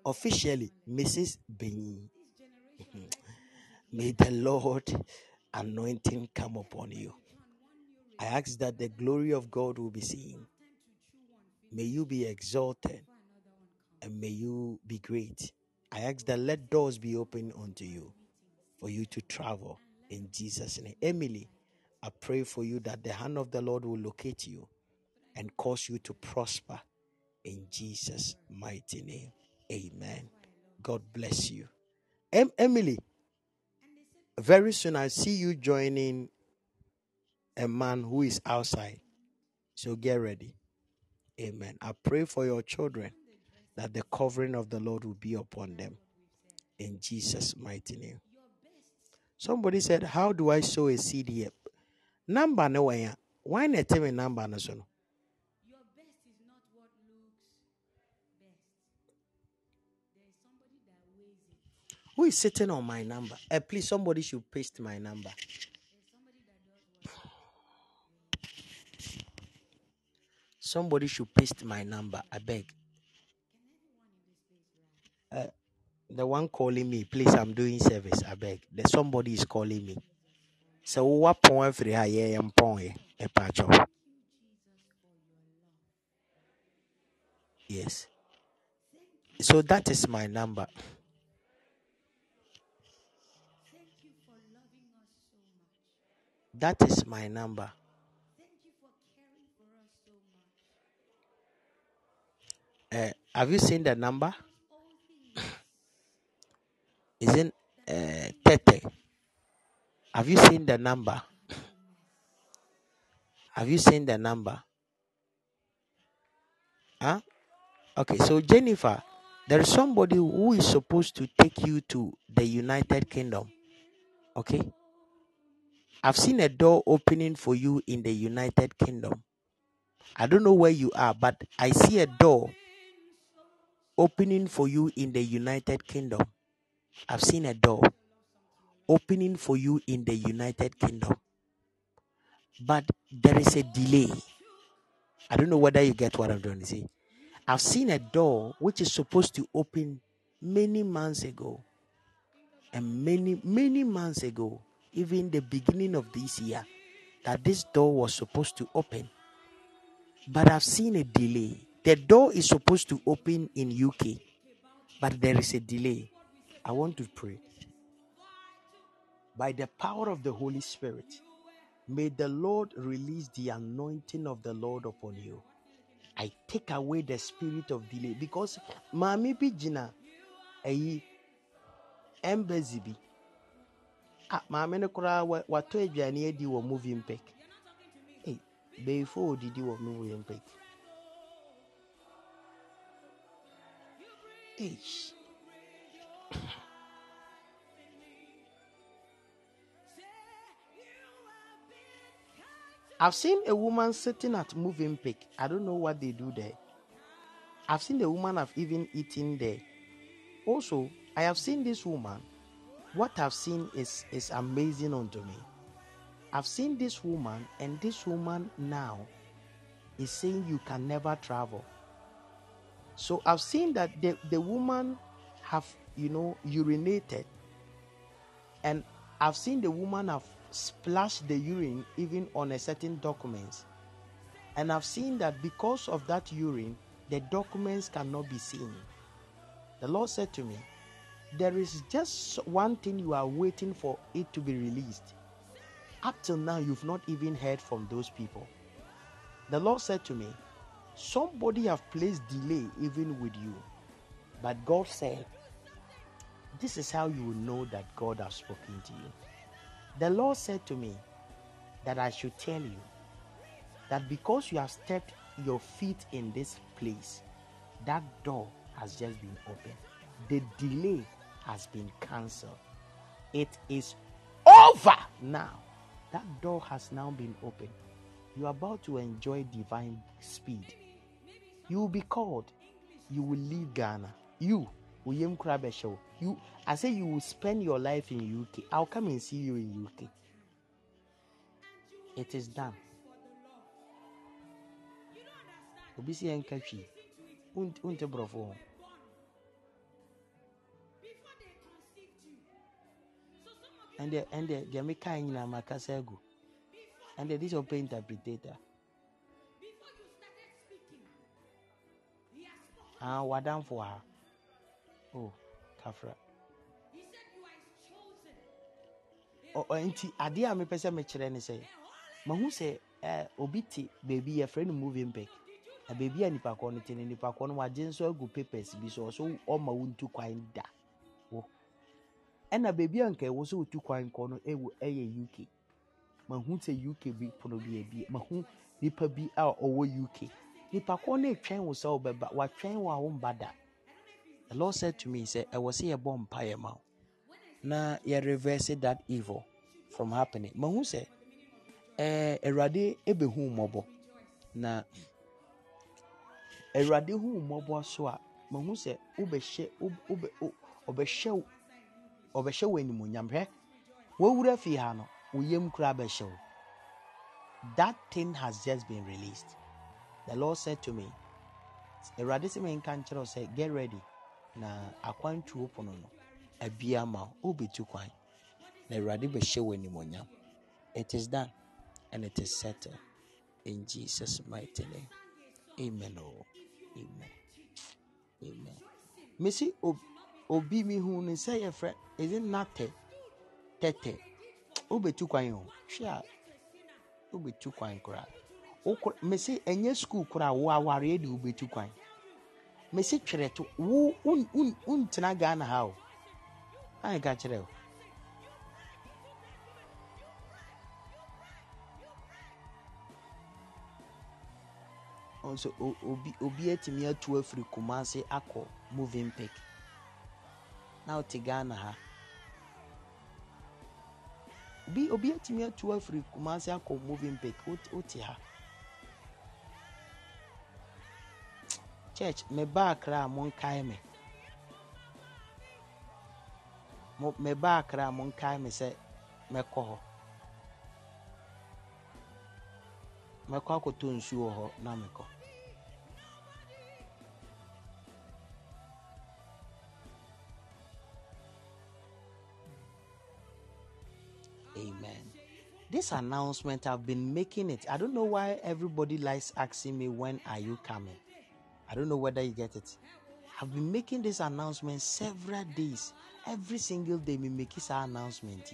Officially, Mrs. Benin. May the Lord anointing come upon you. I ask that the glory of God will be seen. May you be exalted and may you be great. I ask that let doors be open unto you for you to travel in Jesus' name. Emily, I pray for you that the hand of the Lord will locate you and cause you to prosper in Jesus' mighty name. Amen. God bless you. Em- Emily, very soon I see you joining a man who is outside. So get ready. Amen. I pray for your children that the covering of the Lord will be upon them in Jesus' mighty name. Somebody said, How do I sow a seed here? Number no way. Why not tell me number no so? no? Your best is not what looks best. There is somebody that weighs it. Who is sitting on my number? Eh, please, somebody should paste my number. Somebody should paste my number. I beg. Uh, the one calling me, please, I'm doing service. I beg. There's somebody is calling me. So what point for the higher and point a patch of? Yes. So that is my number. That is my number. Uh, have you seen the number? Isn't uh, Tete? Have you seen the number? Have you seen the number? Huh? Okay, so Jennifer, there is somebody who is supposed to take you to the United Kingdom. Okay? I've seen a door opening for you in the United Kingdom. I don't know where you are, but I see a door opening for you in the United Kingdom. I've seen a door opening for you in the United Kingdom. But there is a delay. I don't know whether you get what I'm to say. I've seen a door which is supposed to open many months ago. And many, many months ago, even the beginning of this year, that this door was supposed to open. But I've seen a delay. The door is supposed to open in UK, but there is a delay. I want to pray. By the power of the Holy Spirit, may the Lord release the anointing of the Lord upon you. I take away the spirit of delay because maame bi gyina ayi embassy bi. Ah maame no koraa wa- watɔ aduane adi wɔ movie mpek hey bɛyifo odidi wɔ movie mpek hey I've seen a woman sitting at moving pick. I don't know what they do there. I've seen the woman have even eaten there. Also, I have seen this woman. What I've seen is, is amazing unto me. I've seen this woman, and this woman now is saying you can never travel. So I've seen that the, the woman have, you know, urinated. And I've seen the woman have splashed the urine even on a certain documents. And I've seen that because of that urine, the documents cannot be seen. The Lord said to me, There is just one thing you are waiting for it to be released. Up till now, you've not even heard from those people. The Lord said to me, Somebody have placed delay even with you. But God said, This is how you will know that God has spoken to you. The Lord said to me that I should tell you that because you have stepped your feet in this place, that door has just been opened. The delay has been cancelled. It is over now. That door has now been opened. You are about to enjoy divine speed. You will be called. You will leave Ghana. You, William Krabeshow. You, I say you will spend your life in UK. I'll come and see you in UK. It is done. obi si yɛ nka hwee Wont- wonte borɔfo ho ɛndeɛ ɛndeɛ deɛ mekae nyinaa makasa agu ɛndeɛ this ɔpɛ interpretator ah wadamfo wɔ ha oh kafra Ɔ- ɔ- nti adeɛ a mepɛ sɛ mekyerɛ ne sɛ mahu sɛ obi te baabi yɛfrɛ no moving back. Na baabi a nipa korɔ no te no nipa korɔ no wagye nso agu papers bi so ɔso ɔma wontu kwan da wo. Ɛna baabi a nka ɛwɔ sɛ wotu kwan kɔ no ɛwɔ ɛyɛ uk mahu sɛ uk bi pono bi abie mahu nipa bi a ɔwɔ uk nipa korɔ no ɛtwɛn wo sɛ wobɛba watwɛn wo a womba da. The lord said to me sɛ ɛwɔ sɛ yɛbɔ mpaeɛ ma wo na yɛ reverse that evil from happening. Mahu sɛ ɛɛ awurade ɛbɛhu mmɔbɔ. Na awurade hu mmɔbɔ so a mahu sɛ wobɛhyɛ wob- wobɛ wo- ɔbɛhyɛ ɔbɛhyɛ wo animonyam hwɛ wawura fie ha no wo yam koraa bɛhyɛ that thing has just been released. The lord said to me awurade sɛ menka nkyerɛ wo sɛ get ready na akwantuo pono no abia ma wo wobɛtu kwan. Na awurade bɛhyɛ wo animonyam it is done and it is settled. In jesus mighty name. Amen o amen. Amen. Mesi ob- obi mi hu ne sɛ yɛfrɛ is it tɛtɛ wobɛtu kwan o. Hwɛ a wobɛtu kwan koraa. Mesi ɛnyɛ school koraa wo awareɛ de wobɛtu kwan. Mesi twerɛ to wo won- won- wontena ghana ha o ayɛ ka kyerɛ o. Nso o- obi obi atumi atu afiri kumase akɔ moving pick na ɔte ghana ha. Obi obi atumi atu afiri kumase akɔ moving pick ot- ɔte ha church me ba akra a monkae me me ba akra a monkae me sɛ mɛkɔ hɔ mɛkɔ akɔtɔ nsuo wɔ hɔ na mekɔ Amen. This announcement, I've been making it. I don't know why everybody likes asking me, when are you coming? I don't know whether you get it. I've been making this announcement several days. Every single day, me make this announcement.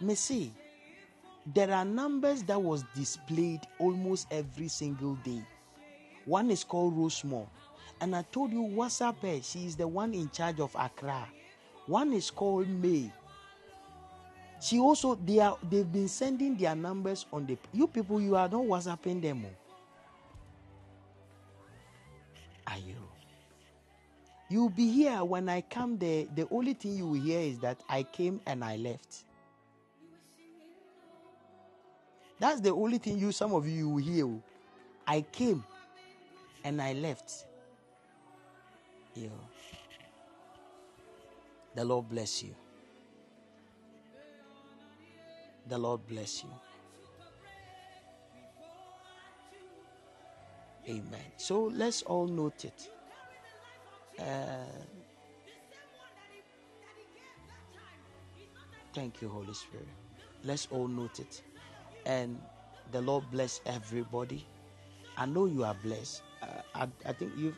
Me see, there are numbers that was displayed almost every single day. One is called Rosemore. And I told you, WhatsApp her. She is the one in charge of Accra. One is called May. She also they are they've been sending their numbers on the you people you are not WhatsApping them. oh. Are you? You'll be here when I come there. The only thing you will hear is that I came and I left. That's the only thing you some of you will hear. oh. I came and I left. Yeah. The Lord bless you. The Lord bless you. Amen. So let's all note it. Uh, thank you, Holy Spirit. Let's all note it. And the Lord bless everybody. I know you are blessed. Uh, I, I think you've